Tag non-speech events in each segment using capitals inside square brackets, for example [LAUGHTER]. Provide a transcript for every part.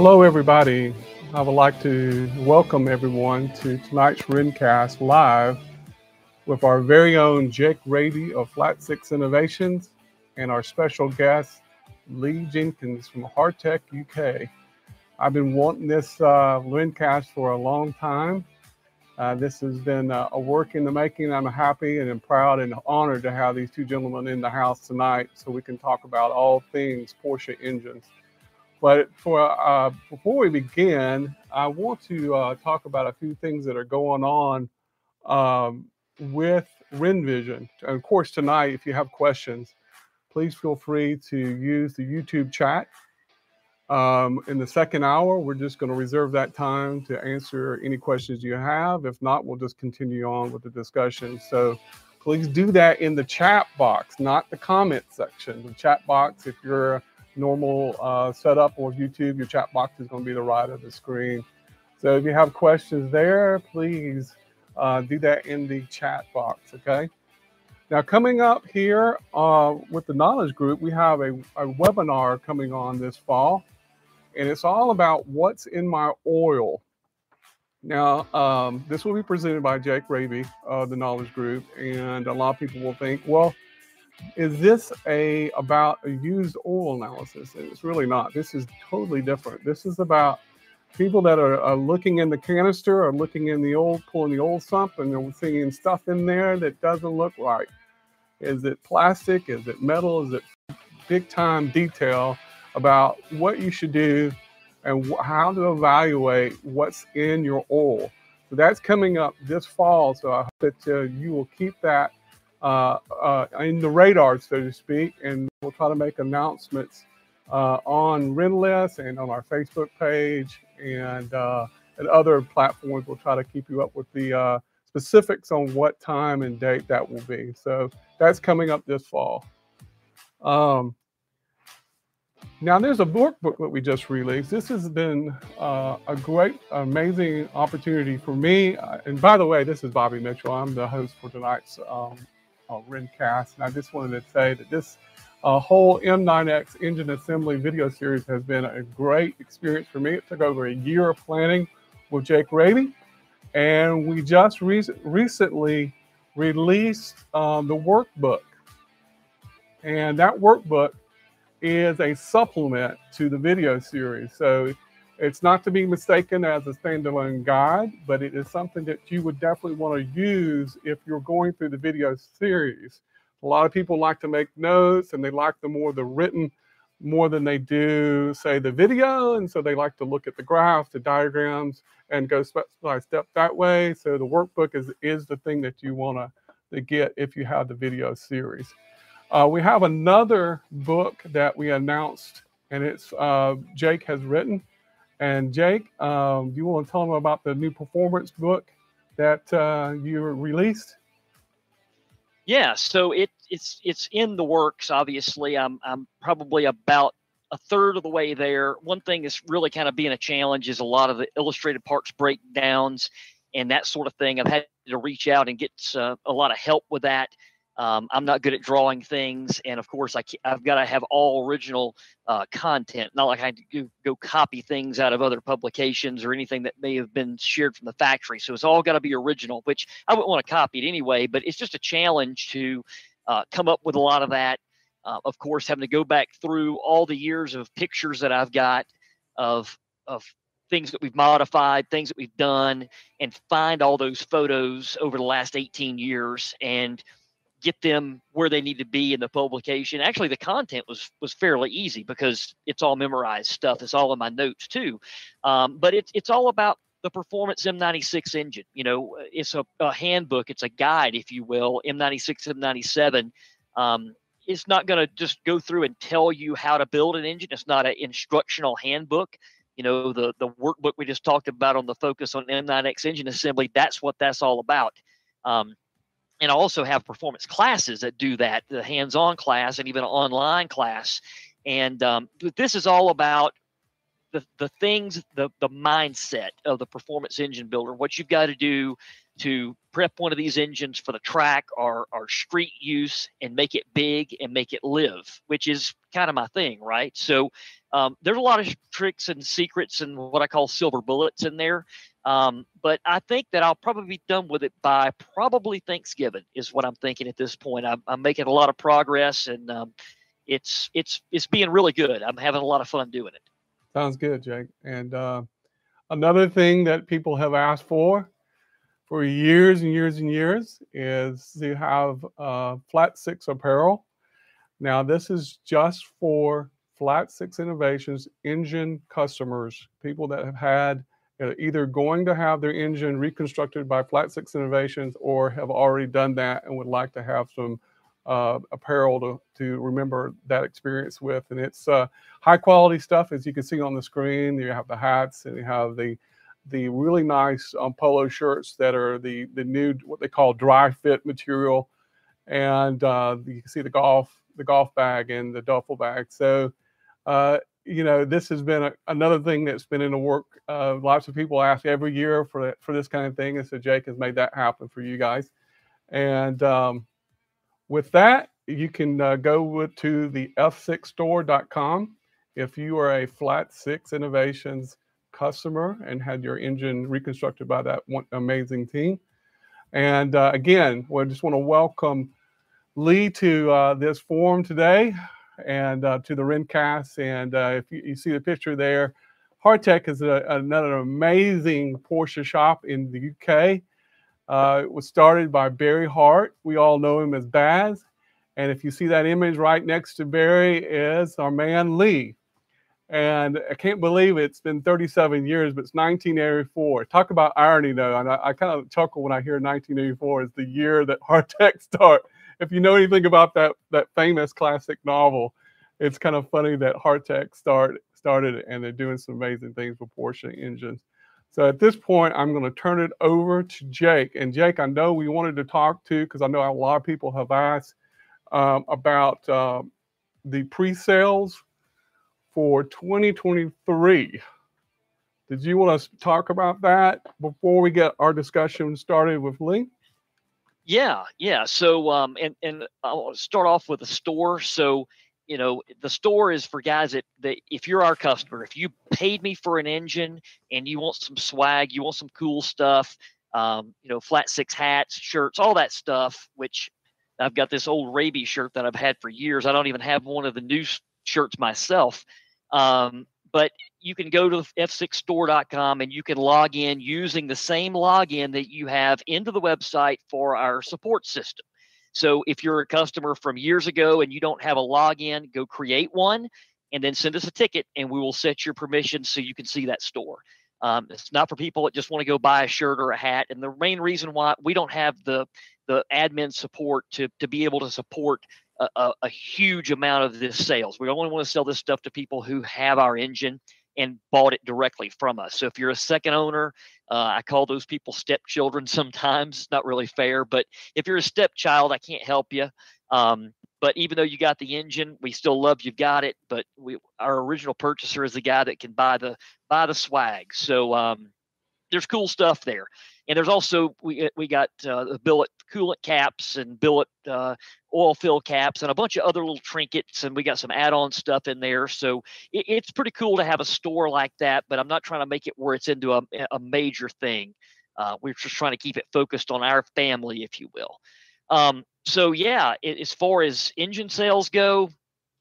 Hello, everybody. I would like to welcome everyone to tonight's Rencast Live with our very own Jake Raby of Flat Six Innovations and our special guest, Lee Jenkins from Hartech UK. I've been wanting this uh, Rencast for a long time. Uh, this has been uh, a work in the making. I'm happy and I'm proud and honored to have these two gentlemen in the house tonight so we can talk about all things Porsche engines. But for uh, before we begin, I want to uh, talk about a few things that are going on um, with RenVision. And of course, tonight, if you have questions, please feel free to use the YouTube chat. Um, in the second hour, we're just going to reserve that time to answer any questions you have. If not, we'll just continue on with the discussion. So please do that in the chat box, not the comment section. The chat box, if you're normal uh, setup or YouTube, your chat box is going to be the right of the screen. So if you have questions there, please uh, do that in the chat box, okay? Now, coming up here uh, with the Knowledge Group, we have a, a webinar coming on this fall, and it's all about what's in my oil. Now, um, this will be presented by Jake Raby of the Knowledge Group, and a lot of people will think, well, is this a about a used oil analysis? It's really not. This is totally different. This is about people that are, are, looking in the canister or looking in the old, pulling the old sump, and they're seeing stuff in there that doesn't look right. Is it plastic? Is it metal? Is it big time detail about what you should do and how to evaluate what's in your oil? So that's coming up this fall. So I hope that uh, you will keep that in the radar, so to speak, and we'll try to make announcements uh, on Rennlist and on our Facebook page and uh, and other platforms. We'll try to keep you up with the uh, specifics on what time and date that will be. So that's coming up this fall. Um, now, there's a workbook that we just released. This has been uh, a great, amazing opportunity for me. and by the way, this is Bobby Mitchell. I'm the host for tonight's um, uh, Rencast. And I just wanted to say that this uh, whole M9X engine assembly video series has been a great experience for me. It took over a year of planning with Jake Raby. And we just re- recently released um, the workbook. And that workbook is a supplement to the video series. So it's not to be mistaken as a standalone guide, but it is something that you would definitely want to use if you're going through the video series. A lot of people like to make notes and they like the more the written more than they do, say, the video. And so they like to look at the graphs, the diagrams, and go step by step that way. So the workbook is, is the thing that you want to, to get if you have the video series. Uh, we have another book that we announced, and it's uh, Jake has written. And Jake, um, do you want to tell them about the new performance book that uh, you released? Yeah, so it it's it's in the works. Obviously, I'm I'm probably about a third of the way there. One thing that's really kind of being a challenge is a lot of the illustrated parts breakdowns and that sort of thing. I've had to reach out and get uh, a lot of help with that. Um, I'm not good at drawing things, and of course, I have got to have all original uh, content. Not like I go, go copy things out of other publications or anything that may have been shared from the factory. So it's all got to be original, which I wouldn't want to copy it anyway. But it's just a challenge to uh, come up with a lot of that. Uh, of course, having to go back through all the years of pictures that I've got of of things that we've modified, things that we've done, and find all those photos over the last 18 years and get them where they need to be in the publication. Actually, the content was was fairly easy because it's all memorized stuff. It's all in my notes too. Um, but it's it's all about the performance M96 engine. You know, it's a, a handbook. It's a guide, if you will. M96, M97. Um, it's not going to just go through and tell you how to build an engine. It's not an instructional handbook. You know, the the workbook we just talked about on the focus on M9X engine assembly. That's what that's all about. Um, and I also have performance classes that do that, the hands-on class and even an online class. And um, this is all about the, the things, the, the mindset of the performance engine builder, what you've got to do to prep one of these engines for the track or, or street use and make it big and make it live, which is kind of my thing, right? So um, there's a lot of tricks and secrets and what I call silver bullets in there. Um, but I think that I'll probably be done with it by probably Thanksgiving is what I'm thinking at this point. I'm, I'm making a lot of progress and um, it's it's it's being really good. I'm having a lot of fun doing it. Sounds good, Jake. And uh, another thing that people have asked for for years and years and years is to have uh, Flat Six apparel. Now, this is just for Flat Six Innovations engine customers, people that have had either going to have their engine reconstructed by Flat Six Innovations or have already done that and would like to have some uh, apparel to, to remember that experience with. And it's uh, high quality stuff, as you can see on the screen. You have the hats and you have the the really nice um, polo shirts that are the the new what they call dry fit material, and uh, you can see the golf the golf bag and the duffel bag. So, uh, you know, this has been a, another thing that's been in the work. Uh, lots of people ask every year for for this kind of thing, and so Jake has made that happen for you guys. And um, with that, you can uh, go to the f6store.com if you are a Flat Six Innovations customer and had your engine reconstructed by that one amazing team. And uh, again, we just want to welcome Lee to uh, this forum today and uh, to the Rencast. And uh, if you, you, see the picture there, Hartech is a, another amazing Porsche shop in the UK. Uh, it was started by Barry Hart. We all know him as Baz. And if you see that image right next to Barry is our man Lee. And I can't believe it's been 37 years, but it's 1984. Talk about irony, though. And I, I kind of chuckle when I hear 1984 is the year that [LAUGHS] Hartech start. If you know anything about that that famous classic novel, it's kind of funny that Hartech start started and they're doing some amazing things with Porsche engines. So at this point, I'm going to turn it over to Jake. And Jake, I know we wanted to talk to because I know a lot of people have asked um, about uh, the pre-sales for 2023. Did you want to talk about that before we get our discussion started with Lee? Yeah, yeah. So, um, and and I'll start off with the store. So, you know, the store is for guys that, that if you're our customer, if you paid me for an engine and you want some swag, you want some cool stuff, um, you know, flat six hats, shirts, all that stuff. Which I've got this old Raby's shirt that I've had for years. I don't even have one of the new shirts myself. Um, but you can go to f6store.com and you can log in using the same login that you have into the website for our support system. So if you're a customer from years ago and you don't have a login, go create one and then send us a ticket and we will set your permission so you can see that store. Um, it's not for people that just want to go buy a shirt or a hat. And the main reason why we don't have the the admin support to to be able to support a, a, huge amount of this sales. We only want to sell this stuff to people who have our engine and bought it directly from us. So if you're a second owner, uh, I call those people stepchildren [LAUGHS] sometimes. It's not really fair, but if you're a stepchild, I can't help you. Um, but even though you got the engine, we still love you've got it. But we, our original purchaser is the guy that can buy the buy the swag. So um, there's cool stuff there. And there's also we we got uh, the billet coolant caps and billet uh, oil fill caps and a bunch of other little trinkets and we got some add-on stuff in there. So it, it's pretty cool to have a store like that. But I'm not trying to make it where it's into a, a major thing. Uh, we're just trying to keep it focused on our family, if you will. Um, so yeah, it, as far as engine sales go,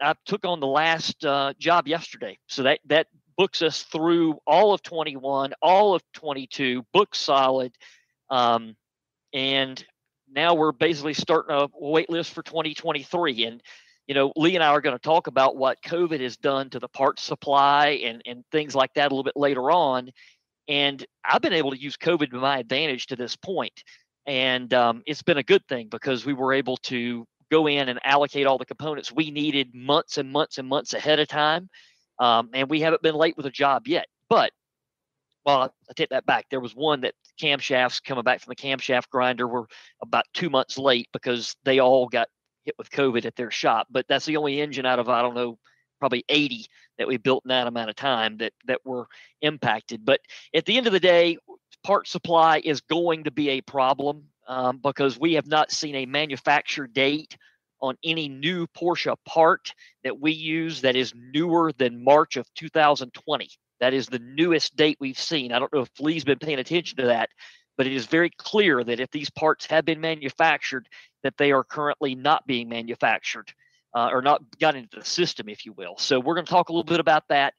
I took on the last uh, job yesterday, so that that books us through all of 21, all of 22, book solid. Um, and now we're basically starting a wait list for 2023. And, you know, Lee and I are going to talk about what COVID has done to the parts supply and, and things like that a little bit later on. And I've been able to use COVID to my advantage to this point. And um, it's been a good thing because we were able to go in and allocate all the components we needed months and months and months ahead of time um, and we haven't been late with a job yet. But well, I take that back. There was one that camshafts coming back from the camshaft grinder were about two months late because they all got hit with COVID at their shop. But that's the only engine out of I don't know probably 80 that we built in that amount of time that that were impacted. But at the end of the day, part supply is going to be a problem um, because we have not seen a manufacture date on any new Porsche part that we use that is newer than March of 2020. That is the newest date we've seen. I don't know if Lee's been paying attention to that, but it is very clear that if these parts have been manufactured, that they are currently not being manufactured uh, or not got into the system, if you will. So we're going to talk a little bit about that.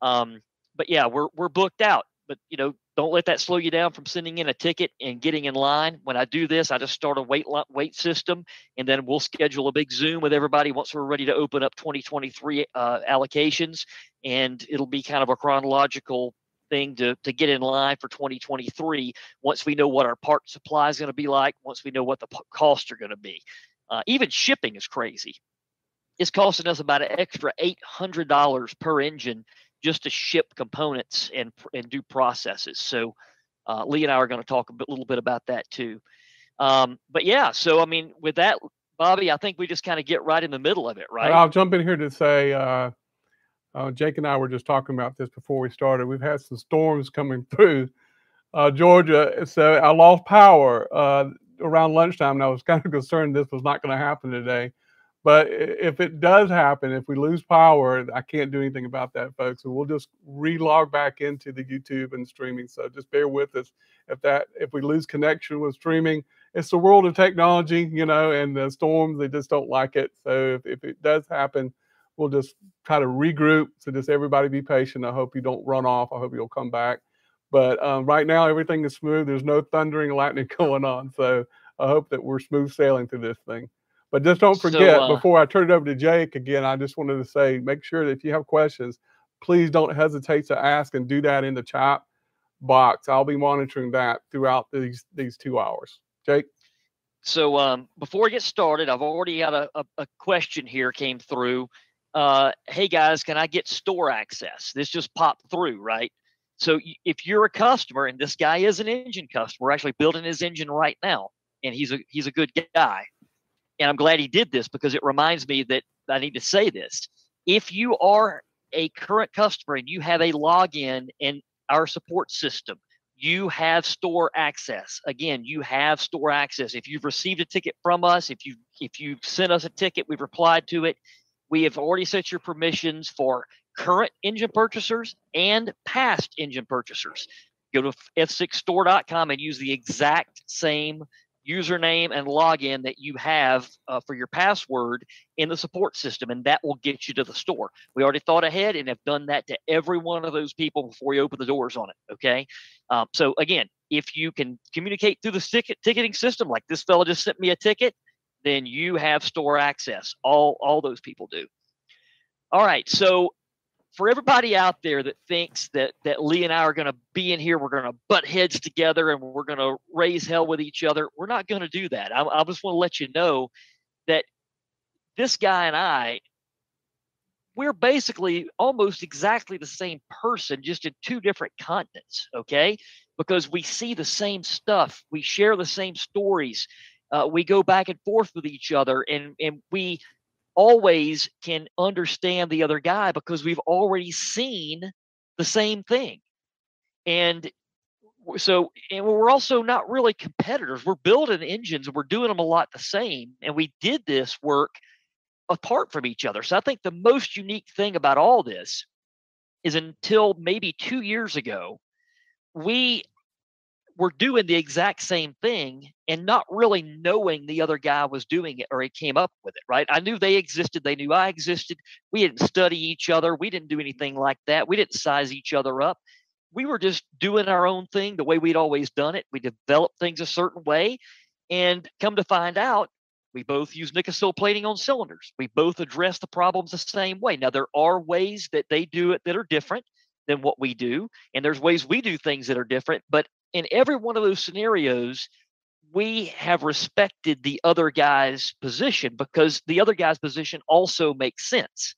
Um, but yeah, we're we're booked out. But you know, don't let that slow you down from sending in a ticket and getting in line. When I do this, I just start a wait wait system, and then we'll schedule a big Zoom with everybody once we're ready to open up 2023 uh, allocations, and it'll be kind of a chronological thing to to get in line for 2023 once we know what our part supply is going to be like once we know what the p- costs are going to be. Uh, even shipping is crazy. It's costing us about an extra $800 per engine just to ship components and and do processes. So uh, Lee and I are going to talk a bit, little bit about that too. Um, but yeah, so I mean, with that, Bobby, I think we just kind of get right in the middle of it, right? I'll jump in here to say, uh, uh, Jake and I were just talking about this before we started. We've had some storms coming through uh, Georgia, so I lost power uh, around lunchtime, and I was kind of [LAUGHS] concerned this was not going to happen today. But if it does happen, if we lose power, I can't do anything about that, folks. So we'll just relog back into the YouTube and streaming. So just bear with us. If that if we lose connection with streaming, it's the world of technology, you know, and the storms they just don't like it. So if, if it does happen, we'll just try to regroup. So just everybody be patient. I hope you don't run off. I hope you'll come back. But um, right now everything is smooth. There's no thundering [LAUGHS] lightning going on. So I hope that we're smooth sailing through this thing. But just don't forget, so, uh, before I turn it over to Jake again, I just wanted to say make sure that if you have questions, please don't hesitate to ask and do that in the chat box. I'll be monitoring that throughout these these two hours. Jake? So um, before we get started, I've already had a, a, a question here came through. Uh, hey guys, can I get store access? This just popped through, right? So if you're a customer, and this guy is an engine customer, actually building his engine right now, and he's a he's a good guy and I'm glad he did this because it reminds me that I need to say this. If you are a current customer and you have a login in our support system, you have store access. Again, you have store access. If you've received a ticket from us, if you if you've sent us a ticket, we've replied to it. We have already set your permissions for current engine purchasers and past engine purchasers. Go to f6store.com and use the exact same username and login that you have uh, for your password in the support system, and that will get you to the store. We already thought ahead and have done that to every one of those people before you open the doors on it. Okay. Um, so, again, if you can communicate through the ticket, ticketing system, like this fellow just sent me a ticket, then you have store access. All, all those people do. All right. So, for everybody out there that thinks that that Lee and I are going to be in here, we're going to butt heads together and we're going to raise hell with each other. We're not going to do that. I, I just want to let you know that this guy and I, we're basically almost exactly the same person, just in two different continents. Okay, because we see the same stuff, we share the same stories. Uh, we go back and forth with each other and and we always can understand the other guy because we've already seen the same thing. And so and we're also not really competitors. We're building engines and we're doing them a lot the same. And we did this work apart from each other. So I think the most unique thing about all this is until maybe two years ago, we were doing the exact same thing and not really knowing the other guy was doing it or he came up with it, right? I knew they existed. They knew I existed. We didn't study each other. We didn't do anything like that. We didn't size each other up. We were just doing our own thing the way we'd always done it. We developed things a certain way. And come to find out, we both use Nikasil plating on cylinders. We both address the problems the same way. Now, there are ways that they do it that are different than what we do. And there's ways we do things that are different. But in every one of those scenarios, we have respected the other guy's position because the other guy's position also makes sense.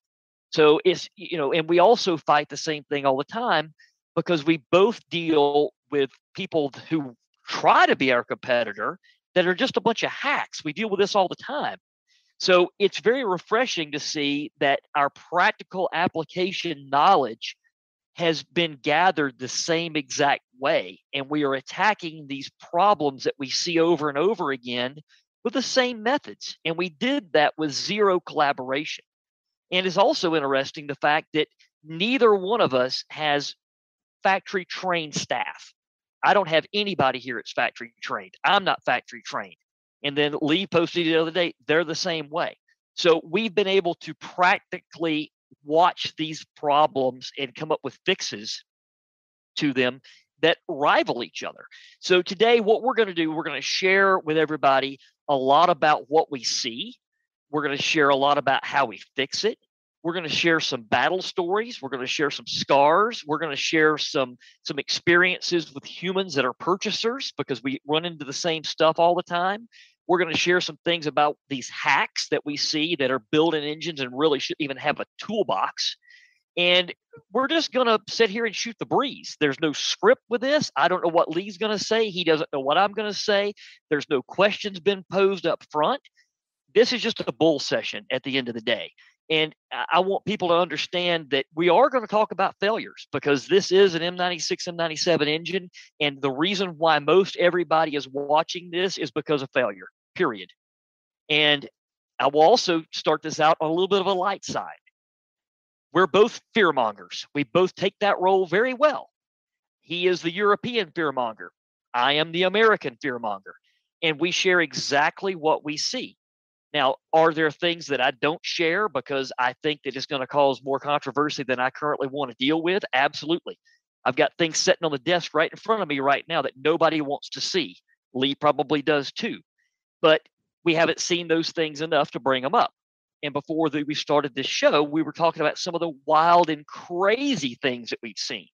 So it's, you know, and we also fight the same thing all the time because we both deal with people who try to be our competitor that are just a bunch of hacks. We deal with this all the time. So it's very refreshing to see that our practical application knowledge has been gathered the same exact way. And we are attacking these problems that we see over and over again with the same methods. And we did that with zero collaboration. And it's also interesting the fact that neither one of us has factory trained staff. I don't have anybody here that's factory trained. I'm not factory trained. And then Lee posted the other day, they're the same way. So we've been able to practically watch these problems and come up with fixes to them that rival each other. So today, what we're going to do, we're going to share with everybody a lot about what we see. We're going to share a lot about how we fix it. We're going to share some battle stories. We're going to share some scars. We're going to share some some experiences with humans that are purchasers because we run into the same stuff all the time. We're going to share some things about these hacks that we see that are building engines and really should even have a toolbox. And we're just going to sit here and shoot the breeze. There's no script with this. I don't know what Lee's going to say. He doesn't know what I'm going to say. There's no questions been posed up front. This is just a bull session at the end of the day. And I want people to understand that we are going to talk about failures because this is an M96, M97 engine. And the reason why most everybody is watching this is because of failure, period. And I will also start this out on a little bit of a light side. We're both fearmongers. We both take that role very well. He is the European fearmonger. I am the American fearmonger. And we share exactly what we see. Now, are there things that I don't share because I think that it's going to cause more controversy than I currently want to deal with? Absolutely. I've got things sitting on the desk right in front of me right now that nobody wants to see. Lee probably does too. But we haven't seen those things enough to bring them up. And before the, we started this show, we were talking about some of the wild and crazy things that we've seen.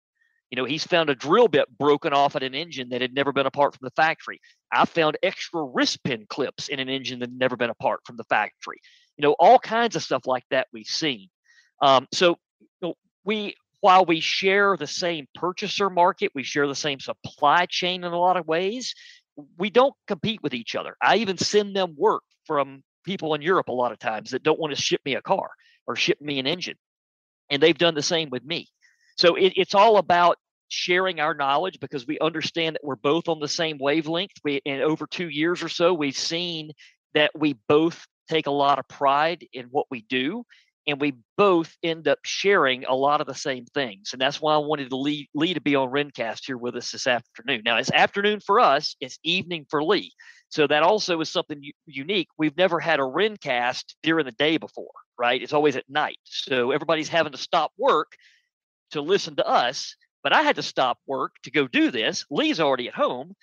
You know, he's found a drill bit broken off at an engine that had never been apart from the factory. I found extra wrist pin clips in an engine that had never been apart from the factory. You know, all kinds of stuff like that we've seen. Um, so you know, we, while we share the same purchaser market, we share the same supply chain in a lot of ways. We don't compete with each other. I even send them work from people in Europe a lot of times that don't want to ship me a car or ship me an engine. And they've done the same with me. So it, it's all about sharing our knowledge because we understand that we're both on the same wavelength. We in over two years or so, we've seen that we both take a lot of pride in what we do and we both end up sharing a lot of the same things. And that's why I wanted Lee, Lee to be on Rencast here with us this afternoon. Now, it's afternoon for us, it's evening for Lee. So that also is something u- unique. We've never had a Rencast during the day before, right? It's always at night. So everybody's having to stop work to listen to us, but I had to stop work to go do this. Lee's already at home,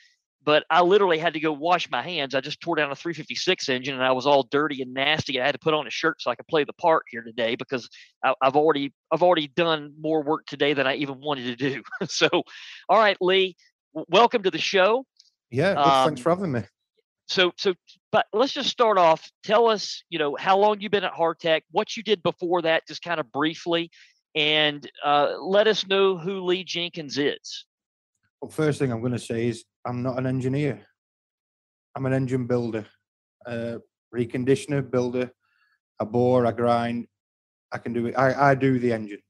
but I literally had to go wash my hands. I just tore down a 356 engine and I was all dirty and nasty. I had to put on a shirt so I could play the part here today because I, have already I've already done more work today than I even wanted to do. [LAUGHS] so, all right, Lee, welcome to the show. Yeah, um, thanks for having me. So, so, but let's just start off. Tell us, you know, how long you've been at Hartech, what you did before that, just kind of briefly, and uh, let us know who Lee Jenkins is. Well, first thing I'm going to say is I'm not an engineer. I'm an engine builder, uh, reconditioner builder. I bore, I grind, I can do it. I, I do the engine.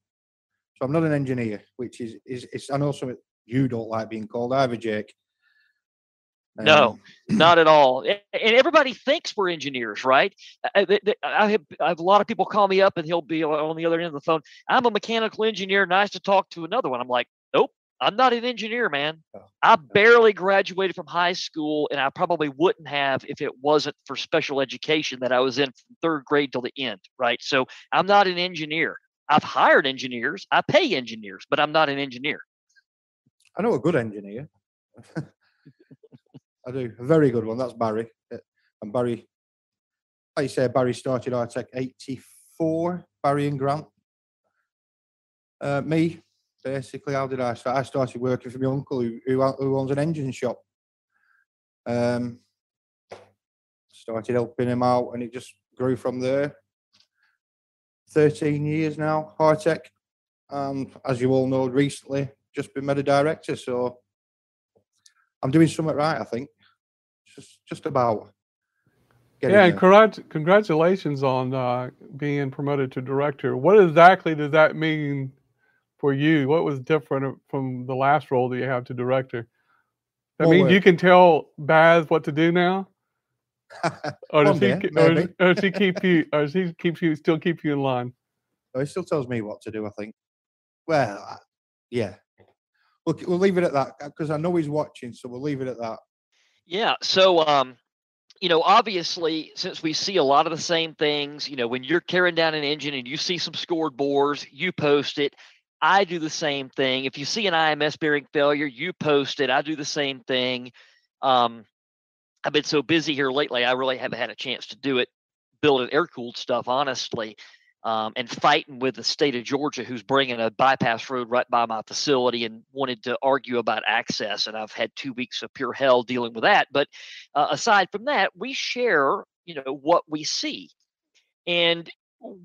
So I'm not an engineer, which is is it's I know something you don't like being called either, Jake. Um, no, not at all. And everybody thinks we're engineers, right? I, I, have, I have a lot of people call me up and he'll be on the other end of the phone. I'm a mechanical engineer. Nice to talk to another one. I'm like, nope, I'm not an engineer, man. Oh, I barely graduated from high school, and I probably wouldn't have if it wasn't for special education that I was in from third grade till the end, right? So I'm not an engineer. I've hired engineers, I pay engineers, but I'm not an engineer. I know a good engineer. [LAUGHS] I do. A very good one. That's Barry. Uh, and Barry, like you say, Barry started Hartech 84, Barry and Grant. Uh, me, basically, how did I start? I started working for my uncle who, who, who owns an engine shop. Um, started helping him out and it just grew from there. 13 years now, Hartech. And as you all know, recently just been made a director. So I'm doing something right, I think. Just just about yeah, and congrat- congratulations on uh, being promoted to director. What exactly does that mean for you? What was different from the last role that you have to director? That means you can tell Baz what to do now, [LAUGHS] or does he, or, or does he keep you, or does he keep you still keep you in line? Oh, he still tells me what to do. I think. Well, yeah, we'll, leave it at that because I know he's watching, so we'll leave it at that. Yeah. So, um, you know, obviously, since we see a lot of the same things, you know, when you're tearing down an engine and you see some scored bores, you post it. I do the same thing. If you see an IMS bearing failure, you post it. I do the same thing. Um, I've been so busy here lately, I really haven't had a chance to do it, building air cooled stuff, honestly um, and fighting with the state of Georgia, who's bringing a bypass road right by my facility and wanted to argue about access. And I've had two weeks of pure hell dealing with that. But uh, aside from that, we share, you know, what we see, and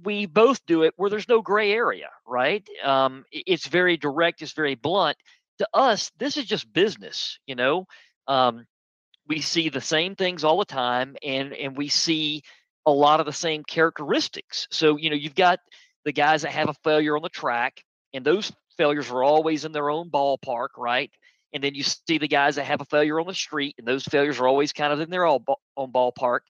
we both do it where there's no gray area, right? Um, it's very direct, it's very blunt. To us, this is just business, you know. Um, we see the same things all the time, and and we see a lot of the same characteristics. So, you know, you've got the guys that have a failure on the track, and those failures are always in their own ballpark, right? And then you see the guys that have a failure on the street, and those failures are always kind of in their own ballpark.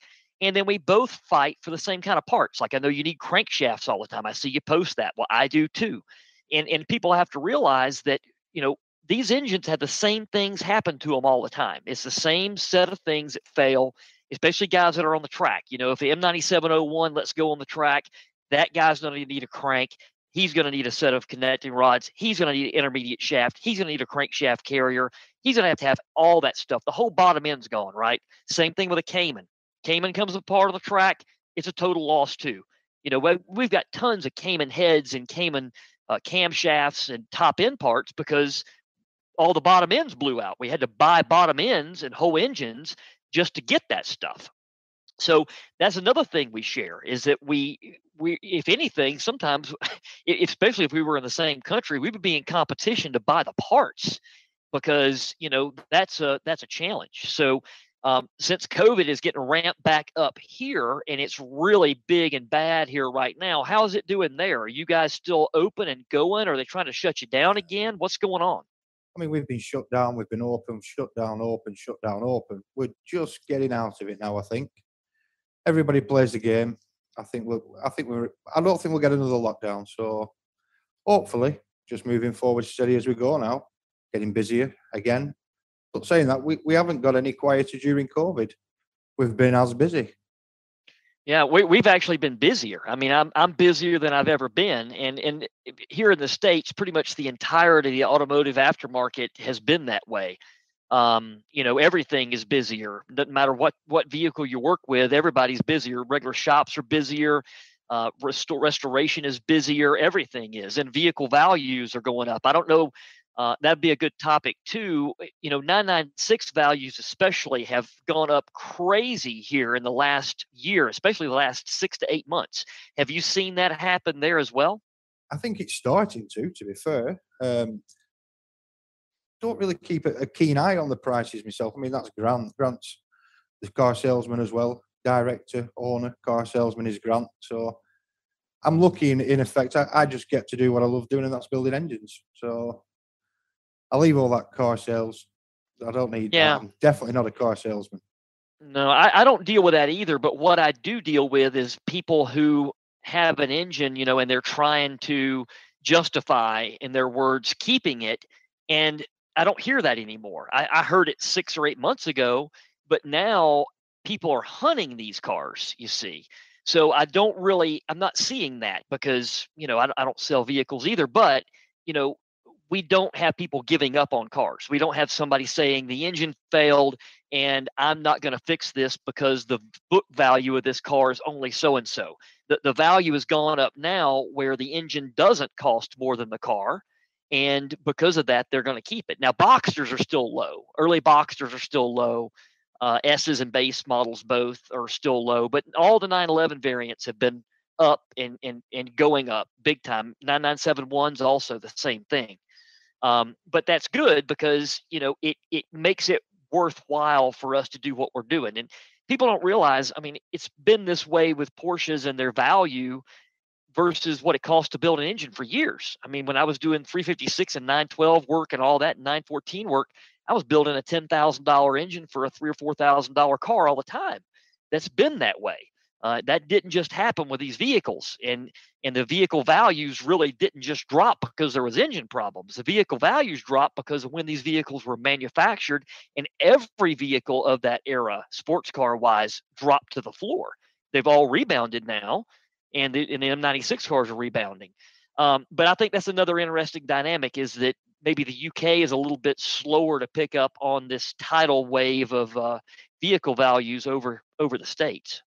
And then we both fight for the same kind of parts. Like I know you need crankshafts all the time. I see you post that. Well, I do too. And and people have to realize that you know these engines have the same things happen to them all the time. It's the same set of things that fail especially guys that are on the track. You know, if the M9701 let's go on the track, that guy's going to need a crank. He's going to need a set of connecting rods. He's going to need an intermediate shaft. He's going to need a crankshaft carrier. He's going to have to have all that stuff. The whole bottom end's gone, right? Same thing with a Cayman. Cayman comes a part of the track. It's a total loss too. You know, we've got tons of Cayman heads and Cayman uh, camshafts and top end parts because all the bottom ends blew out. We had to buy bottom ends and whole engines just to get that stuff. So that's another thing we share is that we we if anything sometimes [LAUGHS] especially if we were in the same country we would be in competition to buy the parts because you know that's a that's a challenge. So um, since COVID is getting ramped back up here and it's really big and bad here right now, how is it doing there? Are you guys still open and going? Are they trying to shut you down again? What's going on? I mean, we've been shut down, we've been open, shut down, open, shut down, open. We're just getting out of it now. I think everybody plays the game. I think we're. I think we're. I don't think we'll get another lockdown. So hopefully, just moving forward steady as we go now, getting busier again. But saying that, we, we haven't got any quieter during COVID. We've been as busy. Yeah, we, we've actually been busier. I mean, I'm I'm busier than I've ever been, and and here in the states, pretty much the entirety of the automotive aftermarket has been that way. Um, you know, everything is busier. Doesn't matter what what vehicle you work with, everybody's busier. Regular shops are busier. Uh, restoration is busier. Everything is, and vehicle values are going up. I don't know uh, that'd be a good topic too. Eh, you know, 996 values especially have gone up crazy here in the last year, especially the last six to eight months. Have you seen that happen there as well? I think it's starting to. To be fair, um, don't really keep a, keen eye on the prices myself. I mean, that's Grant. Grant's the car salesman as well, director, owner, car salesman is Grant. So I'm lucky in, in effect. I, I just get to do what I love doing, and that's building engines. So I leave all that car sales. I don't need. Yeah, I'm definitely not a car salesman. No, I, I don't deal with that either. But what I do deal with is people who have an engine, you know, and they're trying to justify, in their words, keeping it. And I don't hear that anymore. I, I heard it six or eight months ago, but now people are hunting these cars. You see. So I don't really, I'm not seeing that because you know I, I don't sell vehicles either. But you know, we don't have people giving up on cars. We don't have somebody saying the engine failed and I'm not going to fix this because the book value of this car is only so and so. The, value has gone up now where the engine doesn't cost more than the car. And because of that, they're going to keep it. Now, Boxsters are still low. Early Boxsters are still low. Uh, S's and base models both are still low, but all the 911 variants have been up and, and, and going up big time. 9971's also the same thing. Um, but that's good because you know it it makes it worthwhile for us to do what we're doing. And people don't realize. I mean, it's been this way with Porsches and their value versus what it costs to build an engine for years. I mean, when I was doing 356 and 912 work and all that, 914 work, I was building a $10,000 engine for a three or four thousand dollar car all the time. That's been that way. Uh, that didn't just happen with these vehicles, and and the vehicle values really didn't just drop because there was engine problems. The vehicle values dropped because of when these vehicles were manufactured, and every vehicle of that era, sports car wise, dropped to the floor. They've all rebounded now, and the, and the M96 cars are rebounding. Um, but I think that's another interesting dynamic is that maybe the UK is a little bit slower to pick up on this tidal wave of uh, vehicle values over over the states.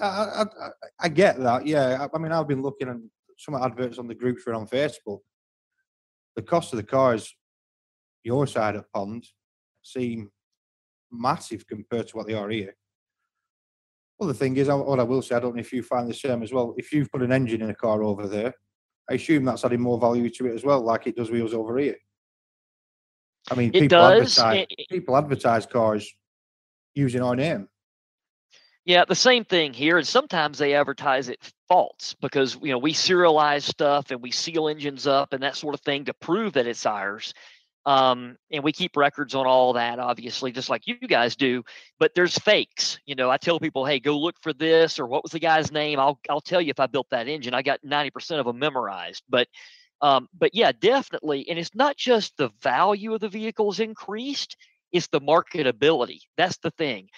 I, I, I get that. Yeah, I, I, mean, I've been looking at some adverts on the groups we're on Facebook. The cost of the cars, your side of pond, seem massive compared to what they are here. Well, the thing is, what I will say, I don't know if you find the same as well. If you've put an engine in a car over there, I assume that's adding more value to it as well, like it does wheels over here. I mean, it people does. advertise it, people advertise cars using our name. Yeah, the same thing here. And sometimes they advertise it false because you know we serialize stuff and we seal engines up and that sort of thing to prove that it's ours. Um, and we keep records on all that, obviously, just like you guys do. But there's fakes. You know, I tell people, hey, go look for this or what was the guy's name? I'll I'll tell you if I built that engine. I got 90% of them memorized. But um, but yeah, definitely. And it's not just the value of the vehicles increased, it's the marketability. That's the thing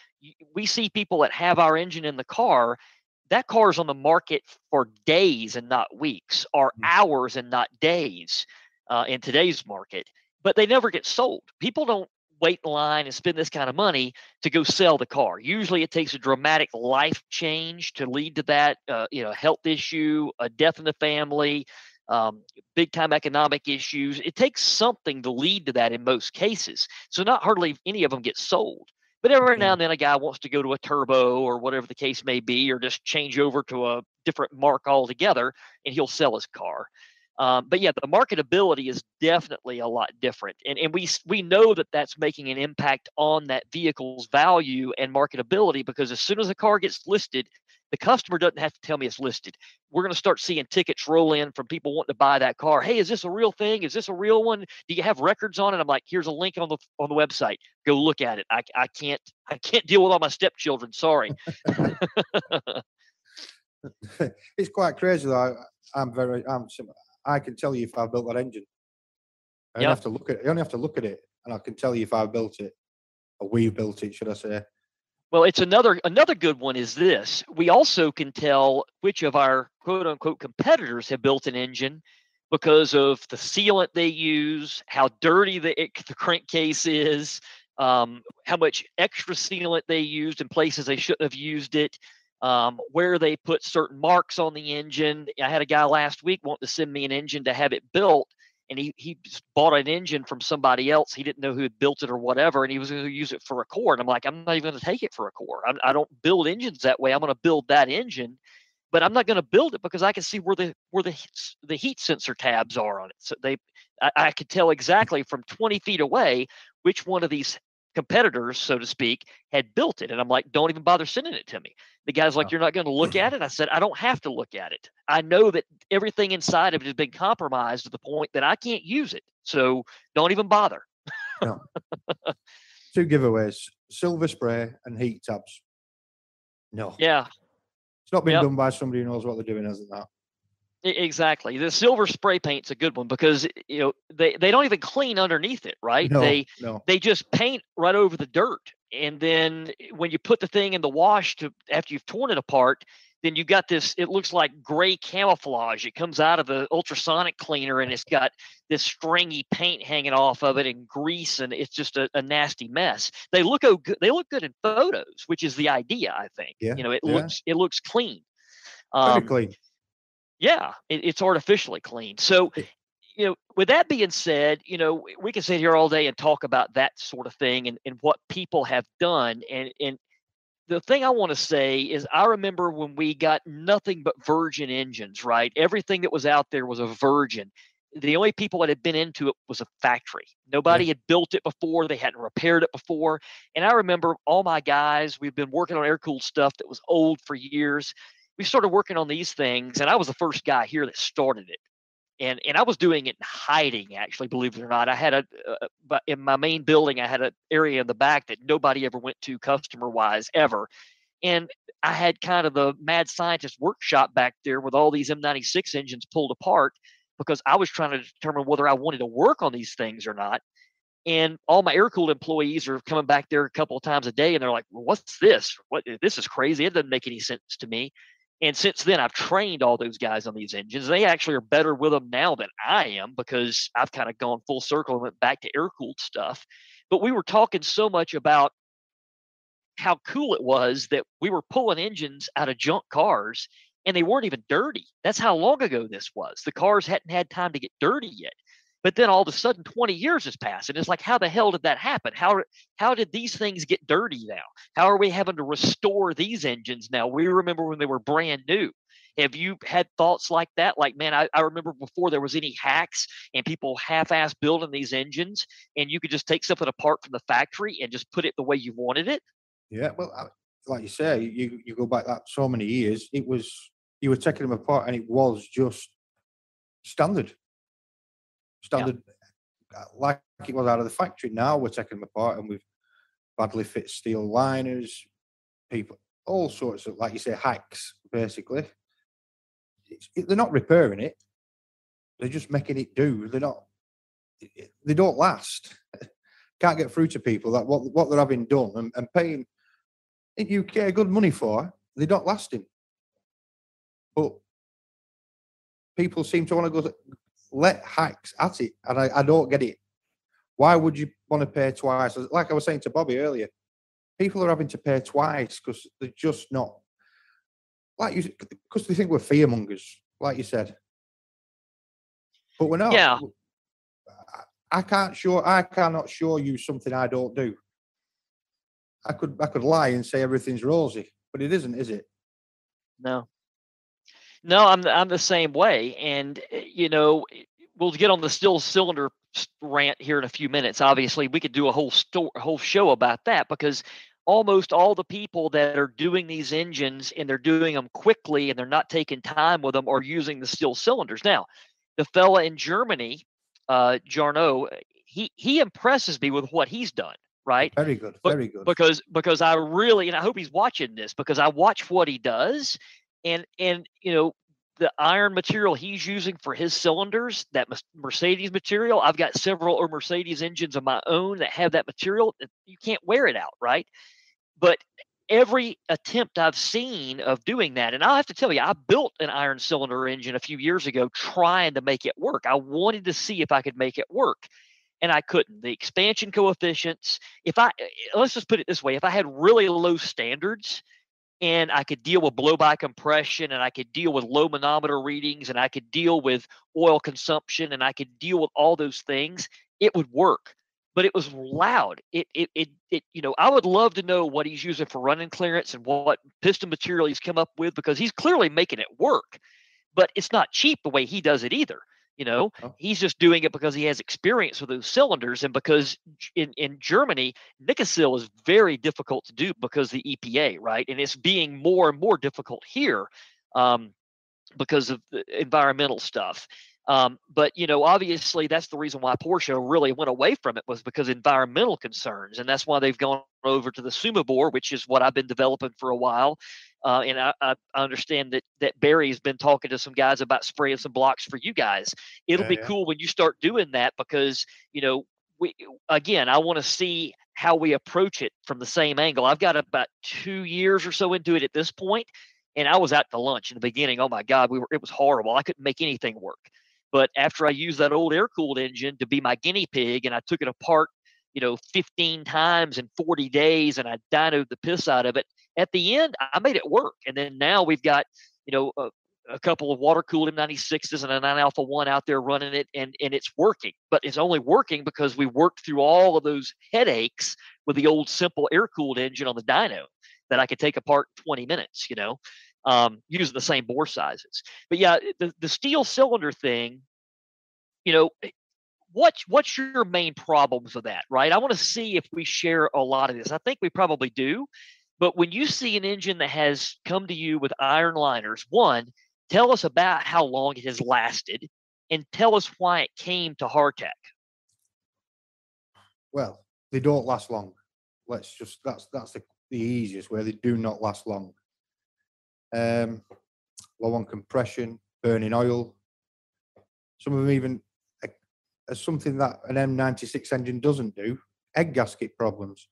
we see people that have our engine in the car that car is on the market for days and not weeks or mm. hours and not days uh, in today's market but they never get sold. People don't wait in line and spend this kind of money to go sell the car. Usually it takes a dramatic life change to lead to that uh, you know health issue a death in the family um, big time economic issues. It takes something to lead to that in most cases so not hardly any of them get sold but every now and then a guy wants to go to a turbo or whatever the case may be, or just change over to a different mark altogether, and he'll sell his car. Um, but yeah, the marketability is definitely a lot different, and and we we know that that's making an impact on that vehicle's value and marketability because as soon as a car gets listed, the customer doesn't have to tell me it's listed. We're going to start seeing tickets roll in from people wanting to buy that car. Hey, is this a real thing? Is this a real one? Do you have records on it? I'm like, here's a link on the on the website. Go look at it. I, I can't I can't deal with all my stepchildren. Sorry. [LAUGHS] it's quite crazy though. I, am very I'm I can tell you if I built that engine. I yep. have to look at it. I only have to look at it, and I can tell you if I built it or we built it, should I say? Well, it's another another good one is this. We also can tell which of our quote unquote competitors have built an engine because of the sealant they use, how dirty the, the crankcase is, um, how much extra sealant they used in places they shouldn't have used it, um, where they put certain marks on the engine. I had a guy last week want to send me an engine to have it built, and he he bought an engine from somebody else. He didn't know who had built it or whatever, and he was going to use it for a core. And I'm like, I'm not even going to take it for a core. I'm, I do not build engines that way. I'm going to build that engine, but I'm not going to build it because I can see where the where the the heat sensor tabs are on it. So they, I, I could tell exactly from 20 feet away which one of these competitors, so to speak, had built it. And I'm like, don't even bother sending it to me. The guy's like, oh. You're not going to look at mm-hmm. it? I said, I don't have to look at it. I know that everything inside of it has been compromised to the point that I can't use it. So don't even bother. no. [LAUGHS] Two giveaways silver spray and heat tabs. No. Yeah. It's not been yep. done by somebody who knows what they're doing, hasn't that? Exactly. The silver spray paint's a good one because you know they, they don't even clean underneath it, right? No, they no. they just paint right over the dirt. And then when you put the thing in the wash to after you've torn it apart, then you got this it looks like gray camouflage. It comes out of the ultrasonic cleaner and it's got this stringy paint hanging off of it and grease and it's just a, a nasty mess. They look good they look good in photos, which is the idea, I think. Yeah, you know, it yeah. looks it looks clean. Um, clean yeah, it, it's artificially clean. So, you know, with that being said, you know, we can sit here all day and talk about that sort of thing and, and what people have done. And, and the thing I want to say is I remember when we got nothing but virgin engines, right? Everything that was out there was a virgin. the only people that had been into it was a factory. Nobody yeah. had built it before. They hadn't repaired it before. And I remember all my guys, we've been working on air cooled stuff that was old for years. We started working on these things, and I was the first guy here that started it. And, and I was doing it in hiding, actually, believe it or not. I had a, uh, but in my main building, I had an area in the back that nobody ever went to customer wise ever. And I had kind of the mad scientist workshop back there with all these M96 engines pulled apart because I was trying to determine whether I wanted to work on these things or not. And all my air cooled employees are coming back there a couple of times a day and they're like, well, what's this? What this is crazy. It doesn't make any sense to me. And since then, I've trained all those guys on these engines. They actually are better with them now than I am because I've kind of gone full circle and went back to air cooled stuff. But we were talking so much about how cool it was that we were pulling engines out of junk cars and they weren't even dirty. That's how long ago this was. The cars hadn't had time to get dirty yet. But then all of a sudden 20 years has passed and it's like how the hell did that happen? How how did these things get dirty now? How are we having to restore these engines now? We remember when they were brand new. Have you had thoughts like that? Like, man, I, I remember before there was any hacks and people half-ass building these engines, and you could just take something apart from the factory and just put it the way you wanted it. Yeah, well, like you say, you you go back that so many years, it was you were taking them apart, and it was just standard, standard, yeah. Uh, like it was out of the factory. Now we're taking them apart, and we've badly fit steel liners, people, all sorts of, like you say, hacks, basically. It, they're not repairing it; they're just making it do. They're not. They don't last. [LAUGHS] Can't get through to people that what what they're having done and, and paying you get good money for, they're not lasting. But people seem to want to go let hacks at it, and I, I don't get it. Why would you want to pay twice? Like I was saying to Bobby earlier, people are having to pay twice because they're just not like you because they think we're fear mongers, like you said. But we're not. Yeah. I can't show I cannot show you something I don't do. I could I could lie and say everything's rosy, but it isn't, is it? No. No, I'm I'm the same way, and eh, you know we'll get on the steel cylinder rant here in a few minutes. Obviously, we could do a whole sto- whole show about that because almost all the people that are doing these engines and they're doing them quickly and they're not taking time with them are using the steel cylinders. Now, the fella in Germany, uh, Jarno, he he impresses me with what he's done right? Very good, very good. Because because I really and I hope he's watching this because I watch what he does, and and you know the iron material he's using for his cylinders, that Mercedes material. I've got several Mercedes engines of my own that have that material. You can't wear it out, right? But every attempt I've seen of doing that, and I'll have to tell you, I built an iron cylinder engine a few years ago trying to make it work. I wanted to see if I could make it work and I couldn't. The expansion coefficients, if I, eh, let's just put it this way if I had really low standards and I could deal with blow by compression and I could deal with low manometer readings and I could deal with oil consumption and I could deal with all those things, it would work. But it was loud. It, it, it, it, you know, I would love to know what he's using for running clearance and what piston material he's come up with because he's clearly making it work. But it's not cheap the way he does it either. You know, oh. he's just doing it because he has experience with those cylinders, and because in in Germany, Nikasil is very difficult to do because the EPA, right? And it's being more and more difficult here um, because of the environmental stuff. Um, but you know, obviously, that's the reason why Porsche really went away from it was because environmental concerns, and that's why they've gone over to the SUMEBore, which is what I've been developing for a while. Uh, and I, I, understand that that Barry's been talking to some guys about spraying some blocks for you guys. It'll yeah, be yeah. cool when you start doing that because you know we again I want to see how we approach it from the same angle. I've got about two years or so into it at this point, and I was at the lunch in the beginning. Oh my God, we were it was horrible. I couldn't make anything work. But after I used that old air cooled engine to be my guinea pig, and I took it apart, you know, 15 times in 40 days, and I dynoed the piss out of it at the end, I made it work. And then now we've got, you know, a, a couple of water cooled M96s and a 9 Alpha 1 out there running it, and, and it's working. But it's only working because we worked through all of those headaches with the old simple air cooled engine on the dyno that I could take apart in 20 minutes, you know, um, using the same bore sizes. But yeah, the, the steel cylinder thing you know, eh, what's what's your main problems with that, right? I want to see if we share a lot of this. I think we probably do. But when you see an engine that has come to you with iron liners, one, tell us about how long it has lasted and tell us why it came to Hartech. Well, they don't last long. Let's just that's that's the, the easiest way. They do not last long. Um, low on compression, burning oil. Some of them even as something that an M96 engine doesn't do, egg gasket problems.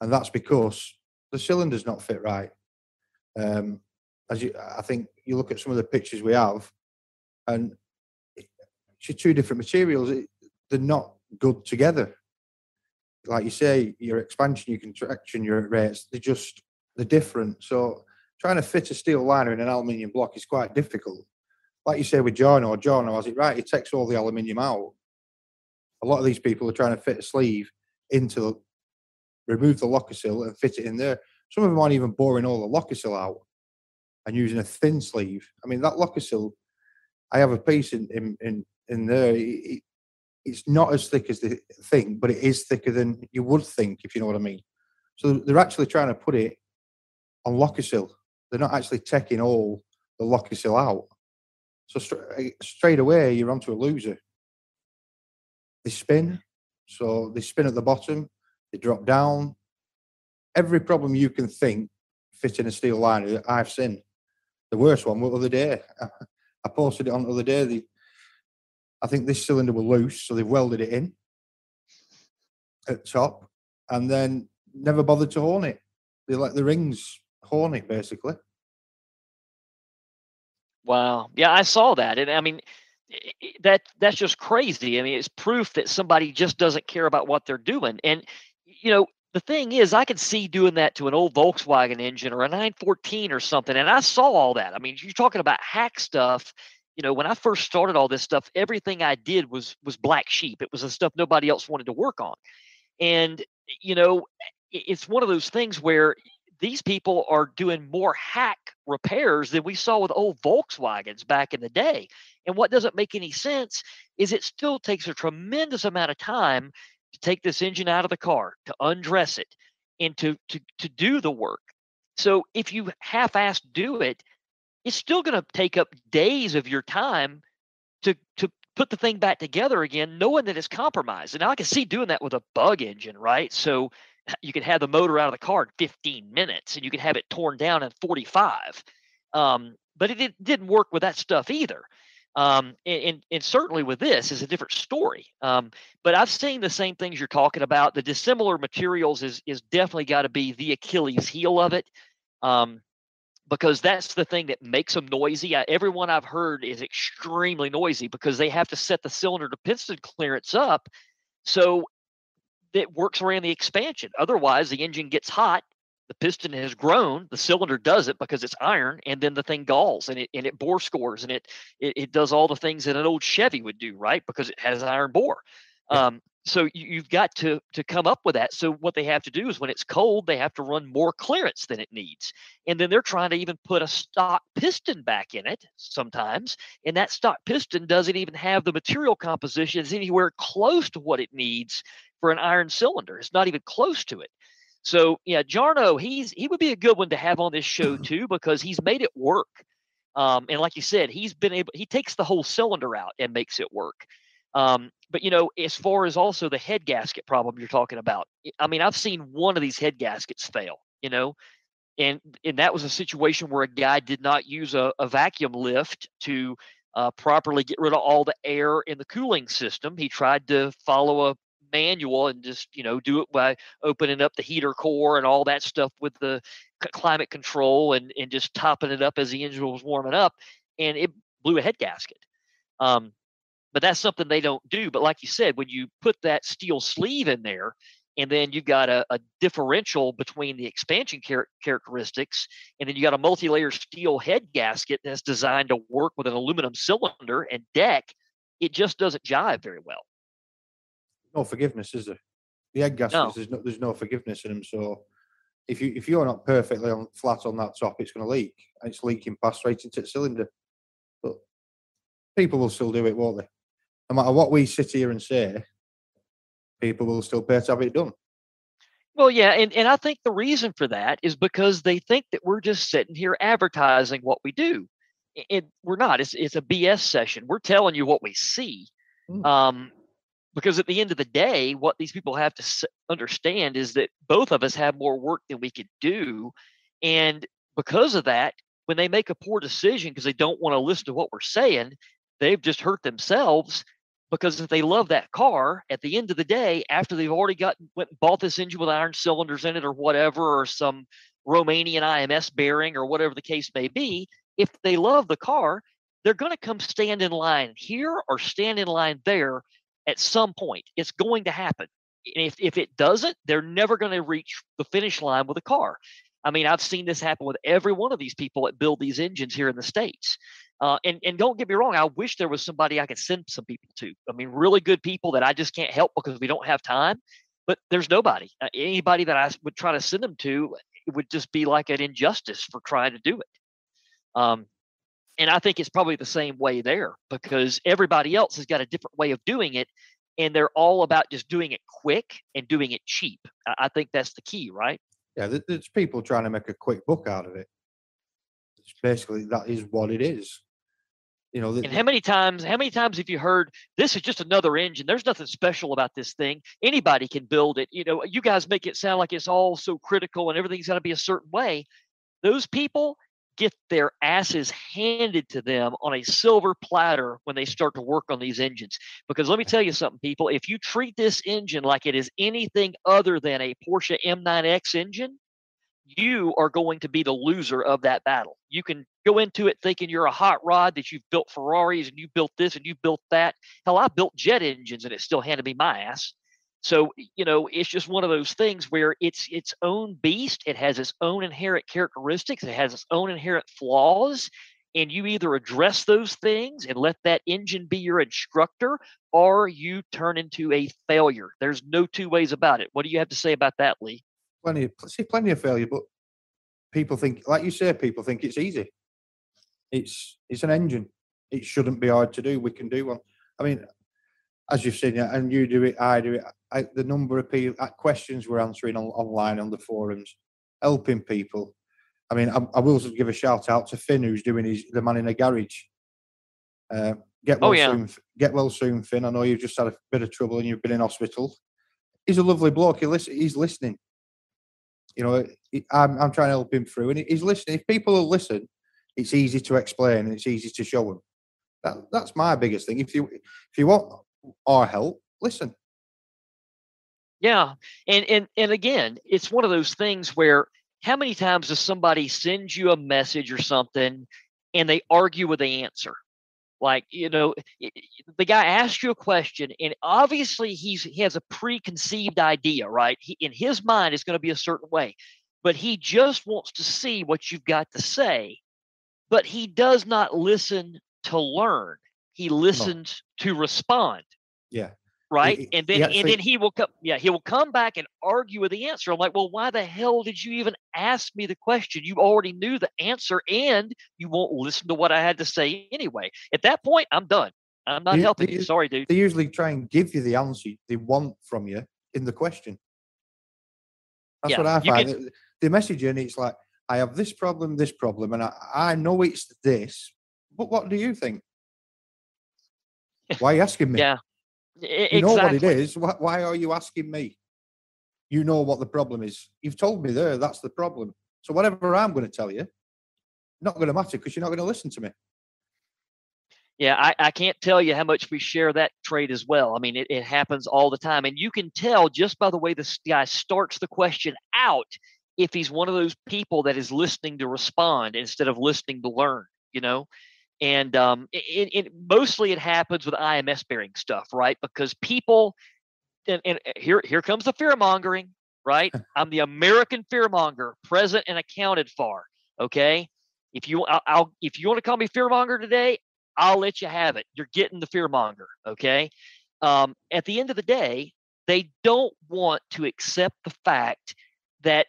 And that's because the cylinder's not fit right. Um, as you, I think you look at some of the pictures we have, and it's two different materials. It, they're not good together. Like you say, your expansion, your contraction, your rates, they're just they're different. So trying to fit a steel liner in an aluminium block is quite difficult. Like you say with Jarno, Jarno has it right. He takes all the aluminium out. A lot of these people are trying to fit a sleeve into remove the Lokasil and fit it in there. Some of them aren't even boring all the Lokasil out and using a thin sleeve. I mean, that Lokasil, I have a piece in in in, in there. It, it's not as thick as the thing, but it is thicker than you would think, if you know what I mean. So they're actually trying to put it on Lokasil. They're not actually taking all the Lokasil out. So straight, eh, straight away, you're onto a loser. They spin. So they spin at the bottom, they drop down. Every problem you can think fitting a steel liner I've seen. The worst one was the other day. [LAUGHS] I posted it on the other day. The, I think this cylinder was loose, so they've welded it in at top and then never bothered to horn it. They let the rings horn it basically. Wow. Yeah, I saw that. And I mean, that that's just crazy. I mean, it's proof that somebody just doesn't care about what they're doing. And you know, the thing is, I could see doing that to an old Volkswagen engine or a 914 or something, and I saw all that. I mean, you're talking about hack stuff. You know, when I first started all this stuff, everything I did was was black sheep. It was the stuff nobody else wanted to work on, and you know, it's one of those things where these people are doing more hack repairs than we saw with old Volkswagens back in the day. And what doesn't make any sense is it still takes a tremendous amount of time to take this engine out of the car, to undress it, and to to to do the work. So if you half-ass do it, it's still going to take up days of your time to to put the thing back together again, knowing that it's compromised. And I can see doing that with a bug engine, right? So [LAUGHS] you can have the motor out of the car in 15 minutes, and you can have it torn down in 45. Um, but it, it didn't work with that stuff either. Um, and, and, and, certainly with this is a different story. Um, but I've seen the same things you're talking about. The dissimilar materials is is definitely got to be the Achilles heel of it, um, because that's the thing that makes them noisy. I, everyone I've heard is extremely noisy because they have to set the cylinder to piston clearance up, so it works around the expansion. Otherwise, the engine gets hot the piston has grown the cylinder does it because it's iron and then the thing galls and it and it bore scores and it it, it does all the things that an old chevy would do right? Because it has an iron bore. Um, so you, have got to to come up with that. So what they have to do is when it's cold they have to run more clearance than it needs and then they're trying to even put a stock piston back in it sometimes and that stock piston doesn't even have the material composition anywhere close to what it needs for an iron cylinder it's not even close to it so yeah, Jarno, he's he would be a good one to have on this show [CLEARS THROAT] too because he's made it work. Um, and like you said, he's been able he takes the whole cylinder out and makes it work. Um, but you know, as far as also the head gasket problem you're talking about, I mean, I've seen one of these head gaskets fail. You know, and and that was a situation where a guy did not use a, a vacuum lift to uh, properly get rid of all the air in the cooling system. He tried to follow a manual and just you know do it by opening up the heater core and all that stuff with the climate control and and just topping it up as the engine was warming up and it blew a head gasket. Um, but that's something they don't do but like you said when you put that steel sleeve in there and then you've got a, a differential between the expansion char- characteristics and then you got a multi-layer steel head gasket that's designed to work with an aluminum cylinder and deck it just doesn't jive very well no forgiveness, is there? The egg gaskets, no. there's no there's no forgiveness in them. So if you if you're not perfectly on flat on that top, it's going to leak, and it's leaking past straight into the cylinder. But people will still do it, won't they? no matter what we sit here and say, people will still pay to have it done. Well, yeah, and, and I think the reason for that is because they think that we're just sitting here advertising what we do. It, we're not. It's it's a BS session. We're telling you what we see. Mm. Um, because at the end of the day, what these people have to understand is that both of us have more work than we could do, and because of that, when they make a poor decision because they don't want to listen to what we're saying, they've just hurt themselves because if they love that car at the end of the day after they've already gotten went and bought this engine with iron cylinders in it or whatever or some romanian ims bearing or whatever the case may be if they love the car they're going to come stand in line here or stand in line there at some point it's going to happen and if, if it doesn't they're never going to reach the finish line with a car i mean i've seen this happen with every one of these people that build these engines here in the states uh, and and don't get me wrong, I wish there was somebody I could send some people to. I mean, really good people that I just can't help because we don't have time. But there's nobody. Uh, anybody that I would try to send them to it would just be like an injustice for trying to do it. Um, and I think it's probably the same way there because everybody else has got a different way of doing it, and they're all about just doing it quick and doing it cheap. I, think that's the key, right? Yeah, there's people trying to make a quick book out of it. It's basically that is what it is. You know, and how many times, how many times have you heard this is just another engine? There's nothing special about this thing. Anybody can build it. You know, you guys make it sound like it's all so critical and everything's got to be a certain way. Those people get their asses handed to them on a silver platter when they start to work on these engines. Because let me tell you something, people, if you treat this engine like it is anything other than a Porsche M9X engine, you are going to be the loser of that battle. You can go into it thinking you're a hot rod, that you've built Ferraris and you built this and you built that. Hell, I built jet engines and it still handed me my ass. So, you know, it's just one of those things where it's its own beast. It has its own inherent characteristics, it has its own inherent flaws. And you either address those things and let that engine be your instructor, or you turn into a failure. There's no two ways about it. What do you have to say about that, Lee? plenty of see plenty of failure, but people think, like you say, people think it's easy. It's it's an engine. It shouldn't be hard to do. We can do one. I mean, as you've seen, and you do it, I do it. I, the number of people uh, questions we're answering on, online on the forums, helping people. I mean, I, I, will give a shout out to Finn, who's doing his the man in the garage. Uh, get oh, well oh, yeah. soon, get well soon, Finn. I know you've just had a bit of trouble and you've been in hospital. He's a lovely bloke. He listen, he's listening. You know, I'm, I'm trying to help him through, and he's listening. If people will listen, it's easy to explain and it's easy to show them. That, that's my biggest thing. If you if you want our help, listen. Yeah, and and and again, it's one of those things where how many times does somebody send you a message or something, and they argue with the answer? like you know the guy asked you a question and obviously he's he has a preconceived idea right he, in his mind it's going to be a certain way but he just wants to see what you've got to say but he does not listen to learn he listens no. to respond yeah right? He, and then yeah, and then he will come yeah, he will come back and argue with the answer. I'm like, well, why the hell did you even ask me the question? You already knew the answer and you won't listen to what I had to say anyway. At that point, I'm done. I'm not they, helping they, you. Sorry, dude. They usually try and give you the answer they want from you in the question. That's yeah, what I find. Can, they message you and it's like, I have this problem, this problem, and I, I know it's this, but what do you think? Why are you asking me? Yeah. You know what it is. Why are you asking me? You know what the problem is. You've told me there. That's the problem. So whatever I'm going to tell you, not going to matter because you're not going to listen to me. Yeah, I, I can't tell you how much we share that trait as well. I mean, it, it happens all the time. And you can tell just by the way this guy starts the question out if he's one of those people that is listening to respond instead of listening to learn, you know? And um, it, it, mostly it happens with IMS bearing stuff, right? Because people, and, and uh, here here comes the fear mongering, right? [LAUGHS] I'm the American fear monger, present and accounted for. Okay, if you I'll, I'll if you want to call me fear monger today, I'll let you have it. You're getting the fear monger. Okay. Um, at the end of the day, they don't want to accept the fact that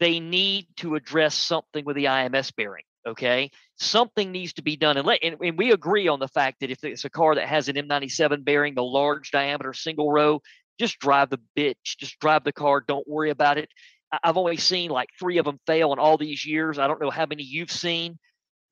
they need to address something with the IMS bearing. Okay, something needs to be done, and, let, and, and we agree on the fact that if it's a car that has an M97 bearing, the large diameter single row, just drive the bitch, just drive the car. Don't worry about it. I've only seen like three of them fail in all these years. I don't know how many you've seen,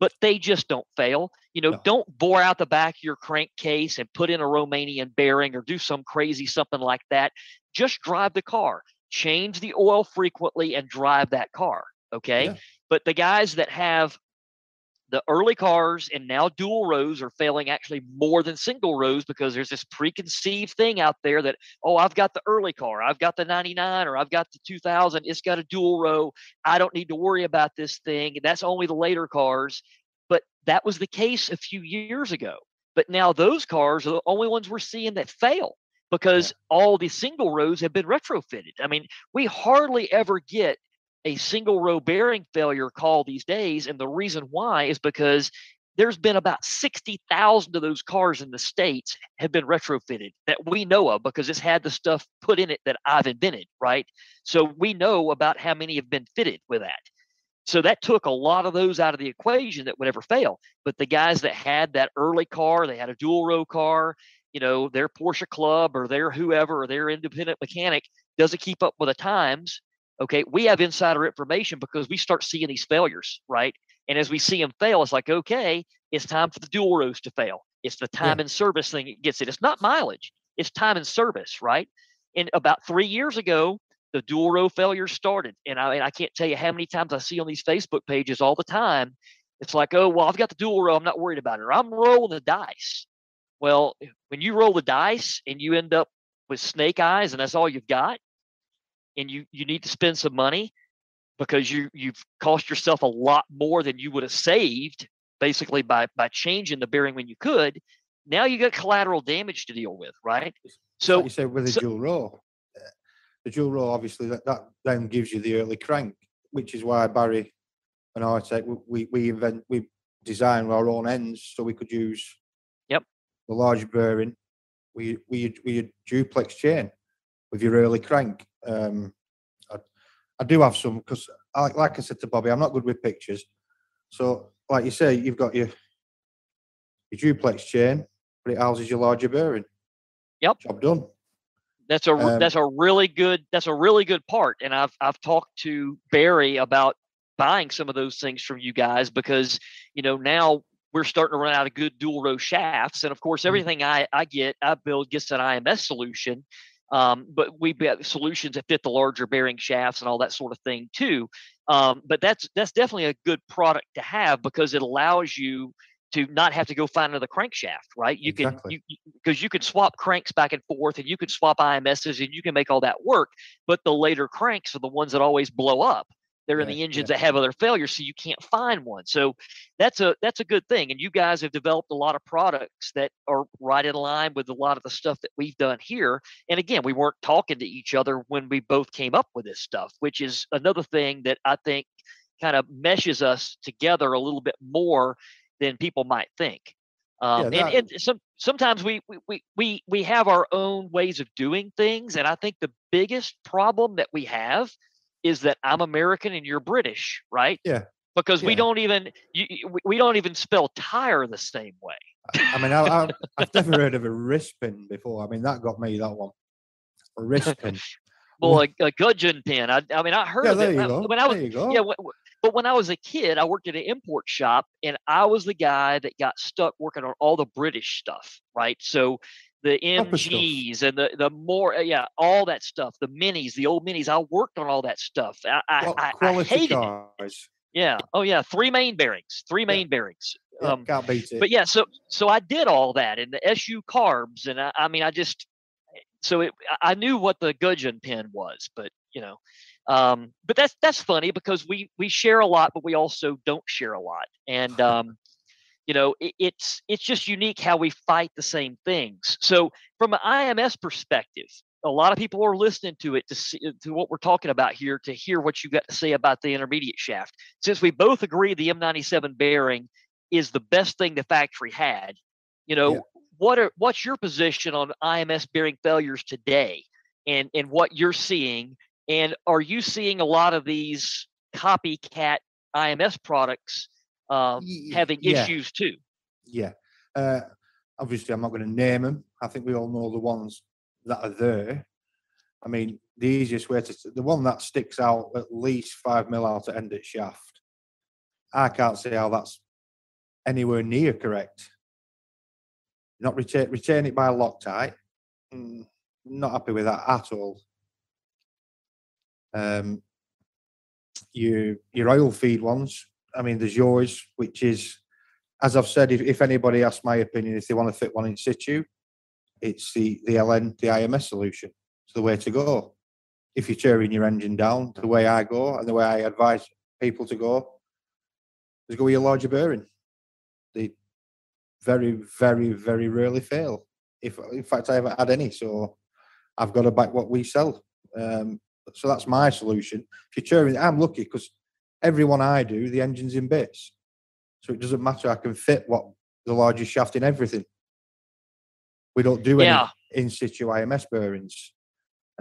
but they just don't fail. You know, No. don't bore out the back of your crankcase and put in a Romanian bearing or do some crazy something like that. Just drive the car, change the oil frequently, and drive that car. Okay. Yeah. But the guys that have the early cars and now dual rows are failing actually more than single rows because there's this preconceived thing out there that oh i've got the early car i've got the 99 or i've got the 2000 it's got a dual row i don't need to worry about this thing and that's only the later cars but that was the case a few years ago but now those cars are the only ones we're seeing that fail because all the single rows have been retrofitted. I mean we hardly ever get a single row bearing failure call these days. And the reason why is because there's been about 60,000 of those cars in the States have been retrofitted that we know of because it's had the stuff put in it that I've invented, right? So we know about how many have been fitted with that. So that took a lot of those out of the equation that would ever fail. But the guys that had that early car, they had a dual row car, you know, their Porsche club or their whoever or their independent mechanic doesn't keep up with the times okay we have insider information because we start seeing these failures right? And as we see them fail it's like okay it's time for the dual rows to fail. It's the time and service thing that gets it. It's not mileage it's time and service right? And about three years ago the dual row failures started and I, and I can't tell you how many times i see on these facebook pages all the time it's like oh well i've got the dual row i'm not worried about it. Or i'm rolling the dice. Well when you roll the dice and you end up with snake eyes and that's all you've got and you you need to spend some money because you you've cost yourself a lot more than you would have saved basically by by changing the bearing when you could now you got collateral damage to deal with right So so you said with a so- dual row, the dual row obviously that, that then gives you the early crank, which is why Barry and i w- we we invent we design our own ends so we could use Yep. the large bearing. We we we duplex chain with your early crank. Um, I, I do have some because like like I said to Bobby, I'm not good with pictures. So like you say, you've got your your duplex chain, but it houses your larger bearing. Yep. Job done. That's a Um, that's a really good that's a really good part, and I've I've talked to Barry about buying some of those things from you guys because you know now we're starting to run out of good dual row shafts, and of course Mhm. everything I I get I build gets an IMS solution, um, but we've got solutions that fit the larger bearing shafts and all that sort of thing too. Um, but that's that's definitely a good product to have because it allows you to not have to go find another crankshaft, right? You Exactly. can you because you can swap cranks back and forth and you can swap IMSs and you can make all that work. But the later cranks are the ones that always blow up. They're in Yeah, the engines yeah. that have other failures, so you can't find one. So that's a that's a good thing. And you guys have developed a lot of products that are right in line with a lot of the stuff that we've done here. And again, we weren't talking to each other when we both came up with this stuff, which is another thing that I think kind of meshes us together a little bit more than people might think. Um, that- and, and some sometimes we we we we have our own ways of doing things, and I think the biggest problem that we have is that I'm American and you're British, right? Yeah. Because we don't even you, we- don't even spell tire the same way. I mean, I, I've never heard of a wrist pin before. I mean, that got me that one. A wrist pin. [LAUGHS] Well, a, a gudgeon pin. I, I mean, I heard yeah, of there it you when I- when I was there you go. yeah. wh- wh- But when I was a kid, I worked at an import shop, and I was the guy that got stuck working on all the British stuff, right? So the MGs and the the more uh, yeah, all that stuff, the minis, the old minis. I worked on all that stuff. I I, Qual- I, I hated it. Yeah. Oh yeah. Three main bearings. Three Yeah. main bearings. Um, can't beat it. but yeah, so so I did all that and the SU carbs, and I, I mean, I just so it I I knew what the gudgeon pin was, but you know, um, but that's that's funny because we we share a lot, but we also don't share a lot, and um, you know, it, it's it's just unique how we fight the same things. So from an IMS perspective. A lot of people are listening to it to see uh, to what we're talking about here to hear what you got to say about the intermediate shaft. Since we both agree the M97 bearing is the best thing the factory had. You know, Yeah. what are what's your position on IMS bearing failures today and and what you're seeing and are you seeing a lot of these copycat IMS products Y- having yeah. issues too. Yeah. Uh, obviously, I'm not going to name them. I think we all know the ones that are there. I mean, the easiest way to the one that sticks out at least five mil out to end at shaft. I can't see how that's anywhere near correct. Not retain retain it by Loctite. Mm, not happy with that at all. Um, your your oil feed ones. I mean, there's yours, which is as I've said, if, if anybody asks my opinion, if they want to fit one in situ, it's the, the LN, the IMS solution. It's the way to go. If you're tearing your engine down, the way I go and the way I advise people to go is go with your larger bearing. They very, very, very rarely fail. If in fact I haven't had any, so I've got to back what we sell. Um, so that's my solution. If you're tearing, I'm lucky because everyone I do, the engine's in bits. So it doesn't matter. I can fit what the largest shaft in everything. We don't do any Yeah. in situ IMS bearings.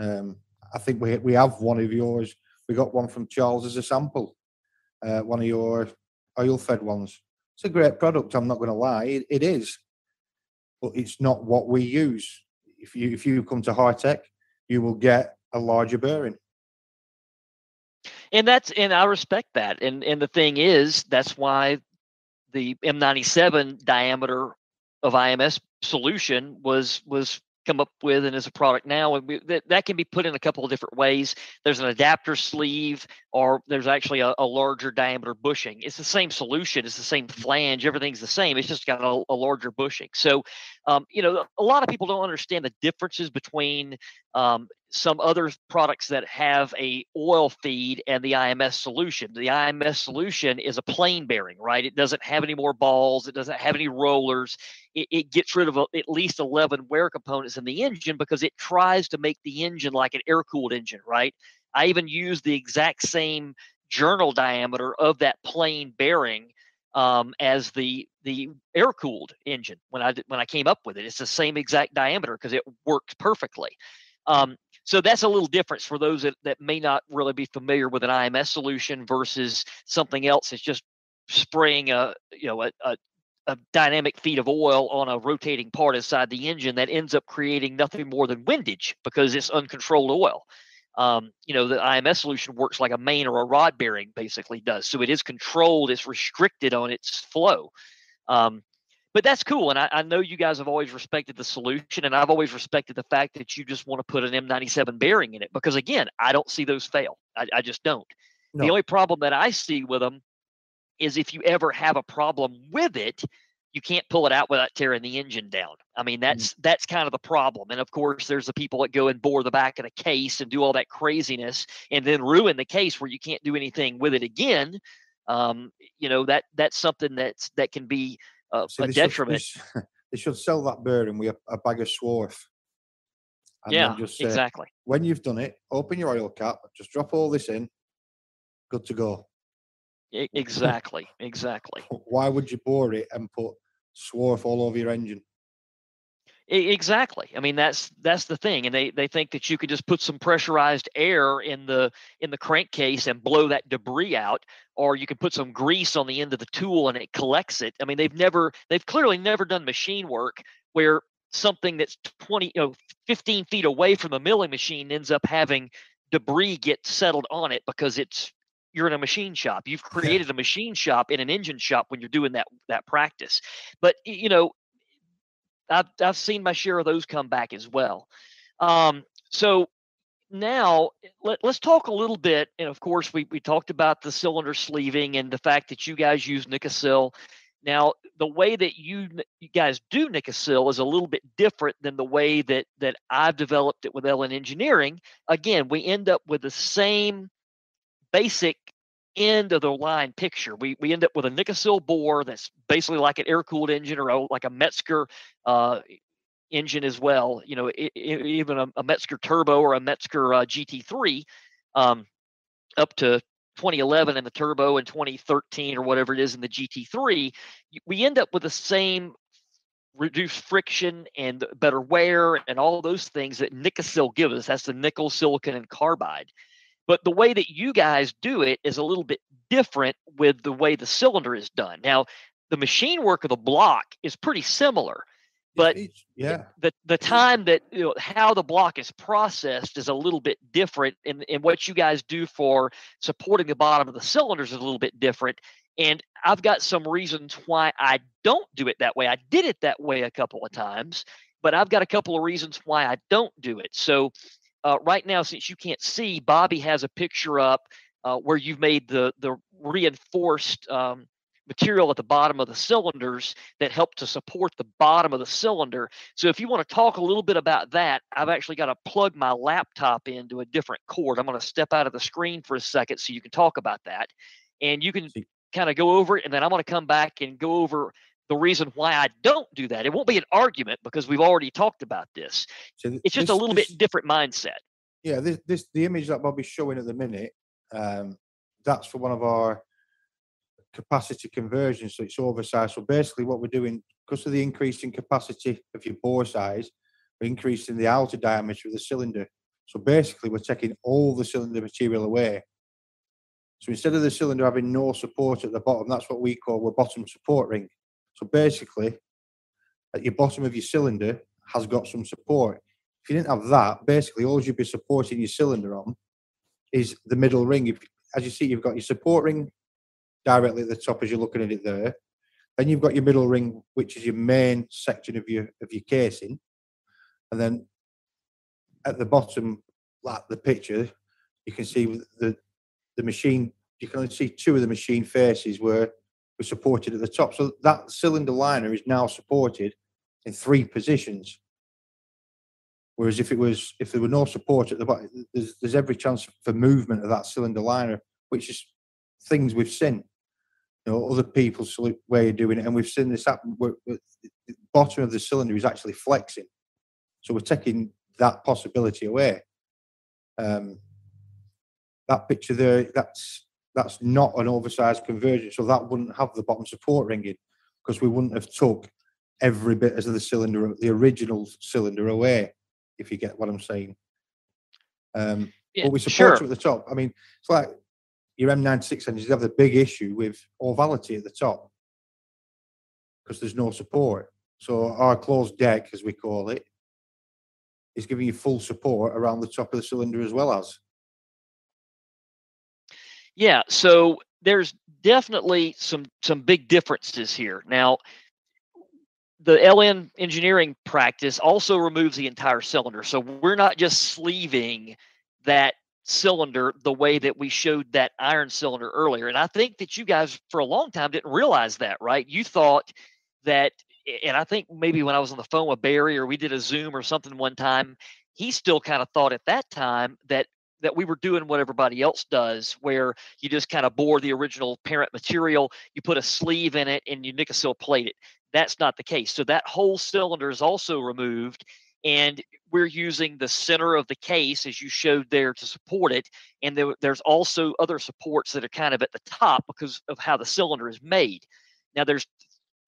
Um, I think we we have one of yours. We got one from Charles as a sample. Uh, one of your oil fed ones. It's a great product. I'm not going to lie. It, it is, but it's not what we use. If you if you come to Hartech, you will get a larger bearing. And that's and I respect that. And and the thing is, that's why the M97 diameter of IMS solution was was come up with and is a product now. And we, that that can be put in a couple of different ways. There's an adapter sleeve, or there's actually a, a larger diameter bushing. It's the same solution. It's the same flange. Everything's the same. It's just got a, a larger bushing. So, um, you know, a lot of people don't understand the differences between um, some other products that have a oil feed and the IMS solution. The IMS solution is a plain bearing, right? It doesn't have any more balls. It doesn't have any rollers. It, it gets rid of a, at least 11 wear components in the engine because it tries to make the engine like an air-cooled engine, right? I even use the exact same journal diameter of that plain bearing um, as the the air-cooled engine when I when I came up with it. It's the same exact diameter because it works perfectly. Um, so that's a little difference for those that, that may not really be familiar with an IMS solution versus something else that's just spraying a you know a, a, a dynamic feed of oil on a rotating part inside the engine that ends up creating nothing more than windage because it's uncontrolled oil. Um, you know, the IMS solution works like a main or a rod bearing basically does. So it is controlled, it's restricted on its flow. Um, but that's cool. And I, I know you guys have always respected the solution, and I've always respected the fact that you just want to put an M97 bearing in it because, again, I don't see those fail. I, I just don't. The only problem that I see with them is if you ever have a problem with it, you can't pull it out without tearing the engine down. I mean, that's that's kind of the problem. And of course, there's the people that go and bore the back of the case and do all that craziness and then ruin the case where you can't do anything with it again. Um, you know that that's something that's that can be uh, See, a they should- they [LAUGHS] They should sell that bearing with a, a bag of swarf. And yeah, just say, exactly. when you've done it, open your oil cap, just drop all this in, good to go. [LAUGHS] Exactly. Exactly. Why would you bore it and put swarf all over your engine? Exactly. I mean, that's that's the thing, and they they think that you could just put some pressurized air in the in the crankcase and blow that debris out, or you could put some grease on the end of the tool and it collects it. I mean, they've never they've clearly never done machine work where something that's 20 you know 15 feet away from a milling machine ends up having debris get settled on it because it's you're in a machine shop you've created a machine shop in an engine shop when you're doing that that practice but you know I've I've seen my share of those come back as well. Um, so now let, let's talk a little bit. And of course, we we talked about the cylinder sleeving and the fact that you guys use Nikasil. Now, the way that you you guys do Nikasil is a little bit different than the way that that I've developed it with LN Engineering. Again, we end up with the same basic end of the line picture. We we end up with a Nikasil bore that's basically like an air cooled engine or a, like a Mezger uh, engine as well. You know, even a, a Mezger turbo or a Mezger uh, GT3 um, up to 2011 in the turbo and 2013 or whatever it is in the GT3. We end up with the same reduced friction and better wear and all those things that Nikasil gives us. That's the nickel, silicon, and carbide. But the way that you guys do it is a little bit different with the way the cylinder is done. Now, the machine work of the block is pretty similar, but yeah, the the time that you know how the block is processed is a little bit different, and and what you guys do for supporting the bottom of the cylinders is a little bit different. And I've got some reasons why I don't do it that way. I did it that way a couple of times, but I've got a couple of reasons why I don't do it. So uh, right now, since you can't see, Bobby has a picture up uh, where you've made the the reinforced um, material at the bottom of the cylinders that help to support the bottom of the cylinder. So if you want to talk a little bit about that, I've actually got to plug my laptop into a different cord. I'm going to step out of the screen for a second so you can talk about that. And you can kind of go over it, and then I'm going to come back and go over the reason why I don't do that. It won't be an argument because we've already talked about this. So th- it's just this, a little this, bit different mindset. Yeah, this, this the image that Bobby's showing at the minute. Um, that's for one of our capacity conversions, so it's oversized. So basically, what we're doing because of the increase in capacity of your bore size, we're increasing the outer diameter of the cylinder. So basically, we're taking all the cylinder material away. So instead of the cylinder having no support at the bottom, that's what we call a bottom support ring. So basically, at your bottom of your cylinder has got some support. If you didn't have that, basically all you'd be supporting your cylinder on is the middle ring. If, as you see, you've got your support ring directly at the top as you're looking at it there. Then you've got your middle ring, which is your main section of your of your casing, and then at the bottom, like the picture, you can see the the machine. You can only see two of the machine faces where was supported at the top. So that cylinder liner is now supported in three positions. Whereas if it was, if there were no support at the bottom, there's, there's every chance for movement of that cylinder liner, which is things we've seen. You know, other people's way of doing it, and we've seen this happen. Where, where the bottom of the cylinder is actually flexing, so we're taking that possibility away. Um, that picture there, that's that's not an oversized conversion, so that wouldn't have the bottom support ringing because we wouldn't have took every bit of the cylinder, the original cylinder away, if you get what I'm saying. Um, yeah, but we support sure. at the top. I mean, it's like your M96 engines have the big issue with ovality at the top because there's no support. So our closed deck, as we call it, is giving you full support around the top of the cylinder as well as. Yeah, so there's definitely some some big differences here. Now, the LN engineering practice also removes the entire cylinder. So we're not just sleeving that cylinder the way that we showed that iron cylinder earlier. And I think that you guys for a long time didn't realize that, right? You thought that and I think maybe when I was on the phone with Barry or we did a Zoom or something one time, he still kind of thought at that time that that we were doing what everybody else does, where you just kind of bore the original parent material, you put a sleeve in it, and you Nikasil plate it. That's not the case. So that whole cylinder is also removed, and we're using the center of the case as you showed there to support it. And there, there's also other supports that are kind of at the top because of how the cylinder is made. Now, there's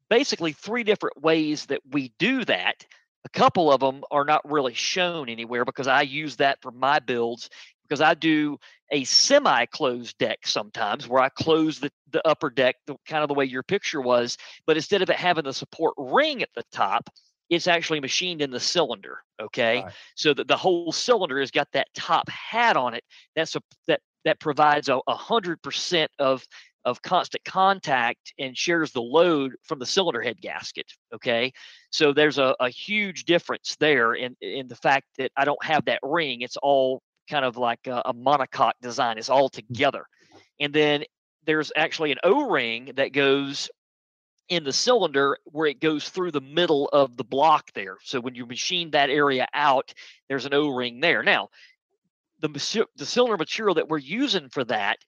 basically three different ways that we do that. A couple of them are not really shown anywhere because I use that for my builds because I do a semi-closed deck sometimes where I close the, the upper deck, the kind of the way your picture was, but instead of it having the support ring at the top, it's actually machined in the cylinder. Okay. Right. So that the whole cylinder has got that top hat on it. That's a that that provides a hundred percent of of constant contact and shares the load from the cylinder head gasket. Okay. So there's a, a huge difference there in, in the fact that I don't have that ring. It's all kind of like a, a monocoque design. It's all mm. together. And then there's actually an O-ring that goes in the cylinder where it goes through the middle of the block there. So when you machine that area out, there's an O-ring there. Now, the the cylinder material that we're using for that,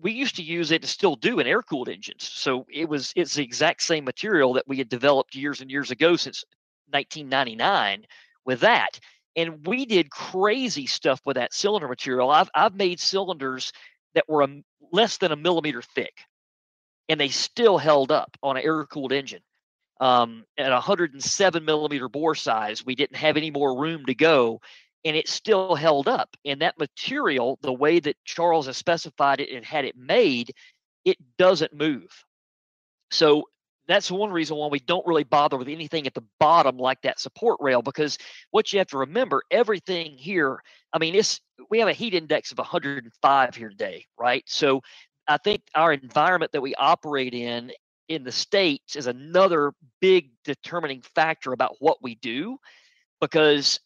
we used to use it to still do in air-cooled engines. So it was it's the exact same material that we had developed years and years ago since 1999 with that and we did crazy stuff with that cylinder material. I've I've made cylinders that were a, less than a millimeter thick, and they still held up on an air cooled engine. Um, at 107 millimeter bore size, we didn't have any more room to go, and it still held up. And that material, the way that Charles has specified it and had it made, it doesn't move. So that's one reason why we don't really bother with anything at the bottom like that support rail because what you have to remember everything here i mean it's we have a heat index of 105 here today right? So i think our environment that we operate in in the states is another big determining factor about what we do because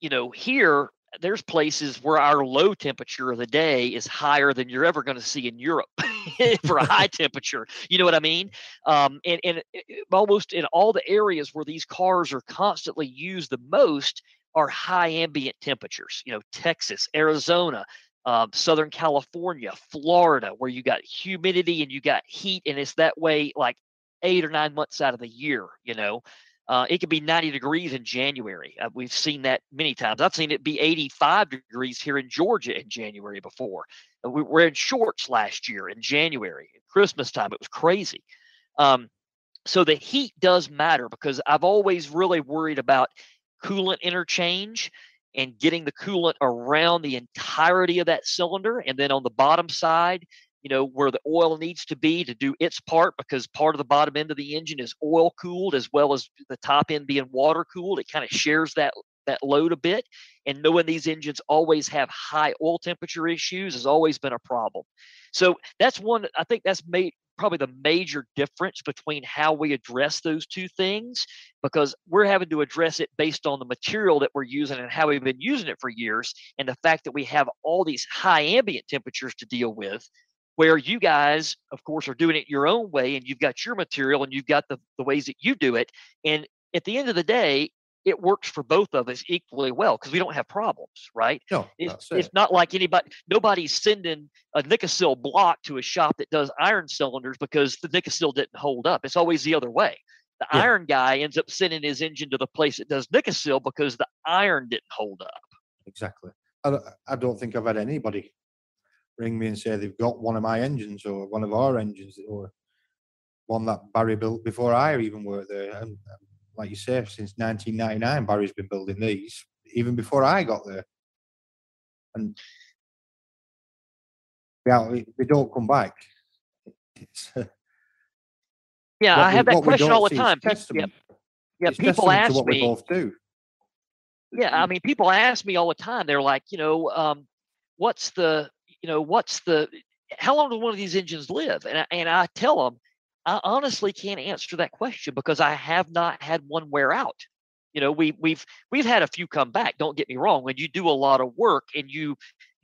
you know here there's places where our low temperature of the day is higher than you're ever going to see in Europe [LAUGHS] for a high [LAUGHS] temperature. You know what I mean? Um, and and almost in all the areas where these cars are constantly used the most are high ambient temperatures. You know, Texas, Arizona, um, Southern California, Florida, where you got humidity and you got heat, and it's that way like eight or nine months out of the year. You know. Uh, it could be 90 degrees in January. Uh, we've seen that many times. I've seen it be 85 degrees here in Georgia in January before. Uh, we were in shorts last year in January, Christmas time. It was crazy. Um, so the heat does matter because I've always really worried about coolant interchange and getting the coolant around the entirety of that cylinder. And then on the bottom side, you know where the oil needs to be to do its part because part of the bottom end of the engine is oil cooled as well as the top end being water cooled it kind of shares that that load a bit. And knowing these engines always have high oil temperature issues has always been a problem. So that's one i think that's made probably the major difference between how we address those two things because we're having to address it based on the material that we're using and how we've been using it for years and the fact that we have all these high ambient temperatures to deal with where you guys of course are doing it your own way and you've got your material and you've got the, the ways that you do it and at the end of the day it works for both of us equally well because we don't have problems right? No it's, it. it's not like anybody nobody's sending a Nikasil block to a shop that does iron cylinders because the Nikasil didn't hold up. It's always the other way. The yeah. iron guy ends up sending his engine to the place that does Nikasil because the iron didn't hold up. Exactly. I, I don't think i've had anybody ring me and say they've got one of my engines or one of our engines or one that Barry built before I even worked there. And like you say, since 1999, Barry's been building these even before I got there. And yeah, they don't come back. Uh, yeah, I have that question all the time. Yeah, yeah people ask me. Yeah, I mean, people ask me all the time. They're like, you know, um, what's the you know, what's the how long does one of these engines live? And I, and I tell them, I honestly can't answer that question because I have not had one wear out. You know, we we've we've had a few come back. Don't get me wrong. When you do a lot of work and you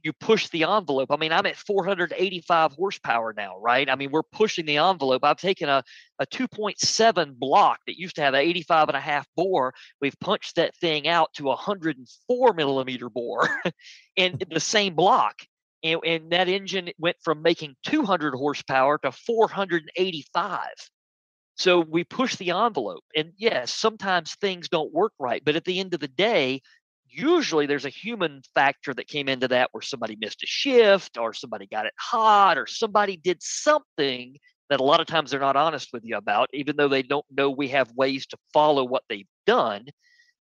you push the envelope. I mean, I'm at 485 horsepower now, right? I mean, we're pushing the envelope. I've taken a, a 2.7 block that used to have an 85 and a half bore. We've punched that thing out to a 104 millimeter bore [LAUGHS] in the same block and, and that engine went from making 200 horsepower to 485 so we push the envelope and yes sometimes things don't work right but at the end of the day usually there's a human factor that came into that where somebody missed a shift or somebody got it hot or somebody did something that a lot of times they're not honest with you about even though they don't know we have ways to follow what they've done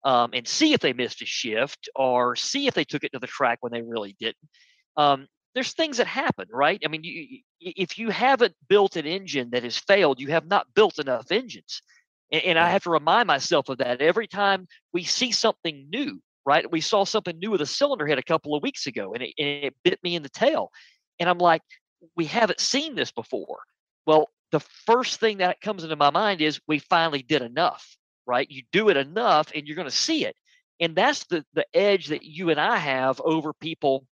um, and see if they missed a shift or see if they took it to the track when they really didn't um, there's things that happen, right? I mean, you, if you haven't built an engine that has failed, you have not built enough engines. And, and I have to remind myself of that every time we see something new, right? We saw something new with a cylinder head a couple of weeks ago and it, and it bit me in the tail. And I'm like, we haven't seen this before. Well, the first thing that comes into my mind is we finally did enough, right? You do it enough and you're going to see it. And that's the, the edge that you and I have over people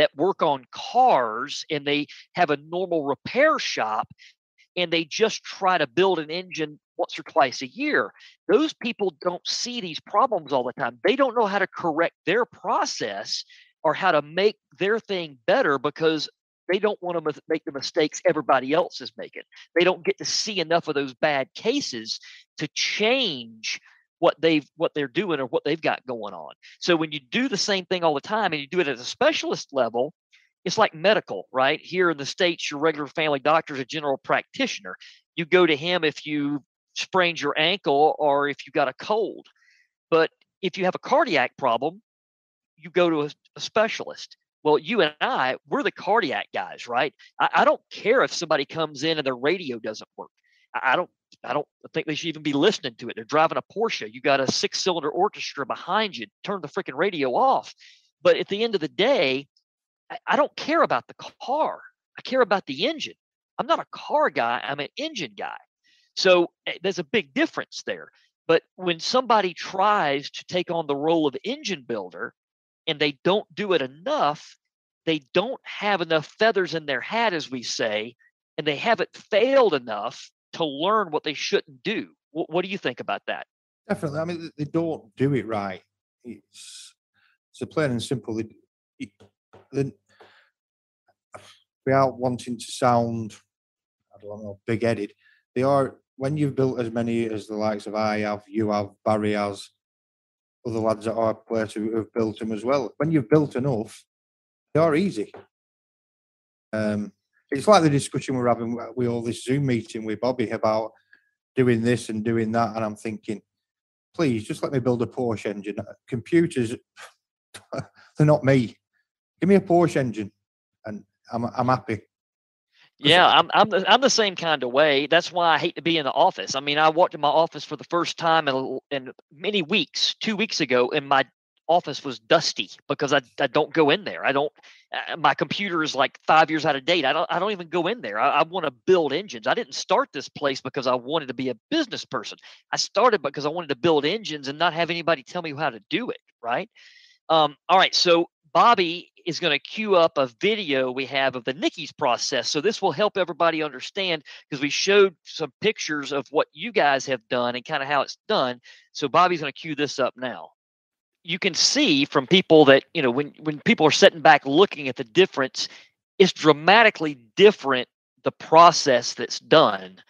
that work on cars and they have a normal repair shop and they just try to build an engine once or twice a year. Those people don't see these problems all the time. They don't know how to correct their process or how to make their thing better because they don't want to make the mistakes everybody else is making. They don't get to see enough of those bad cases to change what they've what they're doing or what they've got going on. So when you do the same thing all the time and you do it at a specialist level, it's like medical, right? Here in the states, your regular family doctor is a general practitioner. You go to him if you sprained your ankle or if you got a cold. But if you have a cardiac problem, you go to a, a specialist. Well, you and I, we're the cardiac guys, right? I, I don't care if somebody comes in and their radio doesn't work. I, I don't I don't think they should even be listening to it. They're driving a Porsche. You got a six cylinder orchestra behind you. Turn the freaking radio off. But at the end of the day, I, I don't care about the car. I care about the engine. I'm not a car guy, I'm an engine guy. So eh, there's a big difference there. But when somebody tries to take on the role of engine builder and they don't do it enough, they don't have enough feathers in their hat, as we say, and they haven't failed enough to learn what they shouldn't do. What, what do you think about that? Definitely. I mean, they don't do it right. It's so plain and simple. They, they, without wanting to sound, I don't know, big headed, they are, when you've built as many as the likes of I have, you have, Barry has, other lads at our place who have built them as well. When you've built enough, they are easy. Um, it's like the discussion we're having with all this Zoom meeting with Bobby about doing this and doing that, and I'm thinking, please just let me build a Porsche engine. Uh, computers, [LAUGHS] they're not me. Give me a Porsche engine, and I'm I'm happy. Yeah, I'm I'm the, I'm the same kind of way. That's why I hate to be in the office. I mean, I walked in my office for the first time in in many weeks, two weeks ago, and my office was dusty because I, I don't go in there. I don't. Uh, my computer is like five years out of date. I don't. I don't even go in there. I, I want to build engines. I didn't start this place because I wanted to be a business person. I started because I wanted to build engines and not have anybody tell me how to do it. Right. Um, all right. So Bobby is going to queue up a video we have of the Nikasil process. So this will help everybody understand because we showed some pictures of what you guys have done and kind of how it's done. So Bobby's going to cue this up now. You can see from people that, you know, when when people are sitting back looking at the difference, it's dramatically different the process that's done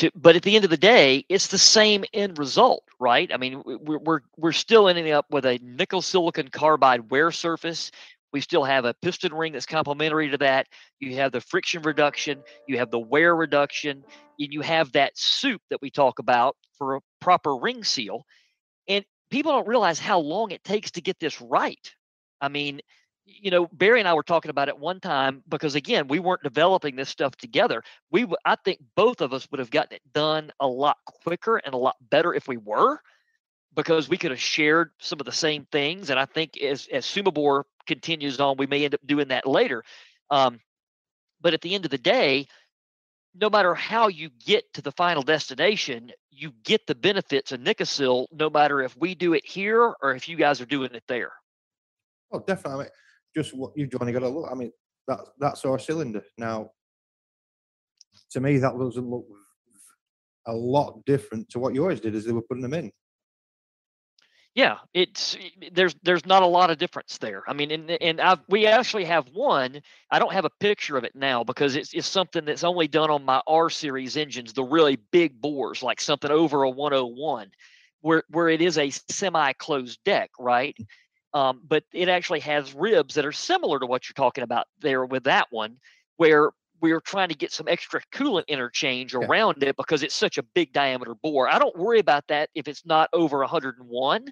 to, but at the end of the day, it's the same end result, right? I mean, we're we're, we're still ending up with a nickel silicon carbide wear surface. We still have a piston ring that's complementary to that. You have the friction reduction, you have the wear reduction, and you have that soup that we talk about for a proper ring seal. People don't realize how long it takes to get this right. I mean, you know, Barry and I were talking about it one time because again, we weren't developing this stuff together. We, I think both of us would have gotten it done a lot quicker and a lot better if we were, because we could have shared some of the same things. And I think as as SUMEBore continues on, we may end up doing that later. Um, but at the end of the day, no matter how you get to the final destination, you get the benefits of Nikasil, no matter if we do it here or if you guys are doing it there. Oh, definitely just what you've only got to look. I mean, that that's our cylinder. Now, to me, that doesn't look a lot different to what yours did as they were putting them in. Yeah, it's eh, eh, there's there's not a lot of difference there. I mean, and and I've, we actually have one. I don't have a picture of it now because it's it's something that's only done on my R series engines, the really big bores, like something over a 101, where where it is a semi-closed deck, right? Mm. Um, but it actually has ribs that are similar to what you're talking about there with that one, where we're trying to get some extra coolant interchange yeah. around it because it's such a big diameter bore. I don't worry about that if it's not over 101.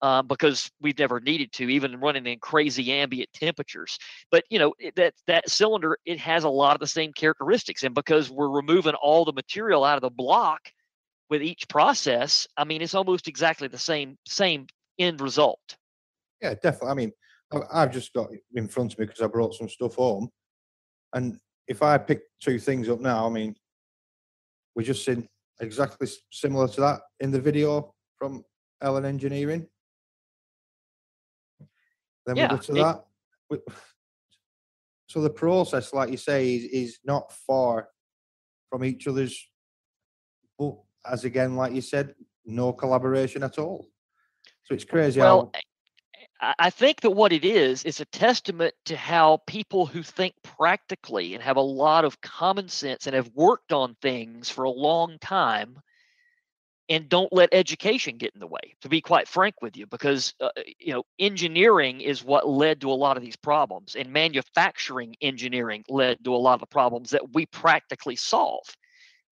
Um, because we've never needed to, even running in crazy ambient temperatures. But you know it, that that cylinder it has a lot of the same characteristics, and because we're removing all the material out of the block with each process, I mean it's almost exactly the same same end result. Yeah, definitely. I mean, I've just got it in front of me because I brought some stuff home. And if I pick two things up now, I mean, we're just in exactly similar to that in the video from LN Engineering. Then yeah, we go to it, that. [SIGHS] So the process, like you say, is, is not far from each other's, but as again, like you said, no collaboration at all. So it's crazy well, how I think that what it is is a testament to how people who think practically and have a lot of common sense and have worked on things for a long time and don't let education get in the way to be quite frank with you because uh, you know engineering is what led to a lot of these problems and manufacturing engineering led to a lot of the problems that we practically solve.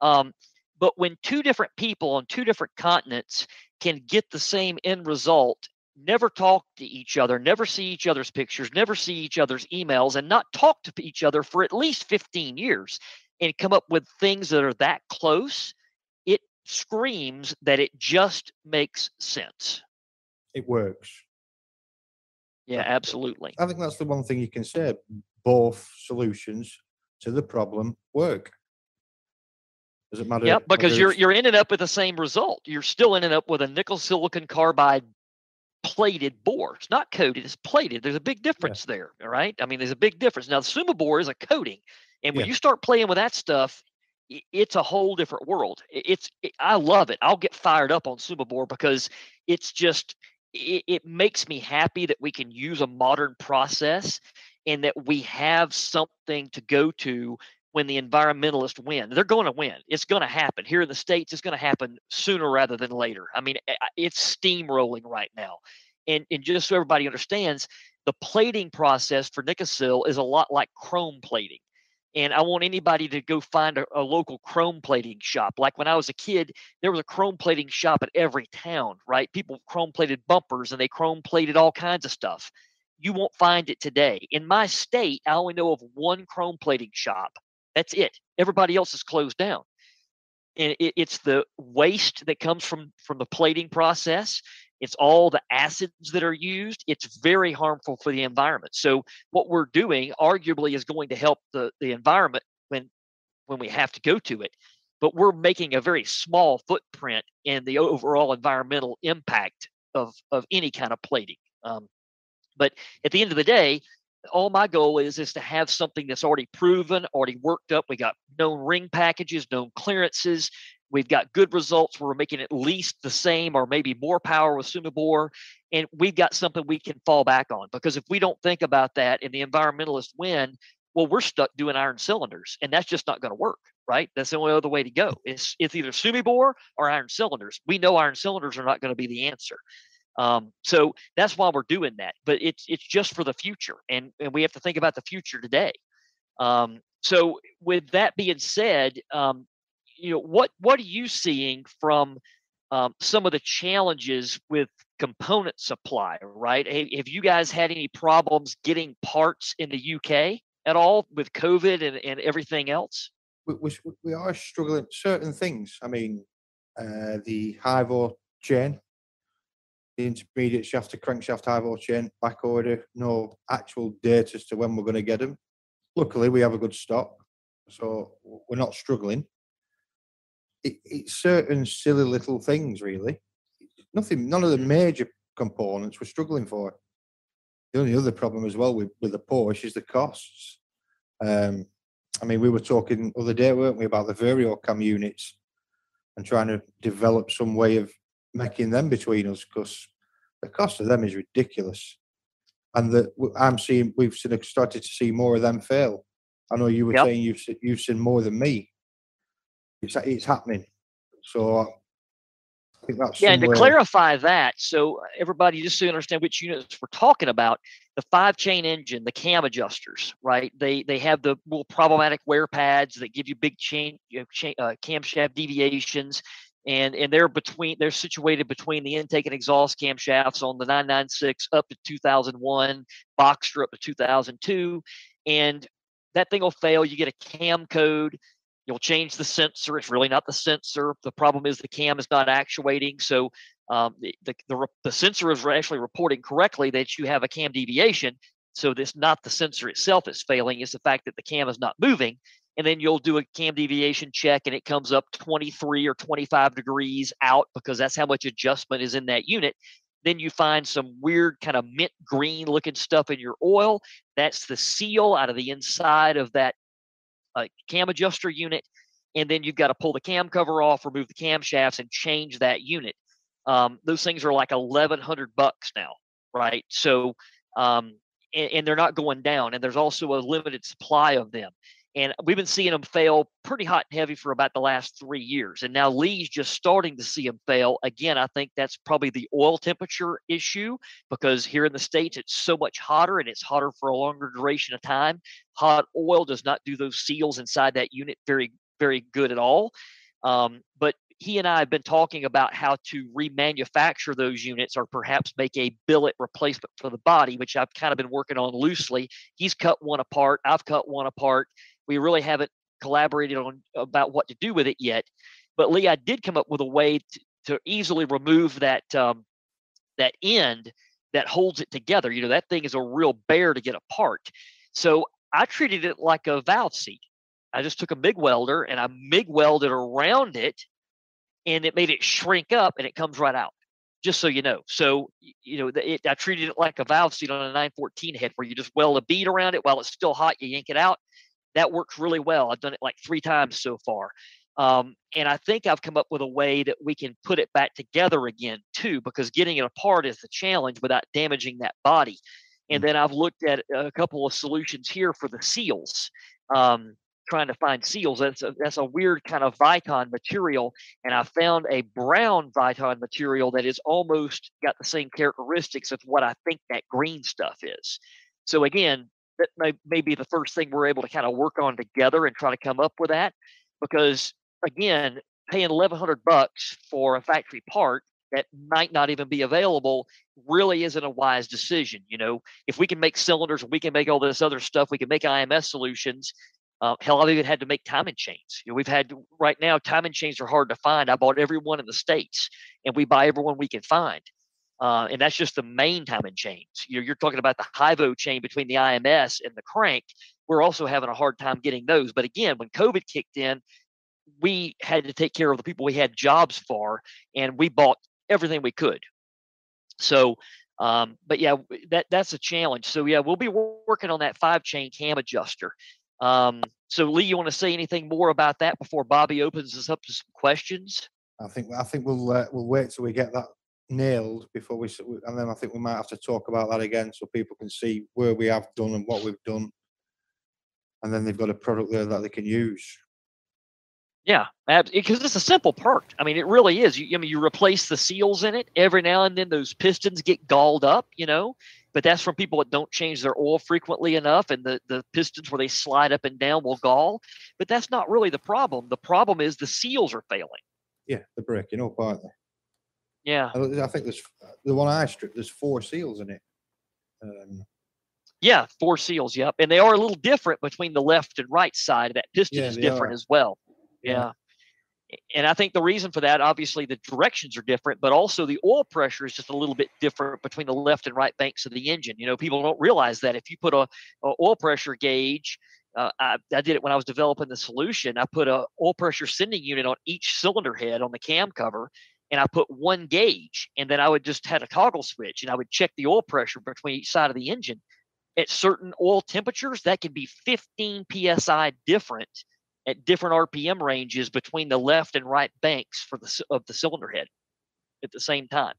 Um, but when two different people on two different continents can get the same end result never talk to each other, never see each other's pictures, never see each other's emails, and not talk to each other for at least 15 years and come up with things that are that close, it screams that it just makes sense. It works. Yeah, absolutely. I think that's the one thing you can say. Both solutions to the problem work. Does it matter? Yeah, because you're you're ending up with the same result. You're still ending up with a nickel silicon carbide plated bore. It's not coated, it's plated. There's a big difference there. All right. I mean, there's a big difference. Now the SUMEBore is a coating. And when Yeah. you start playing with that stuff, it's a whole different world. It's it, I love it. I'll get fired up on SUMEBore because it's just it, it makes me happy that we can use a modern process and that we have something to go to when the environmentalists win. They're going to win. It's going to happen. Here in the States, it's going to happen sooner rather than later. I mean, it's steamrolling right now. And, and just so everybody understands, the plating process for Nikasil is a lot like chrome plating. And I want anybody to go find a, a local chrome plating shop. Like when I was a kid, there was a chrome plating shop at every town, right? People chrome plated bumpers and they chrome plated all kinds of stuff. You won't find it today. In my state, I only know of one chrome plating shop. That's it. Everybody else is closed down. And it, it's the waste that comes from from the plating process. It's all the acids that are used. It's very harmful for the environment. So what we're doing arguably is going to help the, the environment when when we have to go to it. But we're making a very small footprint in the overall environmental impact of of any kind of plating. Um, but at the end of the day, all my goal is is to have something that's already proven, already worked up. We got known ring packages, known clearances. We've got good results. We're making at least the same or maybe more power with SUMEBore, and we've got something we can fall back on. Because if we don't think about that and the environmentalists win, well, we're stuck doing iron cylinders, and that's just not going to work, right? That's the only other way to go. It's it's either SUMEBore or iron cylinders. We know iron cylinders are not going to be the answer. Um, so that's why we're doing that. But it's it's just for the future, and and we have to think about the future today. Um, so with that being said, um, you know what what are you seeing from um, some of the challenges with component supply? Right? Have, you guys had any problems getting parts in the UK at all with COVID and, and everything else? we, we, are struggling certain things. I mean, uh, the chain, the intermediate shaft to crankshaft HyVo chain back order, no actual date as to when we're going to get them. Luckily, we have a good stock, so we're not struggling. It, it's certain silly little things, really. Nothing, none of the major components we're struggling for. The only other problem as well with, with the Porsche is the costs. Um, I mean, we were talking other day, weren't we, about the VarioCam units and trying to develop some way of making them between us because the cost of them is ridiculous. And that I'm seeing, we've seen, started to see more of them fail. I know you were Yep. saying you've you've seen more than me. It's it's happening. So I think that's Yeah, and to clarify that, so everybody just so you understand which units we're talking about, the five chain engine, the cam adjusters, right? They they have the real problematic wear pads that give you big chain, you know, chain uh, camshaft deviations, and and they're between they're situated between the intake and exhaust camshafts on the 996 up to 2001, Boxster up to 2002, and that thing will fail. You get a cam code. You'll change the sensor. It's really not the sensor. The problem is the cam is not actuating. So um, the, the, the, the sensor is actually reporting correctly that you have a cam deviation. So this not the sensor itself is failing. It's the fact that the cam is not moving. And then you'll do a cam deviation check and it comes up 23 or 25 degrees out because that's how much adjustment is in that unit. Then you find some weird kind of mint green looking stuff in your oil. That's the seal out of the inside of that uh, cam adjuster unit, and then you've got to pull the cam cover off, remove the camshafts, and change that unit. Um, those things are like eleven hundred bucks now, right? So, um, and, and they're not going down, and there's also a limited supply of them. And we've been seeing them fail pretty hot and heavy for about the last three years. And now Lee's just starting to see them fail. Again, I think that's probably the oil temperature issue because here in the States, it's so much hotter and it's hotter for a longer duration of time hot oil does not do those seals inside that unit very very good at all um, but he and I have been talking about how to remanufacture those units or perhaps make a billet replacement for the body, which I've kind of been working on loosely. He's cut one apart, I've cut one apart. We really haven't collaborated on about what to do with it yet. But Lee, I did come up with a way to, to easily remove that um, that end that holds it together. You know, that thing is a real bear to get apart. So I treated it like a valve seat. I just took a MIG welder and I MIG welded around it and it made it shrink up and it comes right out. Just so you know. So, you know, it, I treated it like a valve seat on a 914 head where you just weld a bead around it while it's still hot, you yank it out. That works really well. I've done it like three times so far. Um, and I think I've come up with a way that we can put it back together again too, because getting it apart is the challenge without damaging that body. And mm. then I've looked at a couple of solutions here for the seals. Um, trying to find seals. That's a, that's a weird kind of Viton material. And I found a brown Viton material that is almost got the same characteristics of what I think that green stuff is. So again, that may, may be the first thing we're able to kind of work on together and try to come up with that. Because again, paying 1100 bucks for a factory part that might not even be available really isn't a wise decision. You know, if we can make cylinders, we can make all this other stuff, we can make IMS solutions. Uh, hell, I've even had to make timing chains. You know, we've had right now timing chains are hard to find. I bought every one in the states, and we buy everyone we can find. Uh, and that's just the main timing chains. You know, you're talking about the HyVo chain between the IMS and the crank. We're also having a hard time getting those. But again, when COVID kicked in, we had to take care of the people we had jobs for, and we bought everything we could. So, um, but yeah, that that's a challenge. So yeah, we'll be working on that five chain cam adjuster. Um, so Lee, you want to say anything more about that before Bobby opens us up to some questions? I think I think we'll uh, we'll wait till we get that nailed before we and then I think we might have to talk about that again so people can see where we have done and what we've done, and then they've got a product there that they can use. Yeah, because it's a simple part. I mean, it really is. You, I mean, you replace the seals in it every now and then. Those pistons get galled up, you know, but that's from people that don't change their oil frequently enough, and the the pistons where they slide up and down will gall. But that's not really the problem. The problem is the seals are failing. Yeah, they're breaking up, aren't they? Yeah, I think there's the one I stripped. There's four seals in it. Um, yeah, four seals. Yep, and they are a little different between the left and right side. That piston yeah, is different are. as well. Yeah. And I think the reason for that, obviously, the directions are different, but also the oil pressure is just a little bit different between the left and right banks of the engine. You know, people don't realize that if you put a, a oil pressure gauge, uh, I, I, did it when I was developing the solution. I put a oil pressure sending unit on each cylinder head on the cam cover, and I put one gauge, and then I would just had a toggle switch, and I would check the oil pressure between each side of the engine. At certain oil temperatures, that can be 15 psi different at different RPM ranges between the left and right banks for the of the cylinder head at the same time.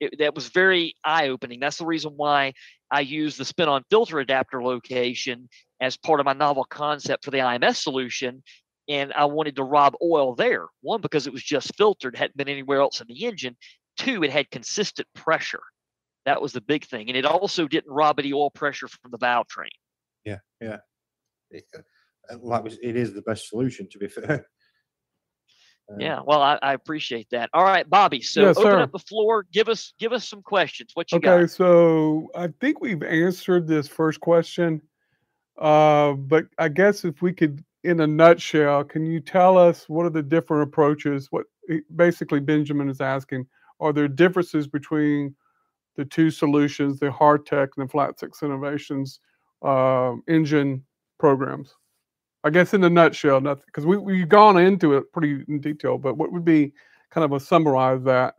It, that was very eye opening. That's the reason why I use the spin on filter adapter location as part of my novel concept for the IMS solution. And I wanted to rob oil there. One, because it was just filtered, hadn't been anywhere else in the engine. Two, it had consistent pressure. That was the big thing. And it also didn't rob any oil pressure from the valve train. Yeah, yeah like it is the best solution to be fair. Um, [LAUGHS] yeah, well, I, I, appreciate that. All right, Bobby. So yes, open sir. up the floor. Give us give us some questions. What you okay, got? Okay, so I think we've answered this first question, uh, but I guess if we could, in a nutshell, can you tell us what are the different approaches? What basically Benjamin is asking: Are there differences between the two solutions, the Hartech and the Flat Six Innovations uh, engine programs? I guess in a nutshell, nothing because we we've gone into it pretty in detail. But what would be kind of a summarize that?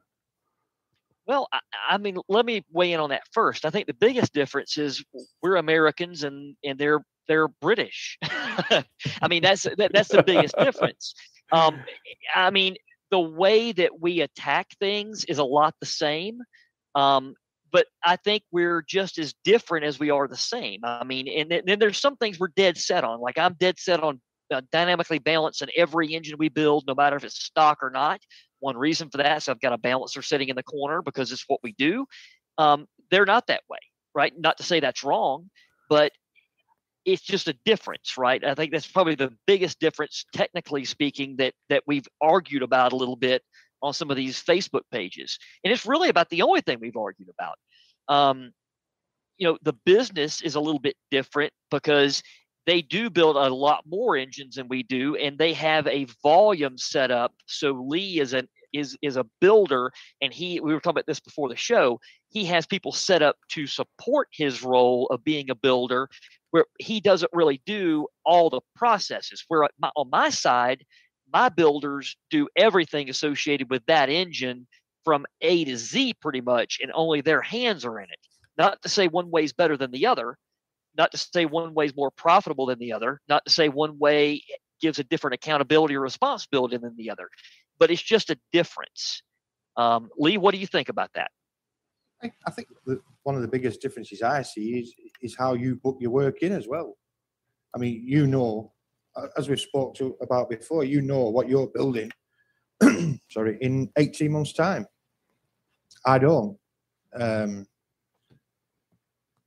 Well, I, I, mean, let me weigh in on that first. I think the biggest difference is we're Americans and and they're they're British. [LAUGHS] I mean, that's [LAUGHS] that, that's the biggest difference. Um, I mean, the way that we attack things is a lot the same. Um, but I think we're just as different as we are the same. I mean, and then, there's some things we're dead set on. Like I'm dead set on uh, dynamically balancing every engine we build, no matter if it's stock or not. One reason for that is I've got a balancer sitting in the corner because it's what we do. Um, they're not that way, right? Not to say that's wrong, but it's just a difference, right? I think that's probably the biggest difference, technically speaking, that that we've argued about a little bit on some of these Facebook pages, and it's really about the only thing we've argued about. Um, you know, the business is a little bit different because they do build a lot more engines than we do, and they have a volume set up. So Lee is an is is a builder, and he we were talking about this before the show. He has people set up to support his role of being a builder, where he doesn't really do all the processes. Where my, on my side, my builders do everything associated with that engine from A to Z pretty much, and only their hands are in it. Not to say one way is better than the other, not to say one way is more profitable than the other, not to say one way gives a different accountability or responsibility than the other, but it's just a difference. Um, Lee, what do you think about that? I think one of the biggest differences I see is is how you book your work in as well. I mean, you know, as we've spoke to about before, you know what you're building. [CLEARS THROAT] sorry, in eighteen months' time. I don't. Um,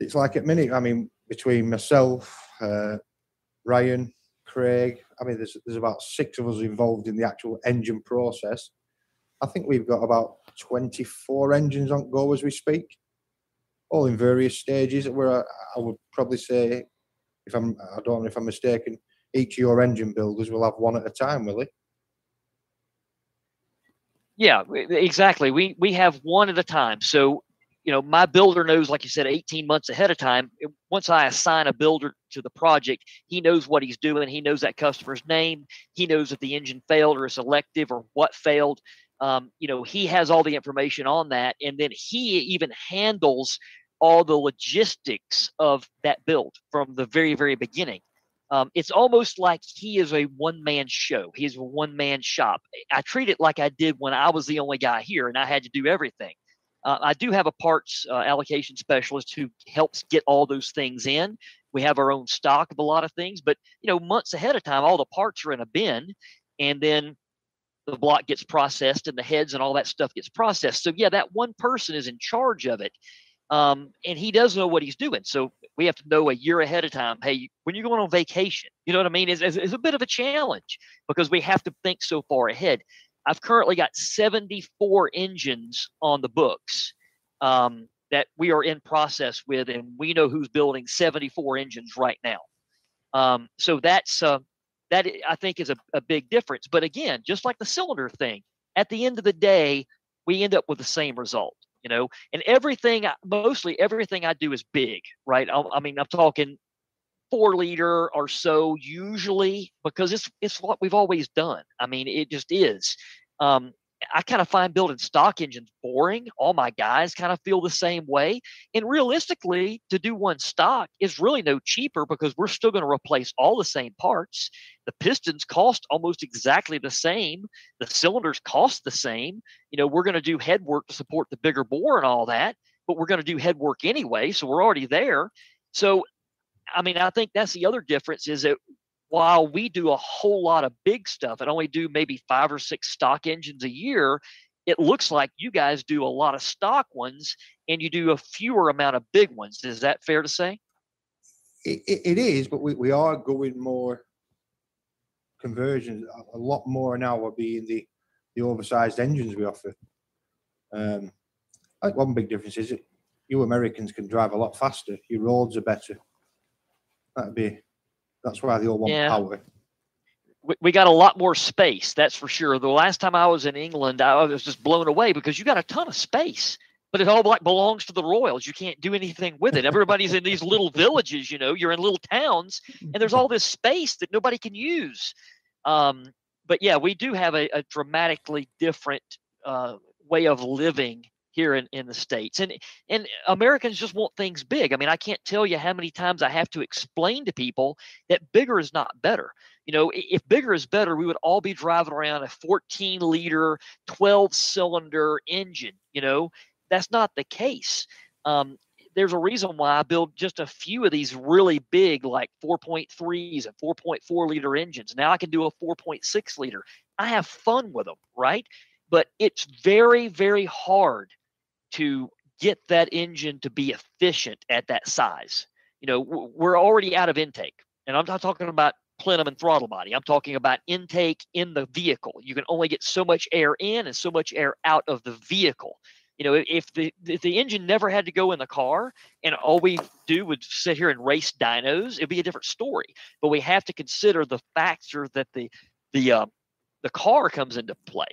it's like at minute. I mean, between myself, uh, Ryan, Craig. I mean, there's there's about six of us involved in the actual engine process. I think we've got about 24 engines on go as we speak, all in various stages. Where I, I would probably say, if I'm, I don't know if I'm mistaken, each of your engine builders will have one at a time, will it? Yeah, exactly. We we have one at a time. So you know, my builder knows, like you said, 18 months ahead of time. Once I assign a builder to the project, he knows what he's doing. He knows that customer's name. He knows if the engine failed or is elective or what failed. Um, you know, he has all the information on that. And then he even handles all the logistics of that build from the very, very beginning. Um, it's almost like he is a one man show. He's a one man shop. I treat it like I did when I was the only guy here and I had to do everything. Uh, I do have a parts uh, allocation specialist who helps get all those things in. We have our own stock of a lot of things, but you know, months ahead of time, all the parts are in a bin, and then the block gets processed and the heads and all that stuff gets processed. So yeah, that one person is in charge of it, um, and he does know what he's doing. So we have to know a year ahead of time. Hey, when you're going on vacation, you know what I mean? It's, it's a bit of a challenge because we have to think so far ahead. I've currently got 74 engines on the books um, that we are in process with, and we know who's building 74 engines right now. Um, so that's uh, that I think is a, a big difference. But again, just like the cylinder thing, at the end of the day, we end up with the same result. You know, and everything, mostly everything I do is big, right? I, I mean, I'm talking four liter or so usually because it's it's what we've always done. I mean, it just is. Um, I kind of find building stock engines boring. All my guys kind of feel the same way. And realistically, to do one stock is really no cheaper because we're still going to replace all the same parts. The pistons cost almost exactly the same. The cylinders cost the same. You know, we're going to do head work to support the bigger bore and all that, but we're going to do head work anyway. So we're already there. So I mean, I think that's the other difference is that while we do a whole lot of big stuff and only do maybe five or six stock engines a year, it looks like you guys do a lot of stock ones and you do a fewer amount of big ones. Is that fair to say? it, it is, but we, we are going more conversions. A lot more now will be in the, the oversized engines we offer. Um, one big difference is it, you Americans can drive a lot faster. Your roads are better. That'd be that's why they all want yeah. power. We, we got a lot more space, that's for sure. The last time I was in England, I was just blown away because you got a ton of space but it all like belongs to the royals you can't do anything with it everybody's in these little villages you know you're in little towns and there's all this space that nobody can use um, but yeah we do have a, a dramatically different uh, way of living here in, in the states and and americans just want things big i mean i can't tell you how many times i have to explain to people that bigger is not better you know if bigger is better we would all be driving around a 14 liter 12 cylinder engine you know that's not the case um, there's a reason why I build just a few of these really big, like 4.3s and 4.4 liter engines. Now I can do a 4.6 liter. I have fun with them, right? But it's very, very hard to get that engine to be efficient at that size. You know, we're already out of intake, and I'm not talking about plenum and throttle body. I'm talking about intake in the vehicle. You can only get so much air in and so much air out of the vehicle. You know, if the if the engine never had to go in the car and all we do would sit here and race dynos, it'd be a different story. But we have to consider the factor that the the uh, the car comes into play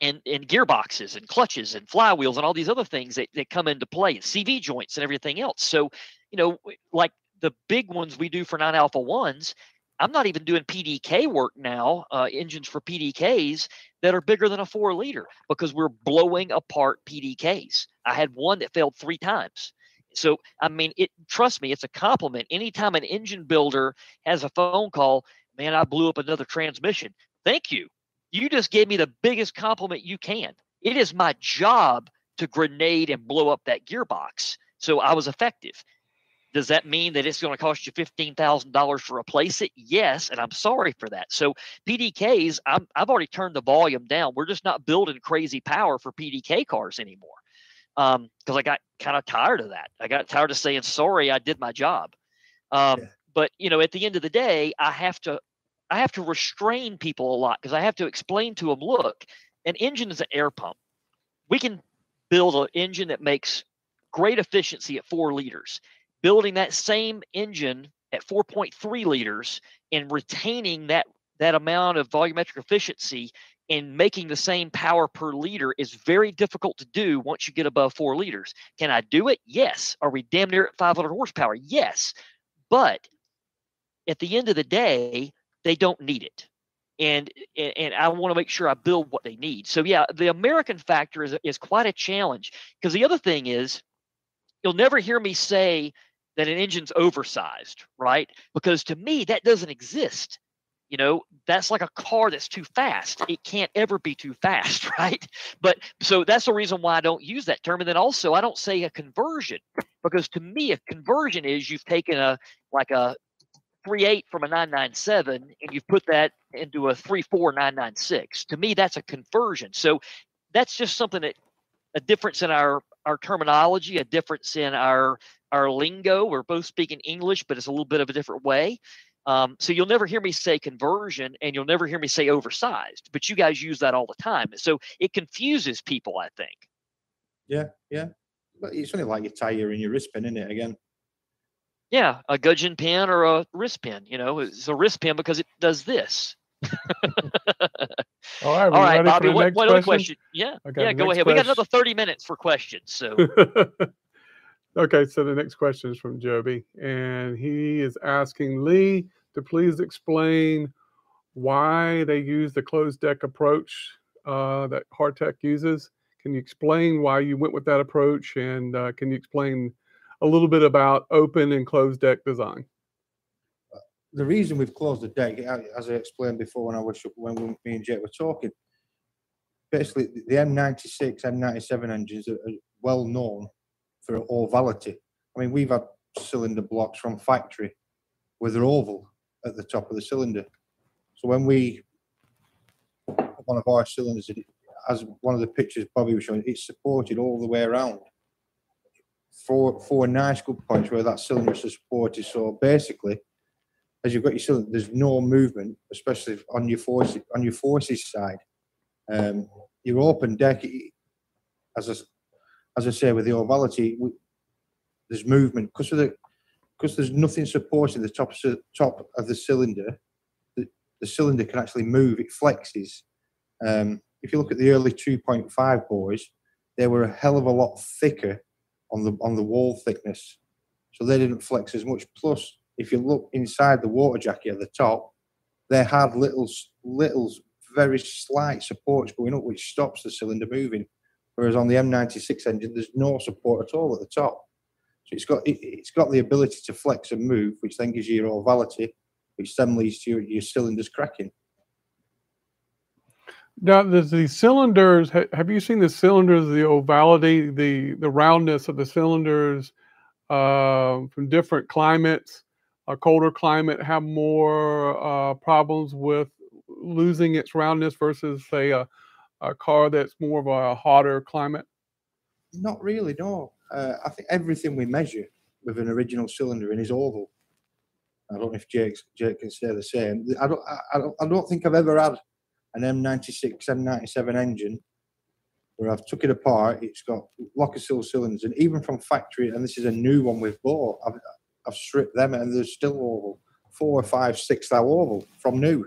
and, and gearboxes and clutches and flywheels and all these other things that, that come into play and CV joints and everything else. So, you know, like the big ones we do for 9 alpha 1s, I'm not even doing PDK work now, uh, engines for PDKs that are bigger than a four liter because we're blowing apart PDKs. I had one that failed three times. So, I mean, it trust me, it's a compliment. Anytime an engine builder has a phone call, man, I blew up another transmission. Thank you. You just gave me the biggest compliment you can. It is my job to grenade and blow up that gearbox. So I was effective. Does that mean that it's going to cost you $15,000 to replace it? Yes, and I'm sorry for that. So PDKs, i have already turned the volume down. We're just not building crazy power for PDK cars anymore because um, I got kind of tired of that. I got tired of saying sorry, I did my job. Um, yeah. But you know, at the end of the day, I have to I have to restrain people a lot because I have to explain to them, look, an engine is an air pump. We can build an engine that makes great efficiency at four liters. Building that same engine at 4.3 liters and retaining that that amount of volumetric efficiency and making the same power per liter is very difficult to do once you get above four liters. Can I do it? Yes. Are we damn near at 500 horsepower? Yes. But at the end of the day, they don't need it. And, and I want to make sure I build what they need. So yeah, the American factor is is quite a challenge because the other thing is you'll never hear me say that an engine's oversized, right? Because to me that doesn't exist. You know, that's like a car that's too fast. It can't ever be too fast, [LAUGHS] right? But so that's the reason why I don't use that term. And then also I don't say a conversion because to me a conversion is you've taken a like a three eight from a 997 and you've put that into a three four nine nine six. To me, that's a conversion. So that's just something that a difference in our our terminology, a difference in our our lingo. We're both speaking English, but it's a little bit of a different way. Um, so you'll never hear me say conversion, and you'll never hear me say oversized. But you guys use that all the time, so it confuses people. I think. Yeah, yeah, but it's only like your tire and your wrist pin, isn't it? Again. Yeah, a gudgeon pin or a wrist pin. You know, it's a wrist pin because it does this. All right, [LAUGHS] all right, Bobby. What, what other question? Yeah, okay, yeah. Go ahead. Question. We got another thirty minutes for questions. So. [LAUGHS] okay, so the next question is from Joby, and he is asking Lee to please explain why they use the closed deck approach uh, that Hartech uses. Can you explain why you went with that approach, and uh, can you explain a little bit about open and closed deck design. Uh, the reason we've closed the deck, as I explained before when I was when me and Jake were talking, basically the M96, M97 engines are well known for ovality. I mean, we've had cylinder blocks from factory with an oval at the top of the cylinder. So when we one of our cylinders, as one of the pictures Bobby was showing, it's supported all the way around four four nice good points where that cylinder is supported. So basically, as you've got your cylinder, there's no movement, especially on your forces on your forces side. Um, your open deck, as I, as I say, with the ovality, there's movement because of the because there's nothing supporting the top top of the cylinder. The, the cylinder can actually move; it flexes. Um, if you look at the early 2.5 boys, they were a hell of a lot thicker on the on the wall thickness, so they didn't flex as much. Plus, if you look inside the water jacket at the top, they have little little very slight supports going up, which stops the cylinder moving. Whereas on the M96 engine, there's no support at all at the top. So it's got it, has got the ability to flex and move, which then gives you your ovality, which then leads to your, your cylinders cracking. Now, the cylinders. Have you seen the cylinders, the ovality, the the roundness of the cylinders uh, from different climates? A colder climate have more uh, problems with losing its roundness versus, say, a, a car that's more of a hotter climate. Not really, no. Uh, I think everything we measure, with an original cylinder in his oval. I don't know if Jake Jake can say the same. I don't I, don't I don't think I've ever had an M96 M97 engine where I've took it apart. It's got Lokasil cylinders, and even from factory, and this is a new one we've bought. I've I've stripped them, and they're still oval, four, five, six thou oval from new.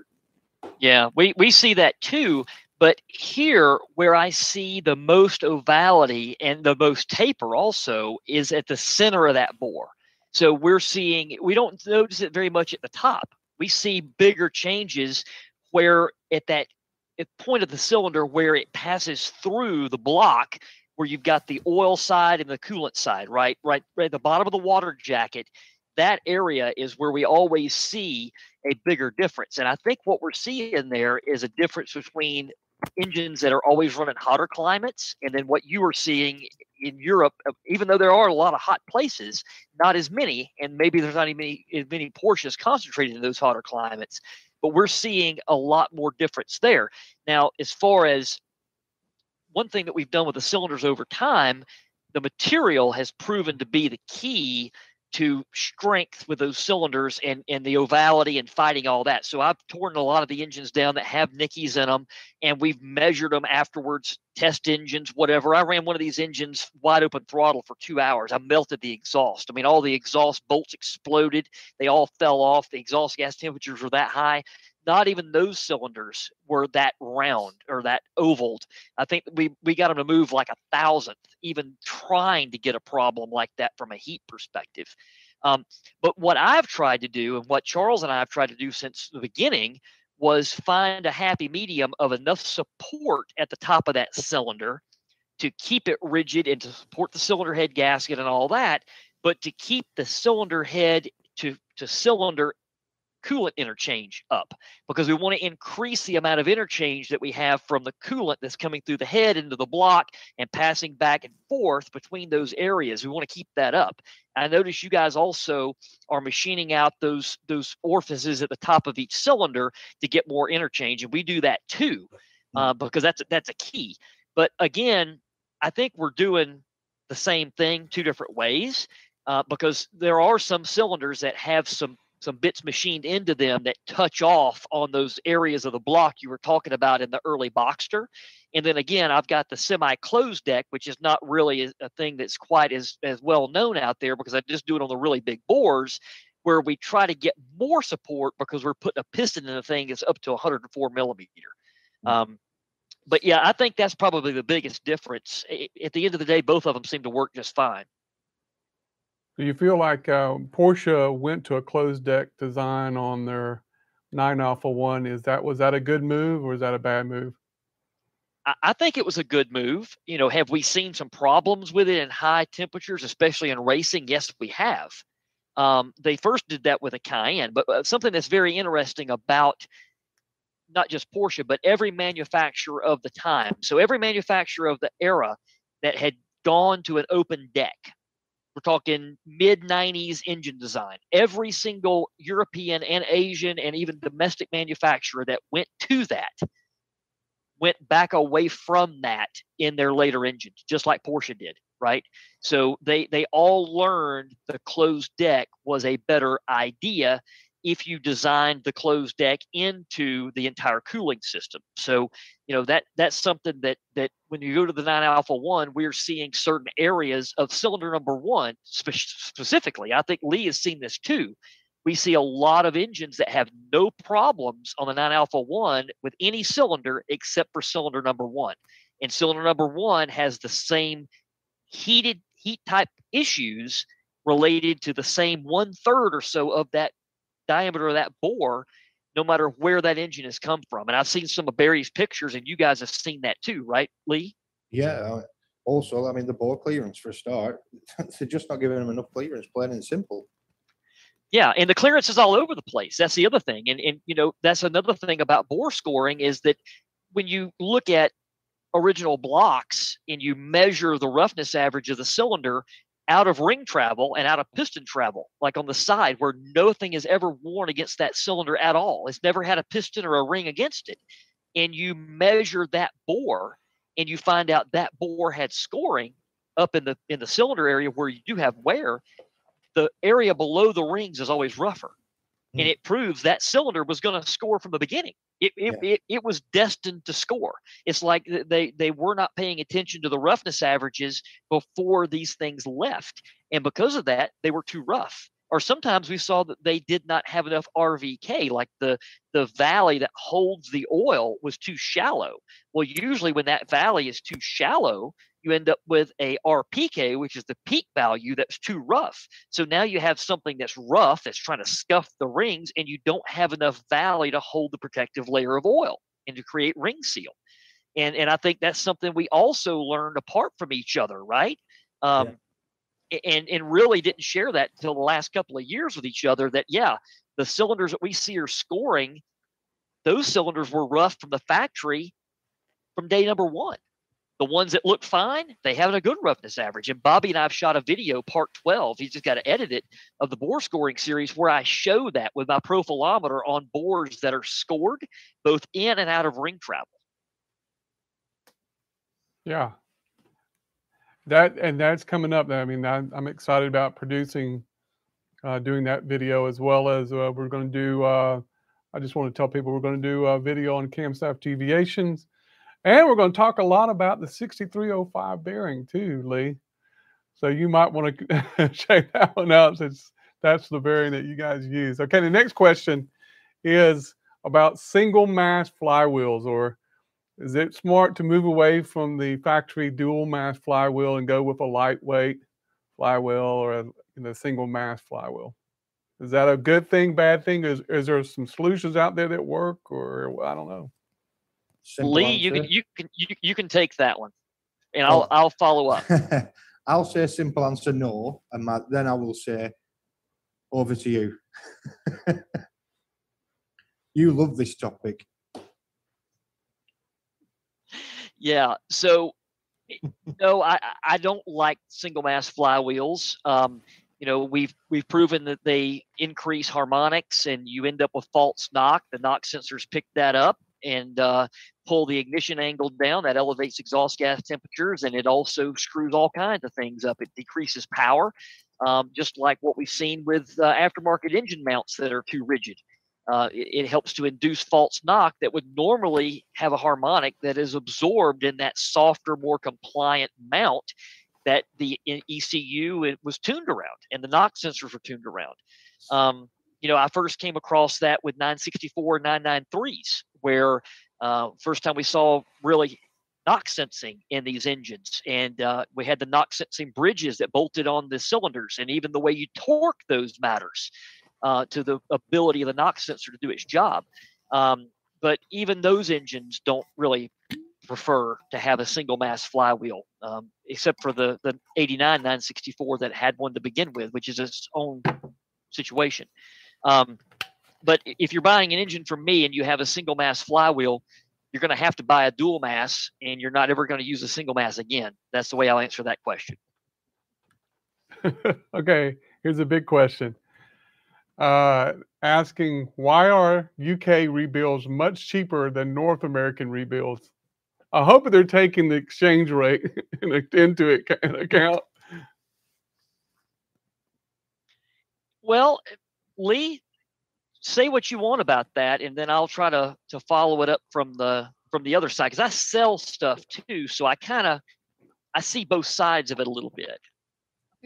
Yeah, we we see that too. But here, where I see the most ovality and the most taper also is at the center of that bore. So we're seeing, we don't notice it very much at the top. We see bigger changes where at that at point of the cylinder where it passes through the block where you've got the oil side and the coolant side, right? Right, right at the bottom of the water jacket. That area is where we always see a bigger difference. And I think what we're seeing there is a difference between engines that are always running hotter climates and then what you are seeing in Europe, uh, even though there are a lot of hot places, not as many, and maybe there's not even as many Porsches concentrated in those hotter climates, but we're seeing a lot more difference there. Now, as far as one thing that we've done with the cylinders over time, the material has proven to be the key to strength with those cylinders and and the ovality and fighting all that. So I've torn a lot of the engines down that have Nickies in them, and we've measured them afterwards, test engines, whatever. I ran one of these engines wide open throttle for two hours. I melted the exhaust. I mean, all the exhaust bolts exploded. They all fell off. The exhaust gas temperatures were that high not even those cylinders were that round or that ovaled. I think we we got them to move like a thousandth, even trying to get a problem like that from a heat perspective. Um, but what I've tried to do, and what Charles and I have tried to do since the beginning, was find a happy medium of enough support at the top of that cylinder to keep it rigid and to support the cylinder head gasket and all that, but to keep the cylinder head to to cylinder coolant interchange up because we want to increase the amount of interchange that we have from the coolant that's coming through the head into the block and passing back and forth between those areas. We want to keep that up. I notice you guys also are machining out those those orifices at the top of each cylinder to get more interchange, and we do that too mm. uh, because that's that's a key. But again, I think we're doing the same thing two different ways uh, because there are some cylinders that have some some bits machined into them that touch off on those areas of the block you were talking about in the early Boxster. And then again, I've got the semi-closed deck, which is not really a, thing that's quite as, as well known out there because I just do it on the really big bores where we try to get more support because we're putting a piston in the thing that's up to 104 millimeter. Mm. Um, but yeah, I think that's probably the biggest difference. At the end of the day, both of them seem to work just fine. Do you feel like uh, Porsche went to a closed deck design on their 9 Alpha 1? Is that was that a good move or is that a bad move? I think it was a good move. You know, have we seen some problems with it in high temperatures, especially in racing? Yes, we have. Um, they first did that with a Cayenne, but uh, something that's very interesting about not just Porsche, but every manufacturer of the time. So every manufacturer of the era that had gone to an open deck we're talking mid 90s engine design. Every single European and Asian and even domestic manufacturer that went to that went back away from that in their later engines, just like Porsche did, right? So they they all learned the closed deck was a better idea if you designed the closed deck into the entire cooling system. So, you know, that that's something that that when you go to the 9 alpha 1, we're seeing certain areas of cylinder number 1 spe- specifically. I think Lee has seen this too. We see a lot of engines that have no problems on the 9 alpha 1 with any cylinder except for cylinder number 1. And cylinder number 1 has the same heated heat type issues related to the same one third or so of that diameter of that bore, no matter where that engine has come from. And I've seen some of Barry's pictures, and you guys have seen that too, right, Lee? Yeah. Uh, also, I mean, the bore clearance for a start, [LAUGHS] they're just not giving them enough clearance, plain and simple. Yeah, and the clearance is all over the place. That's the other thing. And and you know, that's another thing about bore scoring is that when you look at original blocks and you measure the roughness average of the cylinder, out of ring travel and out of piston travel, like on the side where nothing is ever worn against that cylinder at all. It's never had a piston or a ring against it. And you measure that bore and you find out that bore had scoring up in the in the cylinder area where you do have wear. the area below the rings is always rougher. And Mm. it proves that cylinder was going to score from the beginning. It, it, it, it was destined to score. It's like they, they were not paying attention to the roughness averages before these things left. And because of that, they were too rough. Or sometimes we saw that they did not have enough RVK, like the, the valley that holds the oil was too shallow. Well, usually when that valley is too shallow, you end up with a RPK, which is the peak value that's too rough. So now you have something that's rough that's trying to scuff the rings, and you don't have enough valley to hold the protective layer of oil and to create ring seal. And and I think that's something we also learned apart from each other, right? Um, a- And and really didn't share that until the last couple of years with each other. That yeah, the cylinders that we see are scoring, those cylinders were rough from the factory from day number one. The ones that look fine, they have a good roughness average. And Bobby and I have shot a video, part 12. He's just got to edit it of the bore scoring series where I show that with my profilometer on bores that are scored both in and out of ring travel. Yeah. That and that's coming up. I mean, I'm, I'm excited about producing, uh, doing that video as well as uh, we're going to do. Uh, I just want to tell people we're going to do a video on camshaft deviations, and we're going to talk a lot about the 6305 bearing too, Lee. So you might want to [LAUGHS] check that one out since that's the bearing that you guys use. Okay, the next question is about single mass flywheels or is it smart to move away from the factory dual mass flywheel and go with a lightweight flywheel or a you know, single mass flywheel? Is that a good thing, bad thing? Is, is there some solutions out there that work, or I don't know? Lee, you can you can you, you can take that one, and I'll Oh. I'll follow up. [LAUGHS] I'll say simple answer no, and my, then I will say over to you. [LAUGHS] you love this topic. Yeah. So, no, I I- I don't like single mass flywheels. Um, you know, we've we've proven that they increase harmonics, and you end up with false knock. The knock sensors pick that up and uh, pull the ignition angle down. That elevates exhaust gas temperatures, and it also screws all kinds of things up. It decreases power, um, just like what we've seen with uh, aftermarket engine mounts that are too rigid. Uh, it, it helps to induce false knock that would normally have a harmonic that is absorbed in that softer, more compliant mount that the ECU was tuned around and the knock sensors were tuned around. Um, you know, I first came across that with 964 993s, where uh, first time we saw really knock sensing in these engines. And uh, we had the knock sensing bridges that bolted on the cylinders, and even the way you torque those matters uh, to the ability of the knock sensor to do its job. Um, but even those engines don't really prefer to have a single mass flywheel, um, except for the the 89 964 that had one to begin with, which is its own situation. Um, but if you're buying an engine from me and you have a single mass flywheel, you're going to have to buy a dual mass, and you're not ever going to use a single mass again. That's the way I'll answer that question. [LAUGHS] okay, here's a big question. Uh, asking why are UK rebuilds much cheaper than North American rebuilds? I hope they're taking the exchange rate [LAUGHS] in- into it, account. Well, Lee, say what you want about that, and then I'll try to to follow it up from the from the other side because I sell stuff too, so I kind of I see both sides of it a little bit.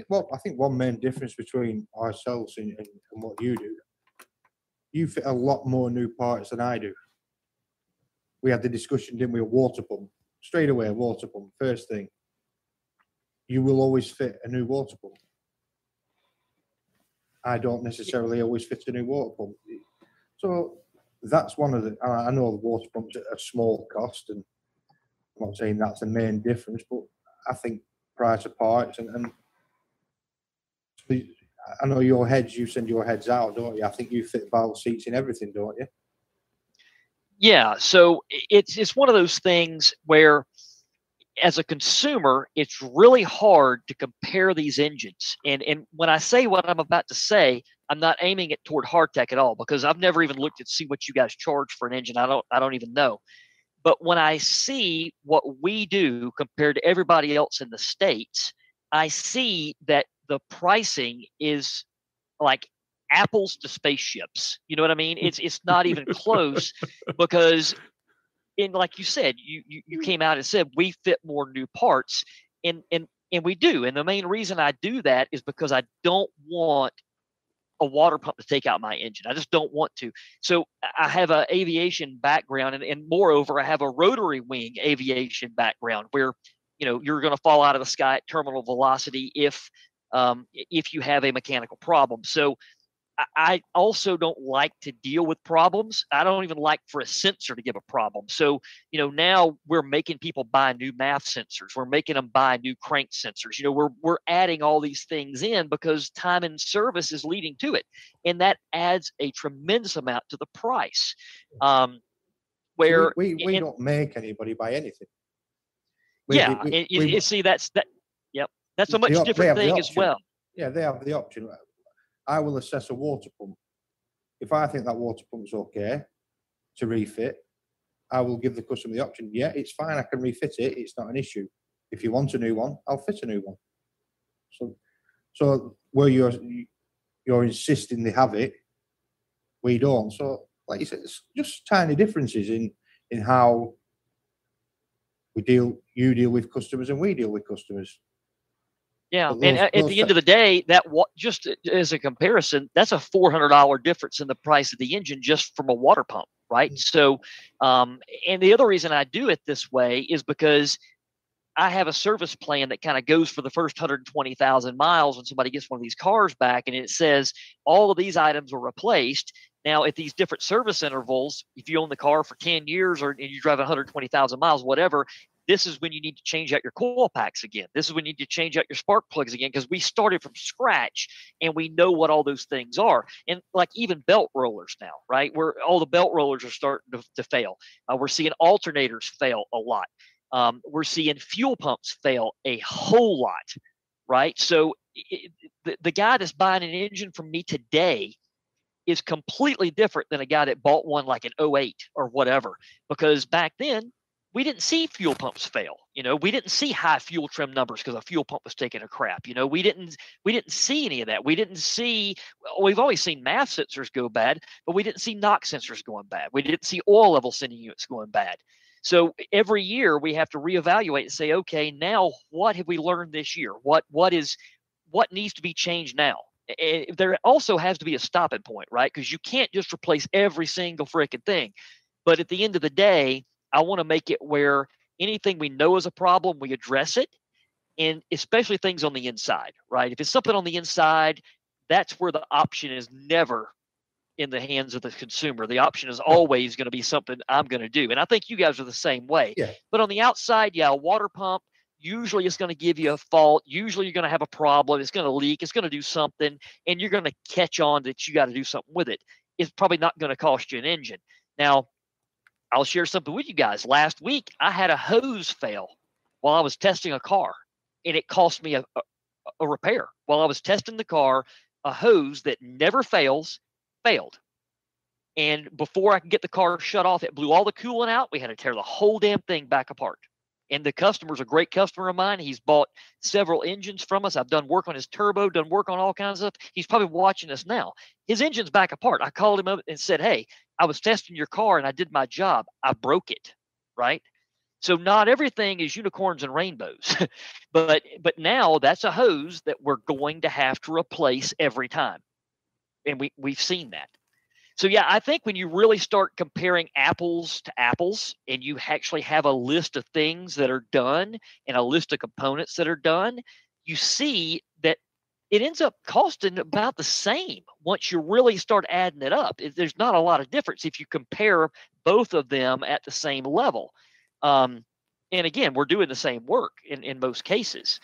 Well, I think one main difference between ourselves and, and, and what you do, you fit a lot more new parts than I do. We had the discussion, didn't we? A water pump, straight away, a water pump, first thing. You will always fit a new water pump. I don't necessarily always fit a new water pump. So that's one of the, I know the water pumps at a small cost and I'm not saying that's the main difference, but I think price of parts and, and I know your heads, you send your heads out, don't you? I think you fit valve seats in everything, don't you? Yeah, so it's it's one of those things where as a consumer, it's really hard to compare these engines. And and when I say what I'm about to say, I'm not aiming it toward Hartech at all because I've never even looked at see what you guys charge for an engine. I don't I don't even know. But when I see what we do compared to everybody else in the states, I see that the the pricing is like apples to spaceships. You know what I mean? It's it's not even [LAUGHS] close because in like you said, you, you you came out and said we fit more new parts and and and we do. And the main reason I do that is because I don't want a water pump to take out my engine. I just don't want to. So I have an aviation background, and, and moreover, I have a rotary wing aviation background where you know you're going to fall out of the sky at terminal velocity if um, if you have a mechanical problem. So I also don't like to deal with problems. I don't even like for a sensor to give a problem. So, you know, now we're making people buy new MAF sensors. We're making them buy new crank sensors. You know, we're we're adding all these things in because time and service is leading to it, and that adds a tremendous amount to the price. Um, where we we, we and, don't make anybody buy anything. We, yeah, we, and, you see that's that. Yep, that's a much different thing as well. Yeah, they have the option I will assess a water pump. If I think that water pump's okay to refit, I will give the customer the option. Yeah, it's fine. I can refit it. It's not an issue. If you want a new one, I'll fit a new one. So, so where you're you're insisting they have it, we don't. So, like you said, it's just tiny differences in in how we deal. You deal with customers, and we deal with customers. Yeah, and at the end of the day, that what just as a comparison, that's a four hundred dollar difference in the price of the engine just from a water pump, right? Mm-hmm. So, um, and the other reason I do it this way is because I have a service plan that kind of goes for the first 120,000 miles when somebody gets one of these cars back, and it says all of these items were replaced. Now, at these different service intervals, if you own the car for 10 years or and you drive 120,000 miles, whatever, this is when you need to change out your coil packs again. This is when you need to change out your spark plugs again because we started from scratch and we know what all those things are. And like even belt rollers now, right? Where all the belt rollers are starting to, to fail. Uh, we're seeing alternators fail a lot. Um, we're seeing fuel pumps fail a whole lot, right? So it, the, the guy that's buying an engine from me today is completely different than a guy that bought one like an 08 or whatever because back then we didn't see fuel pumps fail. You know, we didn't see high fuel trim numbers because a fuel pump was taking a crap. You know, we didn't we didn't see any of that. We didn't see. Well, we've always seen MAF sensors go bad, but we didn't see knock sensors going bad. We didn't see oil level sending units going bad. So every year we have to reevaluate and say, okay, now what have we learned this year? What what is what needs to be changed now? There also has to be a stopping point, right? Because you can't just replace every single freaking thing. But at the end of the day, I want to make it where anything we know is a problem, we address it. And especially things on the inside, right? If it's something on the inside, that's where the option is never in the hands of the consumer. The option is always going to be something I'm going to do. And I think you guys are the same way. Yeah. But on the outside, yeah, a water pump usually is going to give you a fault. Usually you're going to have a problem. It's going to leak. It's going to do something. And you're going to catch on that you got to do something with it. It's probably not going to cost you an engine. Now, I'll share something with you guys. Last week, I had a hose fail while I was testing a car, and it cost me a, a, a repair. While I was testing the car, a hose that never fails failed. And before I could get the car shut off, it blew all the coolant out. We had to tear the whole damn thing back apart. And the customer's a great customer of mine. He's bought several engines from us. I've done work on his turbo, done work on all kinds of stuff. He's probably watching us now. His engine's back apart. I called him up and said, Hey, I was testing your car and I did my job. I broke it, right? So not everything is unicorns and rainbows. [LAUGHS] but but now that's a hose that we're going to have to replace every time. And we we've seen that. So yeah, I think when you really start comparing apples to apples and you actually have a list of things that are done and a list of components that are done, you see that it ends up costing about the same once you really start adding it up. There's not a lot of difference if you compare both of them at the same level. Um, and again, we're doing the same work in, in most cases.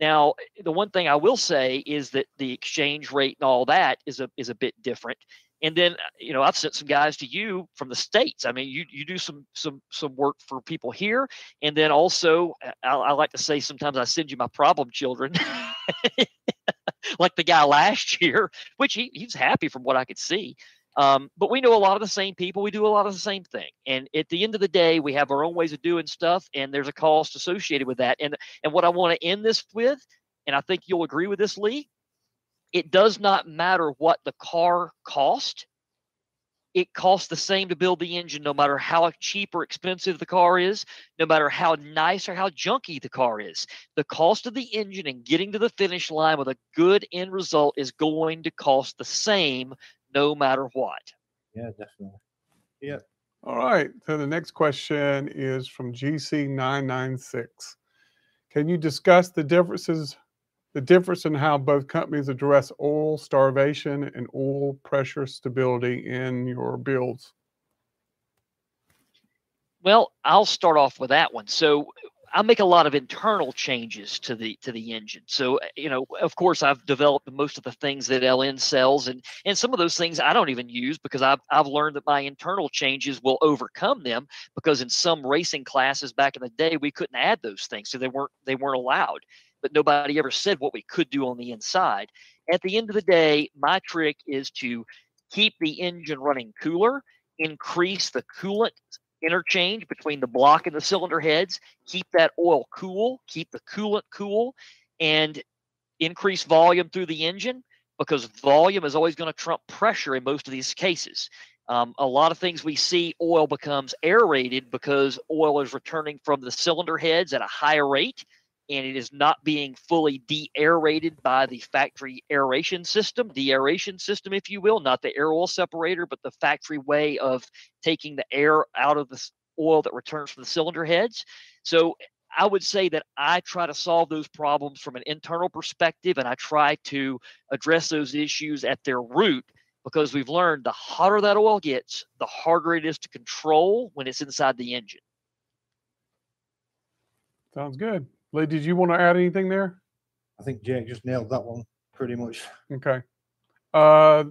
Now, the one thing I will say is that the exchange rate and all that is a is a bit different. And then, you know, I've sent some guys to you from the states. I mean, you you do some some some work for people here, and then also, I, I like to say sometimes I send you my problem children. [LAUGHS] like the guy last [LAUGHS] year, which he, he's happy from what I could see. Um, but we know a lot of the same people. We do a lot of the same thing. And at the end of the day, we have our own ways of doing stuff, and there's a cost associated with that. And and what I want to end this with and I think you'll agree with this, Lee. It does not matter what the car cost. It costs the same to build the engine, no matter how cheap or expensive the car is, no matter how nice or how junky the car is. The cost of the engine and getting to the finish line with a good end result is going to cost the same no matter what. Yeah, definitely. Yeah. All right. So the next question is from GC996. Can you discuss the differences, the difference in how both companies address oil starvation and oil pressure stability in your builds? Well, I'll start off with that one. So I make a lot of internal changes to the to the engine. So you know, of course, I've developed most of the things that LN sells, and and some of those things I don't even use because I've I've learned that my internal changes will overcome them. Because in some racing classes back in the day, we couldn't add those things, so they weren't they weren't allowed. But nobody ever said what we could do on the inside. At the end of the day, my trick is to keep the engine running cooler, increase the coolant interchange between the block and the cylinder heads, keep that oil cool, keep the coolant cool, and increase volume through the engine because volume is always going to trump pressure in most of these cases. Um, a lot of things we see oil becomes aerated because oil is returning from the cylinder heads at a higher rate and it is not being fully de-aerated by the factory aeration system, de-aeration system, if you will, not the air oil separator, but the factory way of taking the air out of the oil that returns from the cylinder heads. So I would say that I try to solve those problems from an internal perspective, and I try to address those issues at their root because we've learned the hotter that oil gets, the harder it is to control when it's inside the engine. Sounds good. Lee, did you want to add anything there? I think Jake just nailed that one pretty much. Okay. Uh,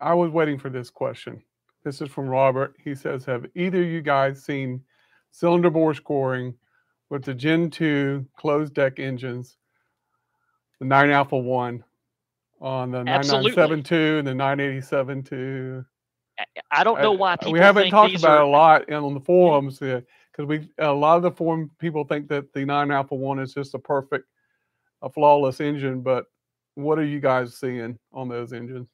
I was waiting for this question. This is from Robert. He says, Have either of you guys seen cylinder bore scoring with the Gen 2 closed deck engines, the 9 Alpha 1 on the 9972 and the 987 I don't know why people we haven't talked about are... it a lot on the forums because we a lot of the forum people think that the 9 Alpha 1 is just a perfect, a flawless engine. But what are you guys seeing on those engines?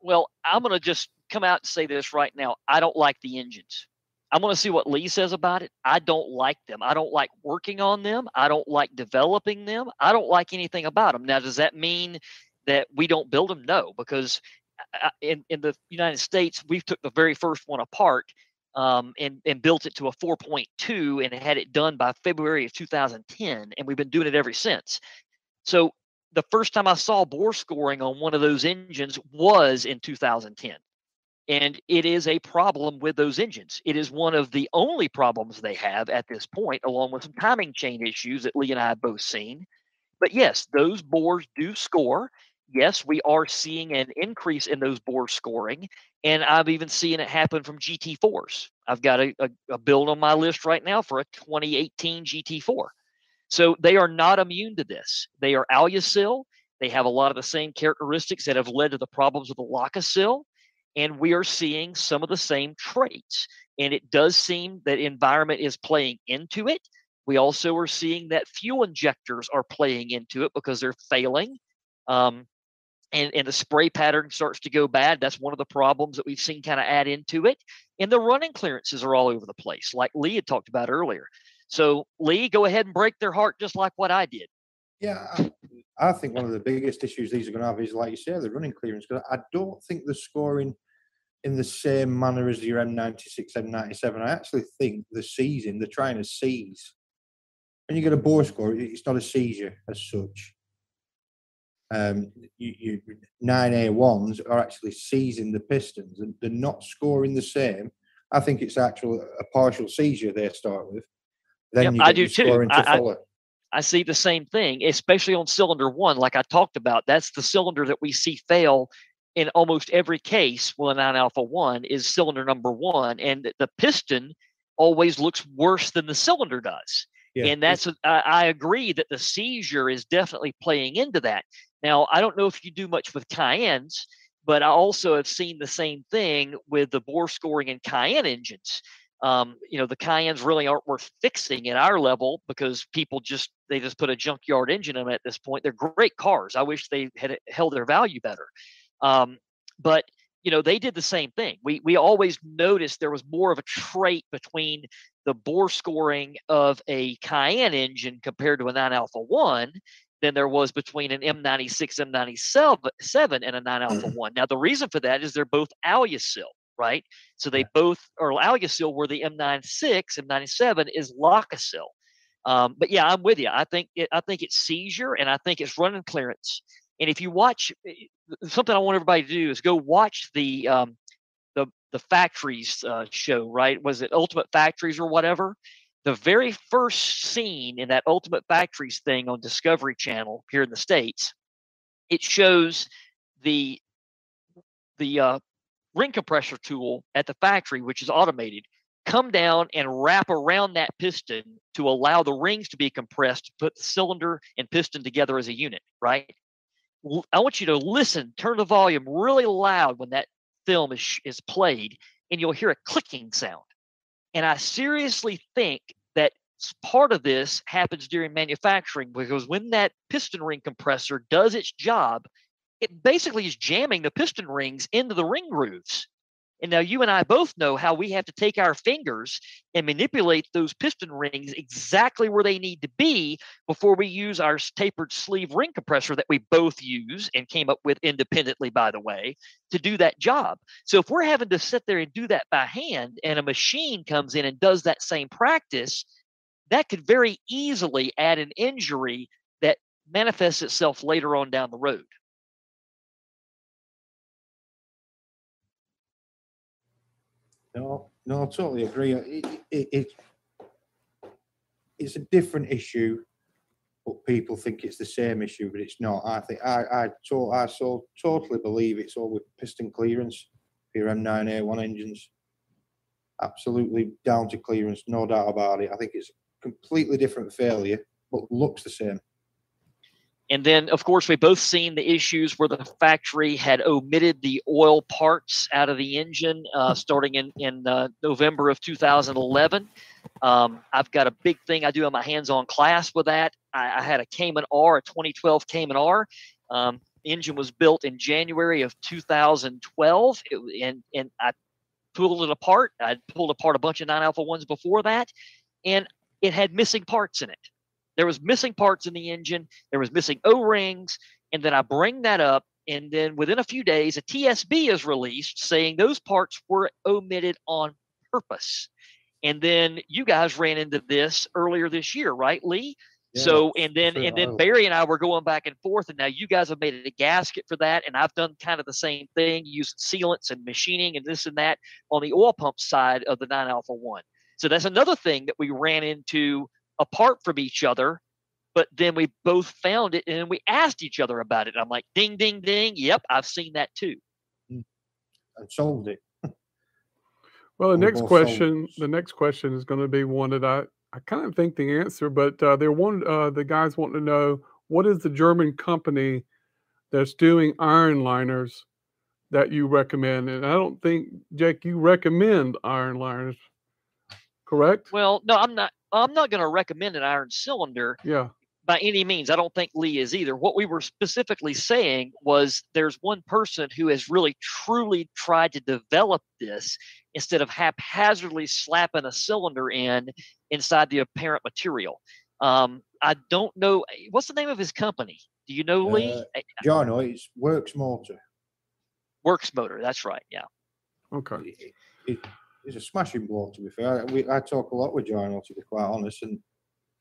Well, I'm going to just come out and say this right now. I don't like the engines. I'm going to see what Lee says about it. I don't like them. I don't like working on them. I don't like developing them. I don't like anything about them. Now, does that mean that we don't build them? No, because uh, uh, in, in the United States, we took the very first one apart um, and, and built it to a 4.2 and had it done by February of 2010. And we've been doing it ever since. So the first time I saw bore scoring on one of those engines was in 2010. And it is a problem with those engines. It is one of the only problems they have at this point, along with some timing chain issues that Lee and I have both seen. But yes, those bores do score. Yes, we are seeing an increase in those bore scoring. And I've even seen it happen from GT4s. I've got a, a, a build on my list right now for a 2018 GT4. So they are not immune to this. They are Alusil. They have a lot of the same characteristics that have led to the problems with the Lokasil. And we are seeing some of the same traits. And it does seem that environment is playing into it. We also are seeing that fuel injectors are playing into it because they're failing. Um, and, and the spray pattern starts to go bad. That's one of the problems that we've seen kind of add into it. And the running clearances are all over the place, like Lee had talked about earlier. So, Lee, go ahead and break their heart just like what I did. Yeah, I, I think one of the biggest issues these are going to have is, like you say, the running clearance. Because I don't think they're scoring in the same manner as your M96, M97. I actually think the seizing, they're trying to seize. When you get a bore score, it's not a seizure as such um, you, you, nine A1s are actually seizing the pistons and they're not scoring the same. I think it's actually a partial seizure they start with. Then yep, I do too. To I, I, I, see the same thing, especially on cylinder one, like I talked about. That's the cylinder that we see fail in almost every case with a 9 alpha 1 is cylinder number one. And the piston always looks worse than the cylinder does. Yeah. And that's, I, I agree that the seizure is definitely playing into that. Now, I don't know if you do much with Cayennes, but I also have seen the same thing with the bore scoring in Cayenne engines. Um, you know, the Cayennes really aren't worth fixing at our level because people just they just put a junkyard engine in them at this point. They're great cars. I wish they had held their value better. Um, but you know, they did the same thing. We we always noticed there was more of a trait between the bore scoring of a Cayenne engine compared to a 9 Alpha 1 than there was between an M96, M97 and a 9 Alpha 1. Now, the reason for that is they're both Alusil right? So they both are Alusil where the M96, M97 is Lokasil. Um, but yeah, I'm with you. I think it, I think it's seizure and I think it's running clearance. And if you watch eh, something, I want everybody to do is go watch the um, the the factories uh, show. Right? Was it Ultimate Factories or whatever? The very first scene in that Ultimate Factories thing on Discovery Channel here in the states, it shows the the uh, ring compressor tool at the factory, which is automated, come down and wrap around that piston to allow the rings to be compressed to put the cylinder and piston together as a unit, right? I want you to listen, turn the volume really loud when that film is, is played, and you'll hear a clicking sound. And I seriously think that part of this happens during manufacturing because when that piston ring compressor does its job, it basically is jamming the piston rings into the ring grooves. And now you and I both know how we have to take our fingers and manipulate those piston rings exactly where they need to be before we use our tapered sleeve ring compressor that we both use and came up with independently, by the way, to do that job. So if we're having to sit there and do that by hand and a machine comes in and does that same practice, that could very easily add an injury that manifests itself later on down the road. No, no, I totally agree. It, it, it, it's a different issue, but people think it's the same issue, but it's not. I think I I, to, I so totally believe it's all with piston clearance for your M9A1 engines. Absolutely down to clearance, no doubt about it. I think it's a completely different failure, but looks the same. And then, of course, we both seen the issues where the factory had omitted the oil parts out of the engine uh, starting in, in uh, November of 2011. Um, I've got a big thing I do in my hands on class with that. I, I, had a Cayman R, a 2012 Cayman R. Um, engine was built in January of 2012, it, and, and I pulled it apart. I pulled apart a bunch of 9 Alpha 1s before that, and it had missing parts in it. There was missing parts in the engine. There was missing O-rings, and then I bring that up, and then within a few days, a TSB is released saying those parts were omitted on purpose. And then you guys ran into this earlier this year, right, Lee? Yeah, so and then and then Barry and I were going back and forth, and now you guys have made a gasket for that, and I've done kind of the same thing, used sealants and machining and this and that on the oil pump side of the nine alpha one. So that's another thing that we ran into apart from each other but then we both found it and we asked each other about it. I'm like, ding, ding, ding. Yep, I've seen that too. Hmm. I solved it. [LAUGHS] well, the we next question, the next question is going to be one that I, I kind of think the answer, but uh, they're one, uh, the guys want to know what is the German company that's doing iron liners that you recommend? And I don't think, Jake, you recommend iron liners, correct? Well, no, I'm not. I'm not going to recommend an iron cylinder. Yeah. By any means, I don't think Lee is either. What we were specifically saying was there's one person who has really truly tried to develop this instead of haphazardly slapping a cylinder in inside the apparent material. Um, I don't know what's the name of his company. Do you know Lee? Uh, John, it's Works Motor. Works Motor. That's right. Yeah. Okay. It, it, he's a smashing bloke. To be fair, we, I talk a lot with Jarno, to be quite honest, and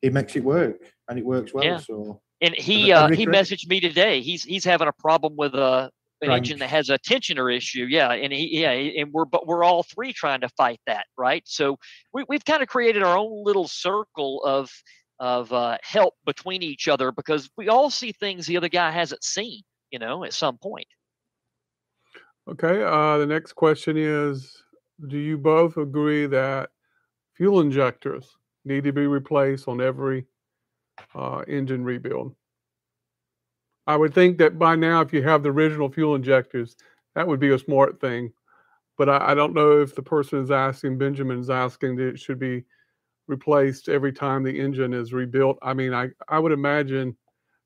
he makes it work, and it works well. Yeah. So, and he uh, he messaged me today. He's he's having a problem with a uh, an engine that has a tensioner issue. Yeah, and he yeah, and we're but we're all three trying to fight that, right? So we we've kind of created our own little circle of of uh, help between each other because we all see things the other guy hasn't seen, you know, at some point. Okay. Uh, the next question is do you both agree that fuel injectors need to be replaced on every uh, engine rebuild? I would think that by now, if you have the original fuel injectors, that would be a smart thing. but I, I don't know if the person is asking, Benjamin is asking that it should be replaced every time the engine is rebuilt. I mean, I, I would imagine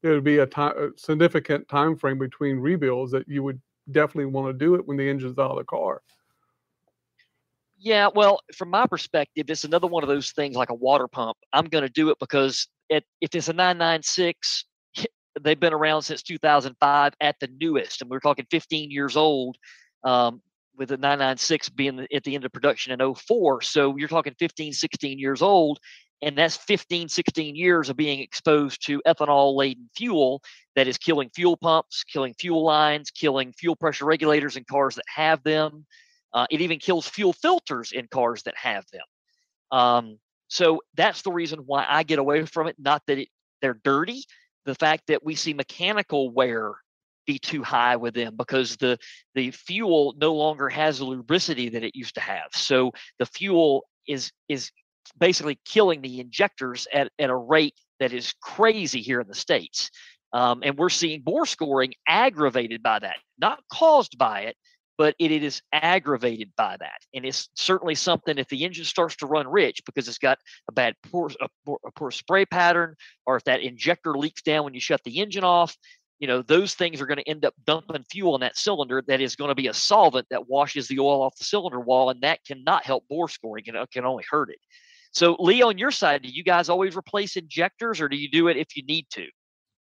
there would be a, time, a significant time frame between rebuilds that you would definitely want to do it when the engine's out of the car. Yeah, well, from my perspective, it's another one of those things like a water pump. I'm going to do it because it, if it's a 996, [LAUGHS] they've been around since 2005 at the newest, and we're talking 15 years old. Um, with the 996 being at the end of production in 04. So you're talking 15, 16 years old. And that's 15, 16 years of being exposed to ethanol laden fuel that is killing fuel pumps, killing fuel lines, killing fuel pressure regulators in cars that have them. Uh, it even kills fuel filters in cars that have them. Um, so that's the reason why I get away from it. Not that it, they're dirty, the fact that we see mechanical wear be too high with them because the the fuel no longer has the lubricity that it used to have. So the fuel is is basically killing the injectors at, at a rate that is crazy here in the states. Um, and we're seeing bore scoring aggravated by that, not caused by it, but it, is aggravated by that. And it's certainly something if the engine starts to run rich because it's got a bad poor, a poor, a poor spray pattern, or if that injector leaks down when you shut the engine off, you know, those things are going to end up dumping fuel in that cylinder that is going to be a solvent that washes the oil off the cylinder wall, and that cannot help bore scoring. It can only hurt it. So, Lee, on your side, do you guys always replace injectors, or do you do it if you need to?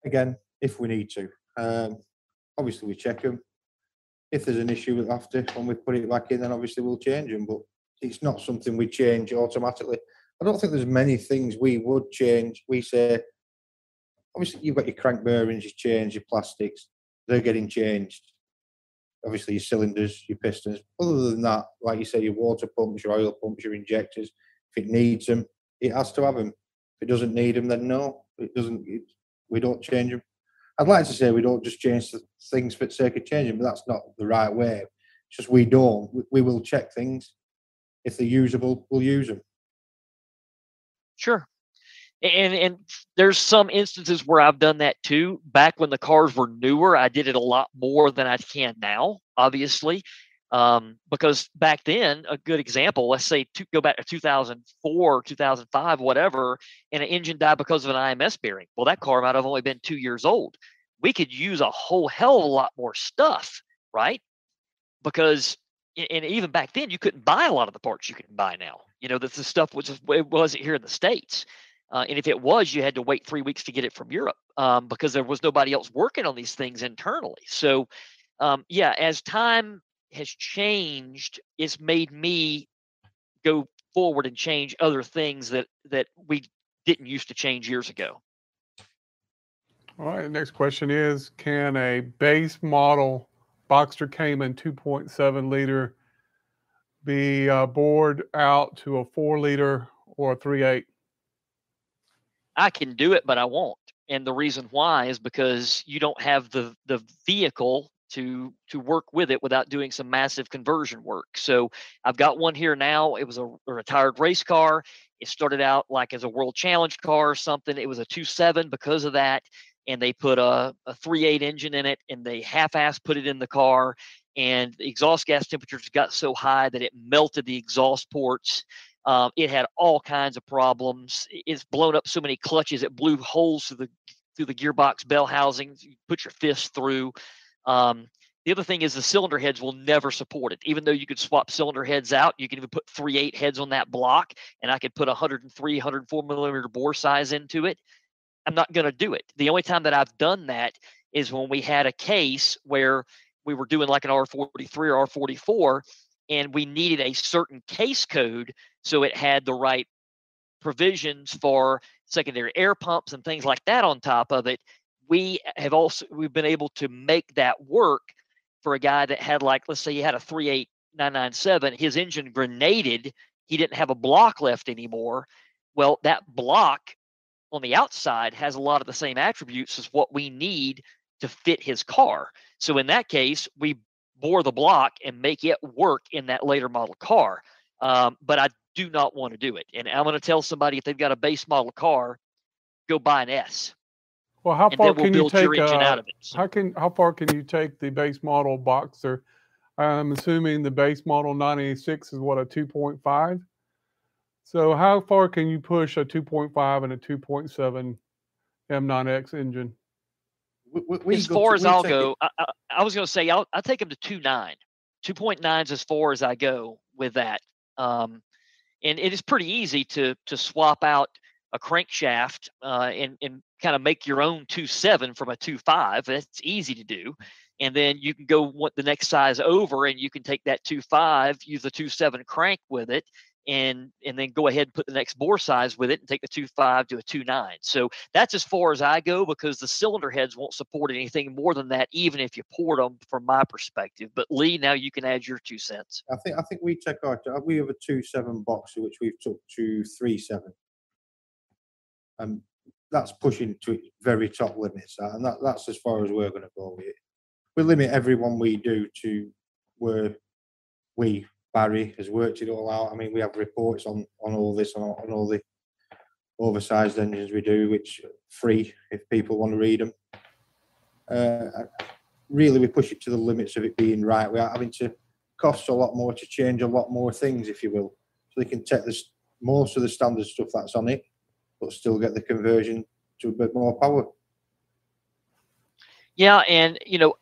Again, if we need to. Um, obviously, we check them if there's an issue with after when we put it back in, then obviously we'll change them. But it's not something we change automatically. I don't think there's many things we would change. We say, obviously, you've got your crank bearings, you change your plastics, they're getting changed. Obviously, your cylinders, your pistons. Other than that, like you say, your water pumps, your oil pumps, your injectors. If it needs them, it has to have them. If it doesn't need them, then no, it doesn't. It, we don't change them. I'd like to say we don't just change things for the sake of changing, but that's not the right way. It's just we don't. We will check things. If they're usable, we'll use them. Sure. And and there's some instances where I've done that too. Back when the cars were newer, I did it a lot more than I can now, obviously. Um, because back then, a good example, let's say to go back to 2004, 2005, whatever, and an engine died because of an IMS bearing. Well, that car might have only been two years old. We could use a whole hell of a lot more stuff, right? Because and even back then, you couldn't buy a lot of the parts you can buy now. You know, that the stuff was it wasn't here in the states. Uh, and if it was, you had to wait three weeks to get it from Europe um, because there was nobody else working on these things internally. So, um, yeah, as time has changed it's made me go forward and change other things that that we didn't used to change years ago all right next question is can a base model boxster cayman 2.7 liter be uh, bored out to a four liter or a three eight? i can do it but i won't and the reason why is because you don't have the the vehicle to to work with it without doing some massive conversion work. So I've got one here now. It was a, a retired race car. It started out like as a world challenge car or something. It was a 2.7 because of that. And they put a, a 3.8 engine in it and they half-ass put it in the car. And the exhaust gas temperatures got so high that it melted the exhaust ports. Um, it had all kinds of problems. It's blown up so many clutches. It blew holes through the through the gearbox bell housings. You put your fist through. Um, the other thing is the cylinder heads will never support it. Even though you could swap cylinder heads out, you can even put three eight heads on that block, and I could put 103, 104 millimeter bore size into it. I'm not going to do it. The only time that I've done that is when we had a case where we were doing like an R43 or R44, and we needed a certain case code so it had the right provisions for secondary air pumps and things like that on top of it we have also we've been able to make that work for a guy that had like let's say he had a 38997 his engine grenaded he didn't have a block left anymore. Well that block on the outside has a lot of the same attributes as what we need to fit his car. So in that case we bore the block and make it work in that later model car. Um, but i do not want to do it. And i'm going to tell somebody if they've got a base model car go buy an s well, how far we'll can you take? Uh, how can how far can you take the base model Boxster? I'm assuming the base model 986 is what a 2.5. So how far can you push a 2.5 and a 2.7 M9X engine? We, we as far to, as I'll go, I, I, I, was going to say I'll, I'll take them to 2.9. 2.9 is as far as I go with that. Um, and it is pretty easy to to swap out a crankshaft uh, and and kind of make your own 2.7 from a 2.5. That's easy to do. And then you can go what the next size over, and you can take that 2.5, use the 2.7 crank with it, and and then go ahead and put the next bore size with it and take the 2.5 to a 2.9. So that's as far as I go because the cylinder heads won't support anything more than that, even if you port them from my perspective. But Lee, now you can add your two cents. I think I think we take our we have a 2.7 Boxster which we've took to 3.7. And um, that's pushing to its very top limits, and that, that's as far as we're going to go with it. We limit everyone we do to where we Barry has worked it all out. I mean, we have reports on on all this on, on all the oversized engines we do, which free if people want to read them. Uh, really, we push it to the limits of it being right without having to cost a lot more to change a lot more things, if you will. So they can take this most of the standard stuff that's on it, but still get the conversion to a bit more power. Yeah, and you know,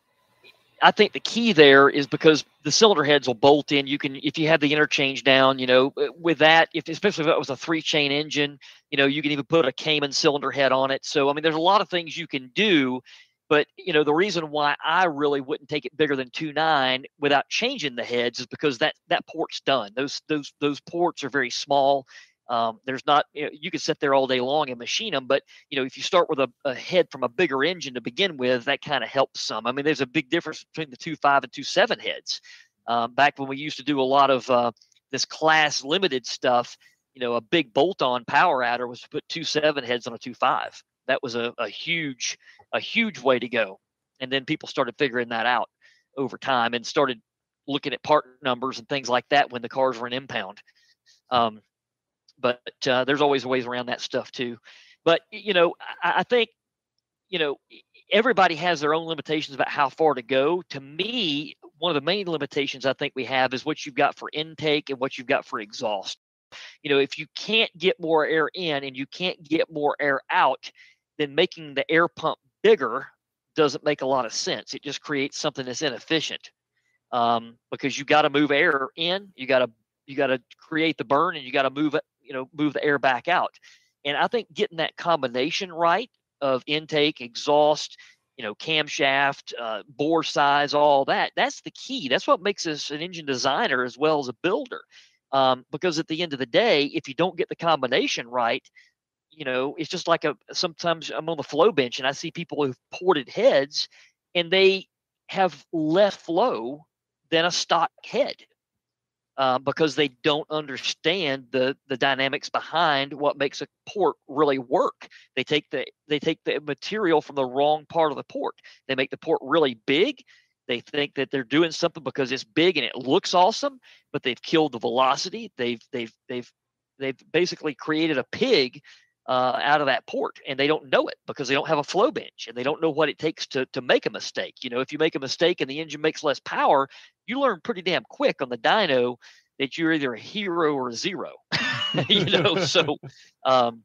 I think the key there is because the cylinder heads will bolt in. You can, if you have the interchange down, you know, with that, if especially if it was a three chain engine, you know, you can even put a Cayman cylinder head on it. So, I mean, there's a lot of things you can do. But you know, the reason why I really wouldn't take it bigger than two nine without changing the heads is because that that port's done. Those those those ports are very small. Um, there's not you, know, you can sit there all day long and machine them, but you know if you start with a, a head from a bigger engine to begin with, that kind of helps some. I mean, there's a big difference between the two five and two seven heads. Um, back when we used to do a lot of uh, this class limited stuff, you know, a big bolt-on power adder was to put two seven heads on a two five. That was a, a huge a huge way to go, and then people started figuring that out over time and started looking at part numbers and things like that when the cars were in impound. Um, but uh, there's always ways around that stuff too. But you know, I, I think you know everybody has their own limitations about how far to go. To me, one of the main limitations I think we have is what you've got for intake and what you've got for exhaust. You know, if you can't get more air in and you can't get more air out, then making the air pump bigger doesn't make a lot of sense. It just creates something that's inefficient um, because you got to move air in, you got to you got to create the burn, and you got to move it you know move the air back out. And i think getting that combination right of intake exhaust you know camshaft uh, bore size all that that's the key. That's what makes us an engine designer as well as a builder. Um, because at the end of the day if you don't get the combination right you know it's just like a sometimes i'm on the flow bench and i see people who've ported heads and they have less flow than a stock head uh, because they don't understand the the dynamics behind what makes a port really work. They take the they take the material from the wrong part of the port. They make the port really big. They think that they're doing something because it's big and it looks awesome, but they've killed the velocity. They've they've they've they've basically created a pig uh, out of that port and they don't know it because they don't have a flow bench and they don't know what it takes to, to make a mistake. You know, if you make a mistake and the engine makes less power, you learn pretty damn quick on the dyno that you're either a hero or a zero, [LAUGHS] you know, so, [LAUGHS] um,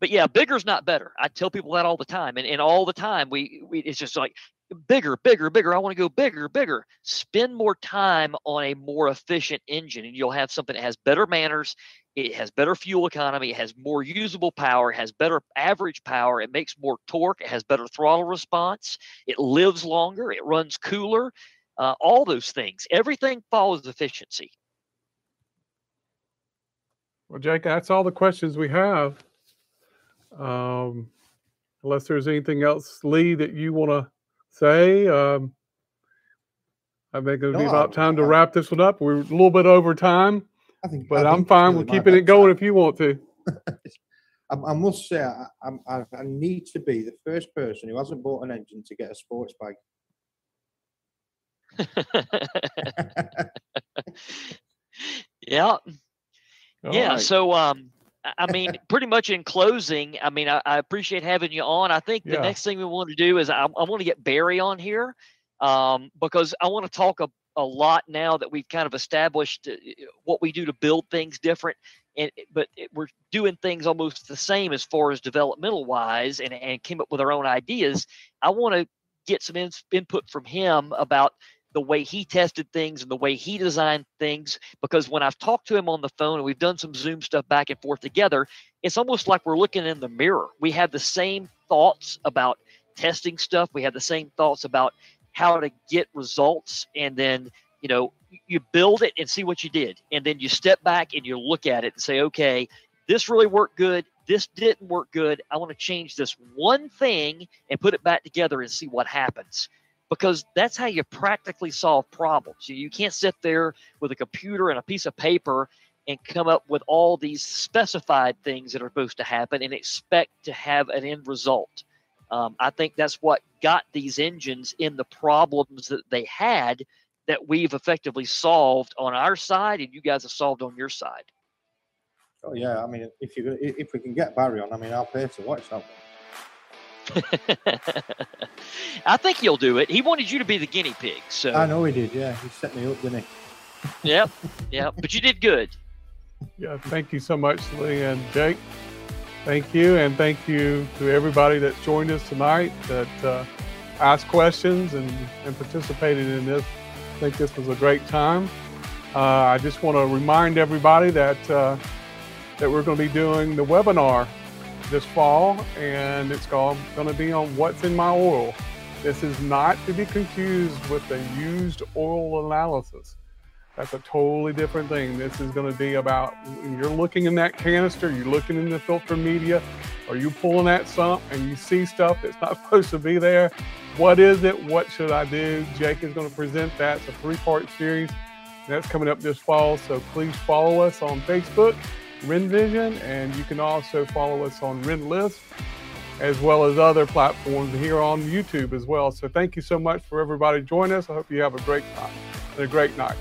but yeah, bigger's not better. I tell people that all the time and, and all the time we, we, it's just like bigger, bigger, bigger. I want to go bigger, bigger. Spend more time on a more efficient engine and you'll have something that has better manners it has better fuel economy, it has more usable power, it has better average power, it makes more torque, it has better throttle response, it lives longer, it runs cooler, uh, all those things. Everything follows efficiency. Well, Jake, that's all the questions we have. Um, unless there's anything else, Lee, that you want to say. Um, I think it'll no, be about time to wrap this one up. We're a little bit over time. I think, but I am fine with keeping it going if you want to. [LAUGHS] I, I, must say, I, I, I, need to be the first person who hasn't bought an engine to get a sports bike. [LAUGHS] [LAUGHS] yeah. All yeah. Right. So, um, I mean, pretty much in closing, I mean, I, I appreciate having you on. I think the yeah. next thing we want to do is I, I want to get Barry on here um, because I want to talk a, a lot now that we've kind of established uh, what we do to build things different and but it, we're doing things almost the same as far as developmental wise and, and came up with our own ideas i want to get some in, input from him about the way he tested things and the way he designed things because when I've talked to him on the phone and we've done some Zoom stuff back and forth together, it's almost like we're looking in the mirror. We have the same thoughts about testing stuff, we have the same thoughts about how to get results, and then you know you build it and see what you did, and then you step back and you look at it and say, okay, this really worked good. This didn't work good. I want to change this one thing and put it back together and see what happens because that's how you practically solve problems. You, can't sit there with a computer and a piece of paper and come up with all these specified things that are supposed to happen and expect to have an end result. Um, I think that's what got these engines in the problems that they had that we've effectively solved on our side and you guys have solved on your side. Oh yeah, I mean, if you if we can get Barry on, I mean, I'll pay to watch that. [LAUGHS] I think he'll do it. He wanted you to be the guinea pig. So I know he did. Yeah, he set me up, didn't he? [LAUGHS] yep, yep. But you did good. Yeah, thank you so much, Lee and Jake. Thank you, and thank you to everybody that joined us tonight that uh, asked questions and, and participated in this. I think this was a great time. Uh, I just want to remind everybody that uh, that we're going to be doing the webinar this fall, and it's going to be on what's in my oil. This is not to be confused with the used oil analysis. That's a totally different thing. This is going to be about you're looking in that canister, you're looking in the filter media, or you pulling that sump and you see stuff that's not [LAUGHS] supposed to be there. What is it? What should I do? Jake is going to present that. It's a three part series. That's coming up this fall. So please follow us on Facebook RenVision, and you can also follow us on Rennlist as well as other platforms here on YouTube as well. So thank you so much for everybody joining us. I hope you have a great time and a great night.